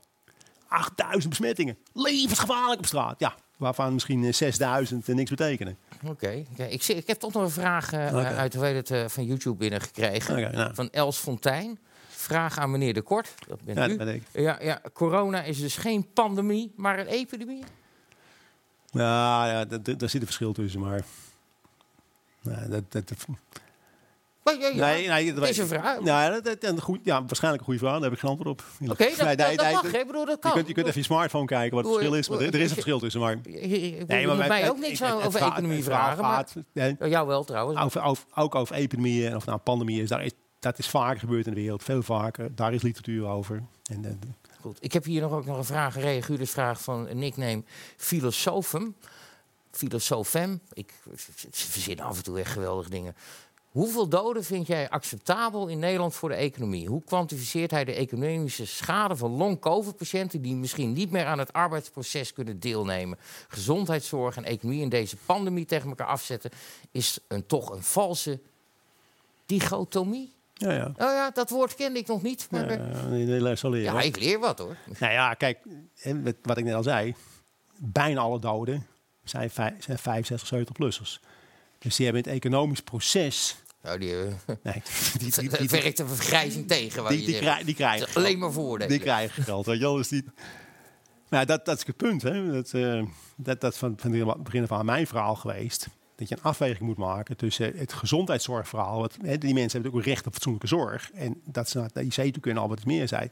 8000 besmettingen. Levensgevaarlijk op straat. Ja, waarvan misschien eh, 6000 niks betekenen. Oké, ik, ik heb toch nog een vraag eh, uit hoe heet het, eh, van YouTube binnengekregen. Nou. Van Els Fontijn. Vraag aan meneer De Kort. Dat bent Ja, u. dat ben ik. Ja, ja, corona is dus geen pandemie, maar een epidemie. Nou ja, daar zit een verschil tussen, maar... Nou, dat, dat, Maar ja, ja, nee, nee, dat is een ik. vraag. Nou, dat, goed, ja, waarschijnlijk een goede vraag. Daar heb ik geen antwoord op. Oké, dat- dat- dat mag, hè? Ik bedoel, dat Je kunt, je kunt even je smartphone kijken wat het verschil is. Maar er, is een verschil tussen. Maar, je Nee, maar mij ook niks over economie vragen. Maar, nee. Jou wel trouwens. ook over epidemieën en of nou een pandemie is, daar is. Dat is vaker gebeurd in de wereld. Veel vaker. Daar is literatuur over. En, eh, Goed. Ik heb hier nog ook nog een vraag, een Regulus vraag van een nickname Filosofem. Filosofem. Ik ze verzin af en toe echt geweldige dingen. Hoeveel doden vind jij acceptabel in Nederland voor de economie? Hoe kwantificeert hij de economische schade van long-covid-patiënten die misschien niet meer aan het arbeidsproces kunnen deelnemen? Gezondheidszorg en economie in deze pandemie tegen elkaar afzetten is een, toch een valse dichotomie. ja, ja. Oh ja, dat woord kende ik nog niet. Maar, Ja, nee, les leren. ja, ik leer wat hoor. Nou ja, kijk, wat ik net al zei. Bijna alle doden zijn, vij- zijn 65, 70-plussers. Dus die hebben het economisch proces... Nou, die, eh, Nee, die, die, werkt een vergrijzing tegen. die, die, zeggen. krij- die krijgen Alleen maar voordelen. Die krijgen geld, weet je wel. Dus die... Ja, dat, dat is het punt. Hè. Dat, eh, dat, dat is van, van het begin af aan mijn verhaal geweest. Dat je een afweging moet maken tussen het gezondheidszorgverhaal. Wat, hè, die mensen hebben ook een recht op fatsoenlijke zorg. En dat ze naar de IC toe kunnen, al wat het meer zei.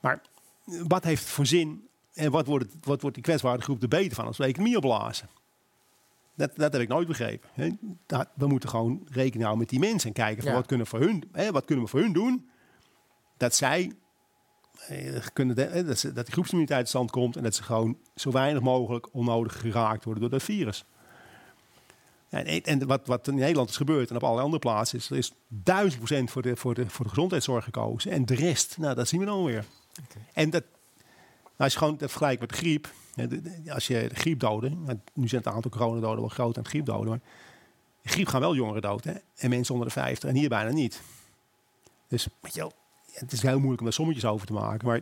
Maar wat heeft het voor zin en wat wordt, het, wat wordt die kwetsbare groep er beter van als we de economie opblazen? Dat, dat heb ik nooit begrepen. Hè. Dat- we moeten gewoon rekening houden met die mensen en kijken van Ja. wat, kunnen we voor hun, hè, wat kunnen we voor hun doen. Dat zij eh, kunnen de- hè, dat, ze, dat die groepsimmuniteit tot stand komt en dat ze gewoon zo weinig mogelijk onnodig geraakt worden door dat virus. En en wat, wat in Nederland is gebeurd en op alle andere plaatsen is, er is duizend procent voor de, voor, de, voor de gezondheidszorg gekozen. En de rest, nou, dat zien we dan weer. En dat, nou, als je gewoon dat vergelijkt met de griep, als je de griepdoden, nu zijn het aantal coronadoden wel groot het griepdoden, maar griep gaan wel jongeren dood hè, en mensen onder de 50 en hier bijna niet. Dus het is heel moeilijk om daar sommetjes over te maken, maar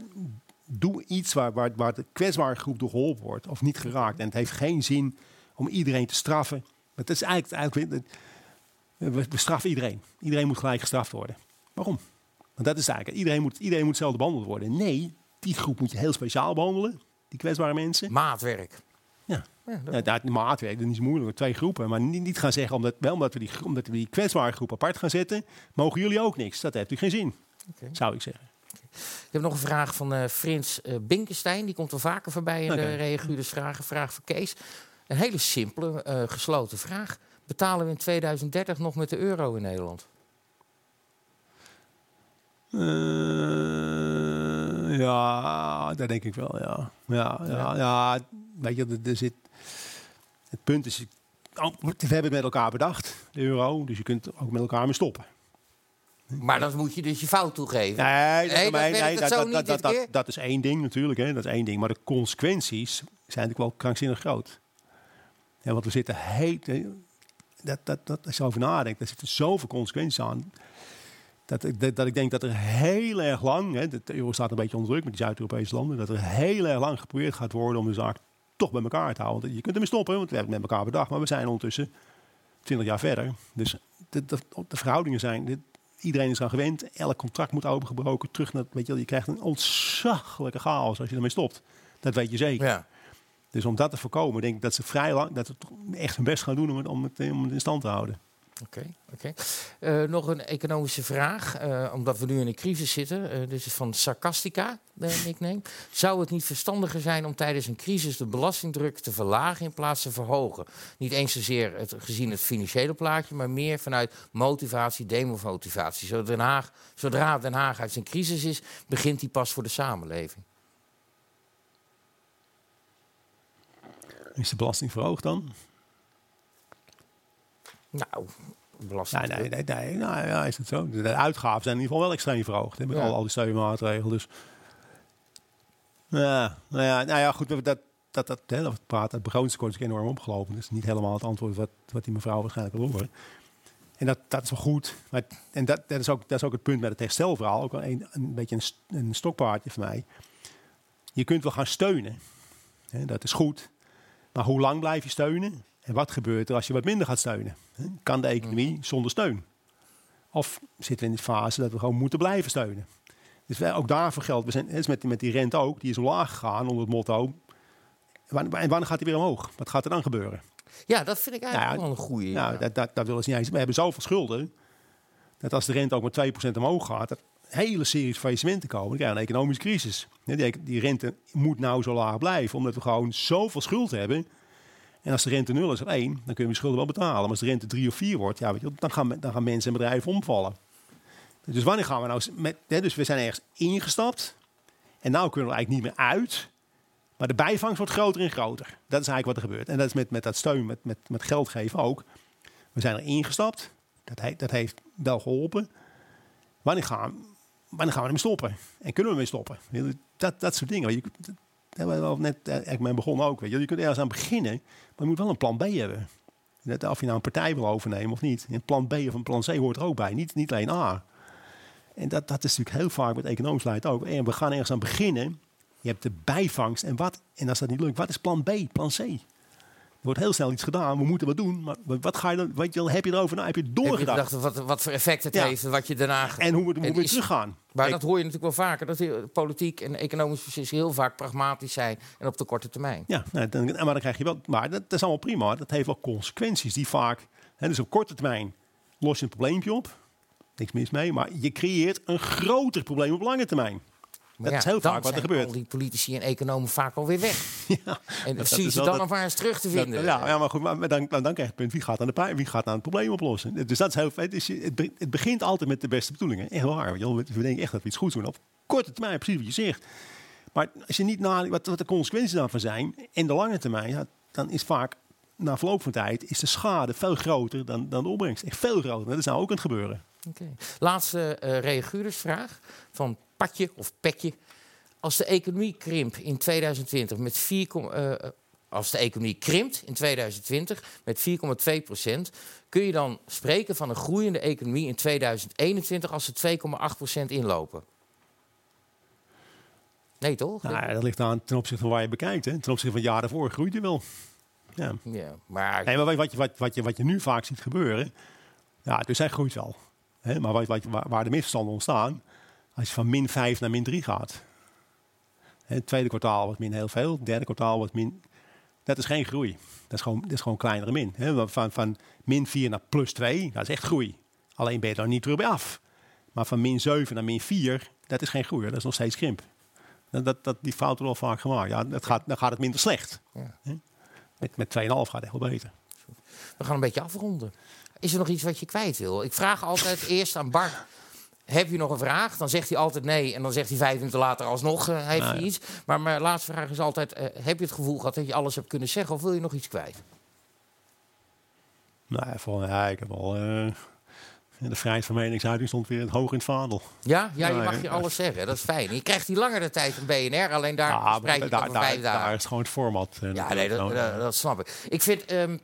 doe iets waar, waar, waar de kwetsbare groep door geholpen wordt of niet geraakt. En het heeft geen zin om iedereen te straffen. Het is eigenlijk, eigenlijk we, we straffen iedereen. Iedereen moet gelijk gestraft worden. Waarom? Want dat is eigenlijk, iedereen moet, iedereen moet hetzelfde behandeld worden. Nee, die groep moet je heel speciaal behandelen. Die kwetsbare mensen. Maatwerk. Ja. Ja, dat- Ja, maatwerk, dat is moeilijk. Twee groepen. Maar niet, niet gaan zeggen, omdat, wel omdat we, die, omdat we die kwetsbare groep apart gaan zetten, mogen jullie ook niks. Dat heeft natuurlijk geen zin, zou ik zeggen. Ik heb nog een vraag van eh Frins eh Binkenstein. Die komt wel vaker voorbij in Oké. de reaguurders vragen. Vraag voor Kees. Een hele simpele, eh, gesloten vraag. Betalen we in 2030 nog met de euro in Nederland? Ja, dat denk ik wel, ja. Ja, ja, ja. weet je, er, zit... Het punt is, oh, we hebben het met elkaar bedacht, de euro. Dus je kunt ook met elkaar mee stoppen. Maar dan moet je dus je fout toegeven. Nee, dat, Nee, nee, is één ding natuurlijk, hè, dat is één ding. Maar de consequenties zijn natuurlijk wel krankzinnig groot. Ja, want we zitten heet... Dat, dat, dat, als je over nadenkt, daar zitten zoveel consequenties aan. Dat, ik- dat, dat ik denk dat er heel erg lang, hè, de euro staat een beetje onder druk met die Zuid-Europese landen, dat er heel erg lang geprobeerd gaat worden om de zaak toch bij elkaar te houden. Je kunt ermee stoppen, want we hebben het met elkaar bedacht, maar we zijn ondertussen 20 jaar verder. Dus de, de, de verhoudingen zijn, iedereen is aan gewend, elk contract moet opengebroken, terug naar, weet je, je krijgt een ontzaglijke chaos als je ermee stopt. Dat weet je zeker. Ja. Dus om dat te voorkomen, denk ik dat ze vrij lang, dat ze echt hun best gaan doen om het, om het, om het in stand te houden. Oké, oké. Eh, nog een economische vraag, eh, omdat we nu in een crisis zitten. Eh, dit is van Sarcastica, de nickname. Zou het niet verstandiger zijn om tijdens een crisis de belastingdruk te verlagen in plaats te verhogen? Niet eens zozeer het, gezien het financiële plaatje, maar meer vanuit motivatie, demotivatie. Zodra Den Haag, zodra Den Haag uit zijn crisis is, begint die pas voor de samenleving. Is de belasting verhoogd dan? Nou, Nee, belasting. nee, nee, nee. Nou, ja, is het zo. De uitgaven zijn in ieder geval wel extreem verhoogd. Hè, met Ja. al, al die steunmaatregelen. Dus. Ja, nou ja, nou ja, goed. Dat, dat, dat, hè, dat we praten, het begrotingstekort is enorm opgelopen. Dat is niet helemaal het antwoord wat, wat die mevrouw waarschijnlijk wil horen. En dat, dat is wel goed. Maar, en dat, dat, is ook, dat is ook het punt met het herstelverhaal. Ook een, een beetje een, een stokpaardje voor mij. Je kunt wel gaan steunen. Hè, dat is goed. Maar hoe lang blijf je steunen? En wat gebeurt er als je wat minder gaat steunen? Kan de economie zonder steun? Of zitten we in de fase dat we gewoon moeten blijven steunen? Dus wij, ook daarvoor geldt, we zijn, is met, met die rente ook, die is omlaag gegaan onder het motto. En wanneer gaat die weer omhoog? Wat gaat er dan gebeuren? Ja, dat vind ik eigenlijk Nou wel een goede. Nou, dat, dat, dat willen ze niet eens. We hebben zoveel schulden. Dat als de rente ook met 2% omhoog gaat, dat hele series faillissementen komen. Dan krijg je een economische crisis. Die, die rente moet nou zo laag blijven, omdat we gewoon zoveel schuld hebben. En als de rente 0 is of 1, dan kun je je schulden wel betalen. Maar als de rente 3 of 4 wordt, ja, weet je, dan, gaan, dan gaan mensen en bedrijven omvallen. Dus wanneer gaan we nou... Met, hè, dus we zijn ergens ingestapt. En nou kunnen we eigenlijk niet meer uit. Maar de bijvangst wordt groter en groter. Dat is eigenlijk wat er gebeurt. En dat is met, met dat steun, met, met, met geld geven ook. We zijn er ingestapt. Dat, dat heeft wel geholpen. Wanneer gaan, wanneer gaan we ermee stoppen? En kunnen we ermee stoppen? Dat, dat soort dingen. Je, kunt- dat hebben we net eh, eigenlijk mee begonnen ook. Weet je. je kunt ergens aan beginnen, je moet wel een plan B hebben. Dat of je nou een partij wil overnemen of niet. Een plan B of een plan C hoort er ook bij. Niet, niet alleen A. En dat, dat is natuurlijk heel vaak met economisch ook. En we gaan ergens aan beginnen. Je hebt de bijvangst. En, wat, en als dat niet lukt, wat is plan B, plan C? Er wordt heel snel iets gedaan. We moeten wat doen. Maar wat ga je dan? Weet je, heb je erover na? Heb je Heb je doorgedacht? gedacht wat, wat voor effect het Ja. heeft wat je daarna... En hoe we, hoe Het we is- teruggaan. Maar dat hoor je natuurlijk wel vaker. Dat politiek en economische beslissingen heel vaak pragmatisch zijn en op de korte termijn. Ja, nou, dan, maar dan krijg je wel. Maar dat, dat is allemaal prima. Dat heeft wel consequenties die vaak. Hè, dus op korte termijn los je een probleempje op. Niks mis mee. Maar je creëert een groter probleem op lange termijn. Maar dat ja, is heel vaak wat er gebeurt. al die politici en economen vaak alweer weg. en dat ze dan dat- nog maar eens terug te Dat- vinden. ja, ja, maar goed, maar dan, dan, krijg je het punt, wie gaat aan, de, wie gaat aan het probleem oplossen? Dus dat is heel, het, is, het, be- het begint altijd met de beste bedoelingen. Echt waar. wel. We denken echt dat we iets goed doen. Op korte termijn, precies wat je zegt. Maar als je niet nadenkt wat, wat de consequenties daarvan zijn, en de lange termijn, ja, dan is vaak na verloop van tijd is de schade veel groter dan, dan de opbrengst. Echt veel groter. Dat is nou ook aan het gebeuren. Oké. Laatste eh reaguurdersvraag van Patje of Pekje. Als de economie krimpt in 2020 met 4, kom- eh, eh, als de economie krimpt in 2020 met 4,2 procent, kun je dan spreken van een groeiende economie in 2021 als ze 2,8 procent inlopen? Nee, toch? Nou, ja, dat ligt aan ten opzichte van waar je bekijkt. Hè. Ten opzichte van het jaar daarvoor groeide wel. Ja. Ja, maar Nee, maar wat je, wat, wat, je, wat je nu vaak ziet gebeuren, ja, dus hij groeit wel. Hè, maar wat, wat, waar, waar de misverstanden ontstaan, als je van min 5 naar min 3 gaat. Het tweede kwartaal wordt min heel veel, het derde kwartaal wordt min... Dat is geen groei. Dat is gewoon, dat is gewoon kleinere min. Van, van min 4 naar plus 2, dat is echt groei. Alleen ben je er niet terug bij af. Maar van min 7 naar min 4, dat is geen groei. Dat is nog steeds krimp. Dat, dat, dat, die fout wordt wel vaak gemaakt. Ja, dat gaat, dan gaat het minder slecht. Ja. Met, met 2,5 gaat het echt wel beter. we gaan een beetje afronden. Is er nog iets wat je kwijt wil? Ik vraag altijd eerst aan Bart. Heb je nog een vraag? Dan zegt hij altijd nee. En dan zegt hij vijf minuten later alsnog eh, heeft Nou hij ja. iets. Maar mijn laatste vraag is altijd... eh, heb je het gevoel gehad dat je alles hebt kunnen zeggen? Of wil je nog iets kwijt? Nou, ja, ik heb al. eh, de vrijheid van meningsuiting stond weer hoog in het vaandel. Ja, ja je Ja, mag ja. hier alles zeggen. Dat is fijn. Je krijgt die langere tijd van BNR. Alleen daar Ja, spreid je het daar, over daar, vijf dagen. daar is gewoon het format. Ja, nee, dat, nou, dat, snap ik. Ik vind, ehm, eh, eh,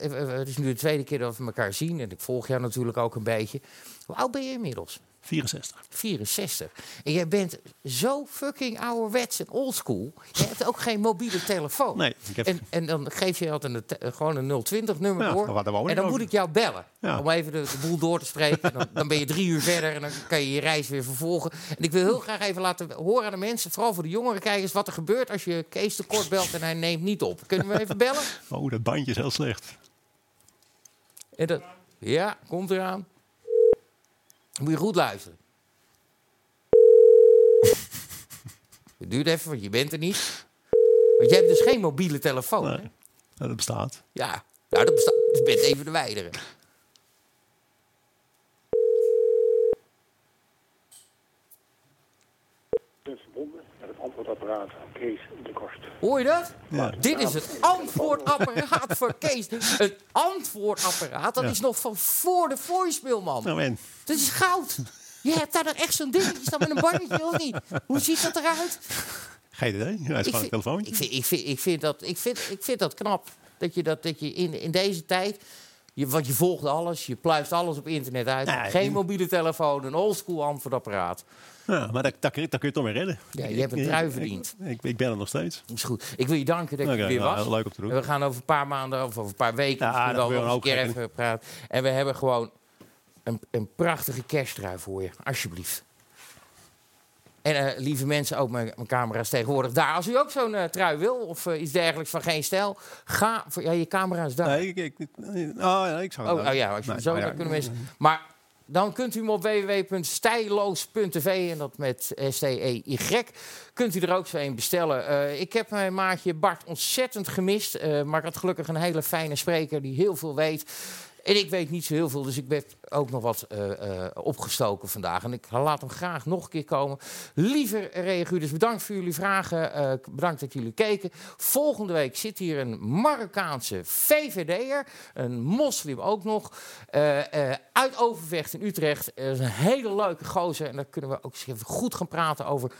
het is nu de tweede keer dat we elkaar zien en ik volg jou natuurlijk ook een beetje. Hoe oud ben je inmiddels? 64. 64. En jij bent zo fucking ouderwets en oldschool. Je hebt ook geen mobiele telefoon. Nee, ik heb- en, en dan geef je altijd een gewoon een 020 nummer Ja, door. En dan ook. moet ik jou bellen. Ja. Om even de, de boel door te spreken. dan, dan ben je drie uur verder en dan kan je je reis weer vervolgen. En ik wil heel graag even laten horen aan de mensen, vooral voor de jongere kijkers, wat er gebeurt als je Kees te kort belt en hij neemt niet op. Kunnen we even bellen? Oh, dat bandje is heel slecht. En dat, ja, komt eraan. Moet je goed luisteren. Het duurt even, want je bent er niet. Want je hebt dus geen mobiele telefoon. hè? Dat bestaat. Ja, nou, dat bestaat. Je bent even de wijdere. bent verbonden met het antwoordapparaat van Kees de Korst. Hoor je dat? Ja. Dit is het antwoordapparaat voor Kees. Het antwoordapparaat, dat Ja. is nog van voor de voicemail, man. Nou, en? Dat is goud. Je hebt daar dan echt zo'n dingetje staan met een bandje, of niet? Hoe ziet dat eruit? Geen idee. Ja, het is gewoon een telefoontje. ik, vind, ik, vind, ik, vind dat, ik, vind, ik vind dat knap. Dat je, dat, dat je in, in deze tijd... Je, want je volgt alles, je pluist alles op internet uit. Geen mobiele telefoon, een oldschool antwoordapparaat. Ja, maar dat, dat, kun je- dat kun je toch weer redden. Ja, je hebt een trui verdiend. Ik, ik ben er nog steeds. Dat is goed. Ik wil je danken dat je er weer nou, was. leuk om te doen. En we gaan over een paar maanden of over een paar weken Ja, gebeurt nog een keer even praten. En we hebben gewoon een, een prachtige kersttrui voor je. Alsjeblieft. En eh, lieve mensen, ook mijn, mijn camera's tegenwoordig daar. Als u ook zo'n eh, trui wil of eh, iets dergelijks van geen stijl, ga voor ja, je camera is daar. Nee, ik, ik, oh, ja, ik zou Oh, oh ja, als je Nee, zo, dan ja, kunnen mensen. Maar dan kunt u hem op www.stijloos.tv en dat met S-T-E-Y. Kunt u er ook zo een bestellen. Eh, ik heb mijn maatje Bart ontzettend gemist. eh, maar ik had gelukkig een hele fijne spreker die heel veel weet. En ik weet niet zo heel veel, dus ik ben ook nog wat eh, eh, opgestoken vandaag. En ik laat hem graag nog een keer komen. Lieve reaguurders, bedankt voor jullie vragen. Eh, bedankt dat jullie keken. Volgende week zit hier een Marokkaanse VVD'er. Een moslim ook nog. uit Overvecht in Utrecht. Een hele leuke gozer. En daar kunnen we ook eens even goed gaan praten over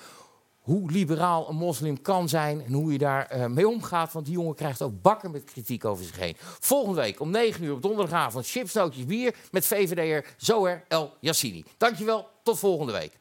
hoe liberaal een moslim kan zijn en hoe je daar eh, mee omgaat. Want die jongen krijgt ook bakken met kritiek over zich heen. Volgende week om 9 uur op donderdagavond chips, nootjes, bier met VVD'er Zoher El Yassini. Dankjewel, tot volgende week.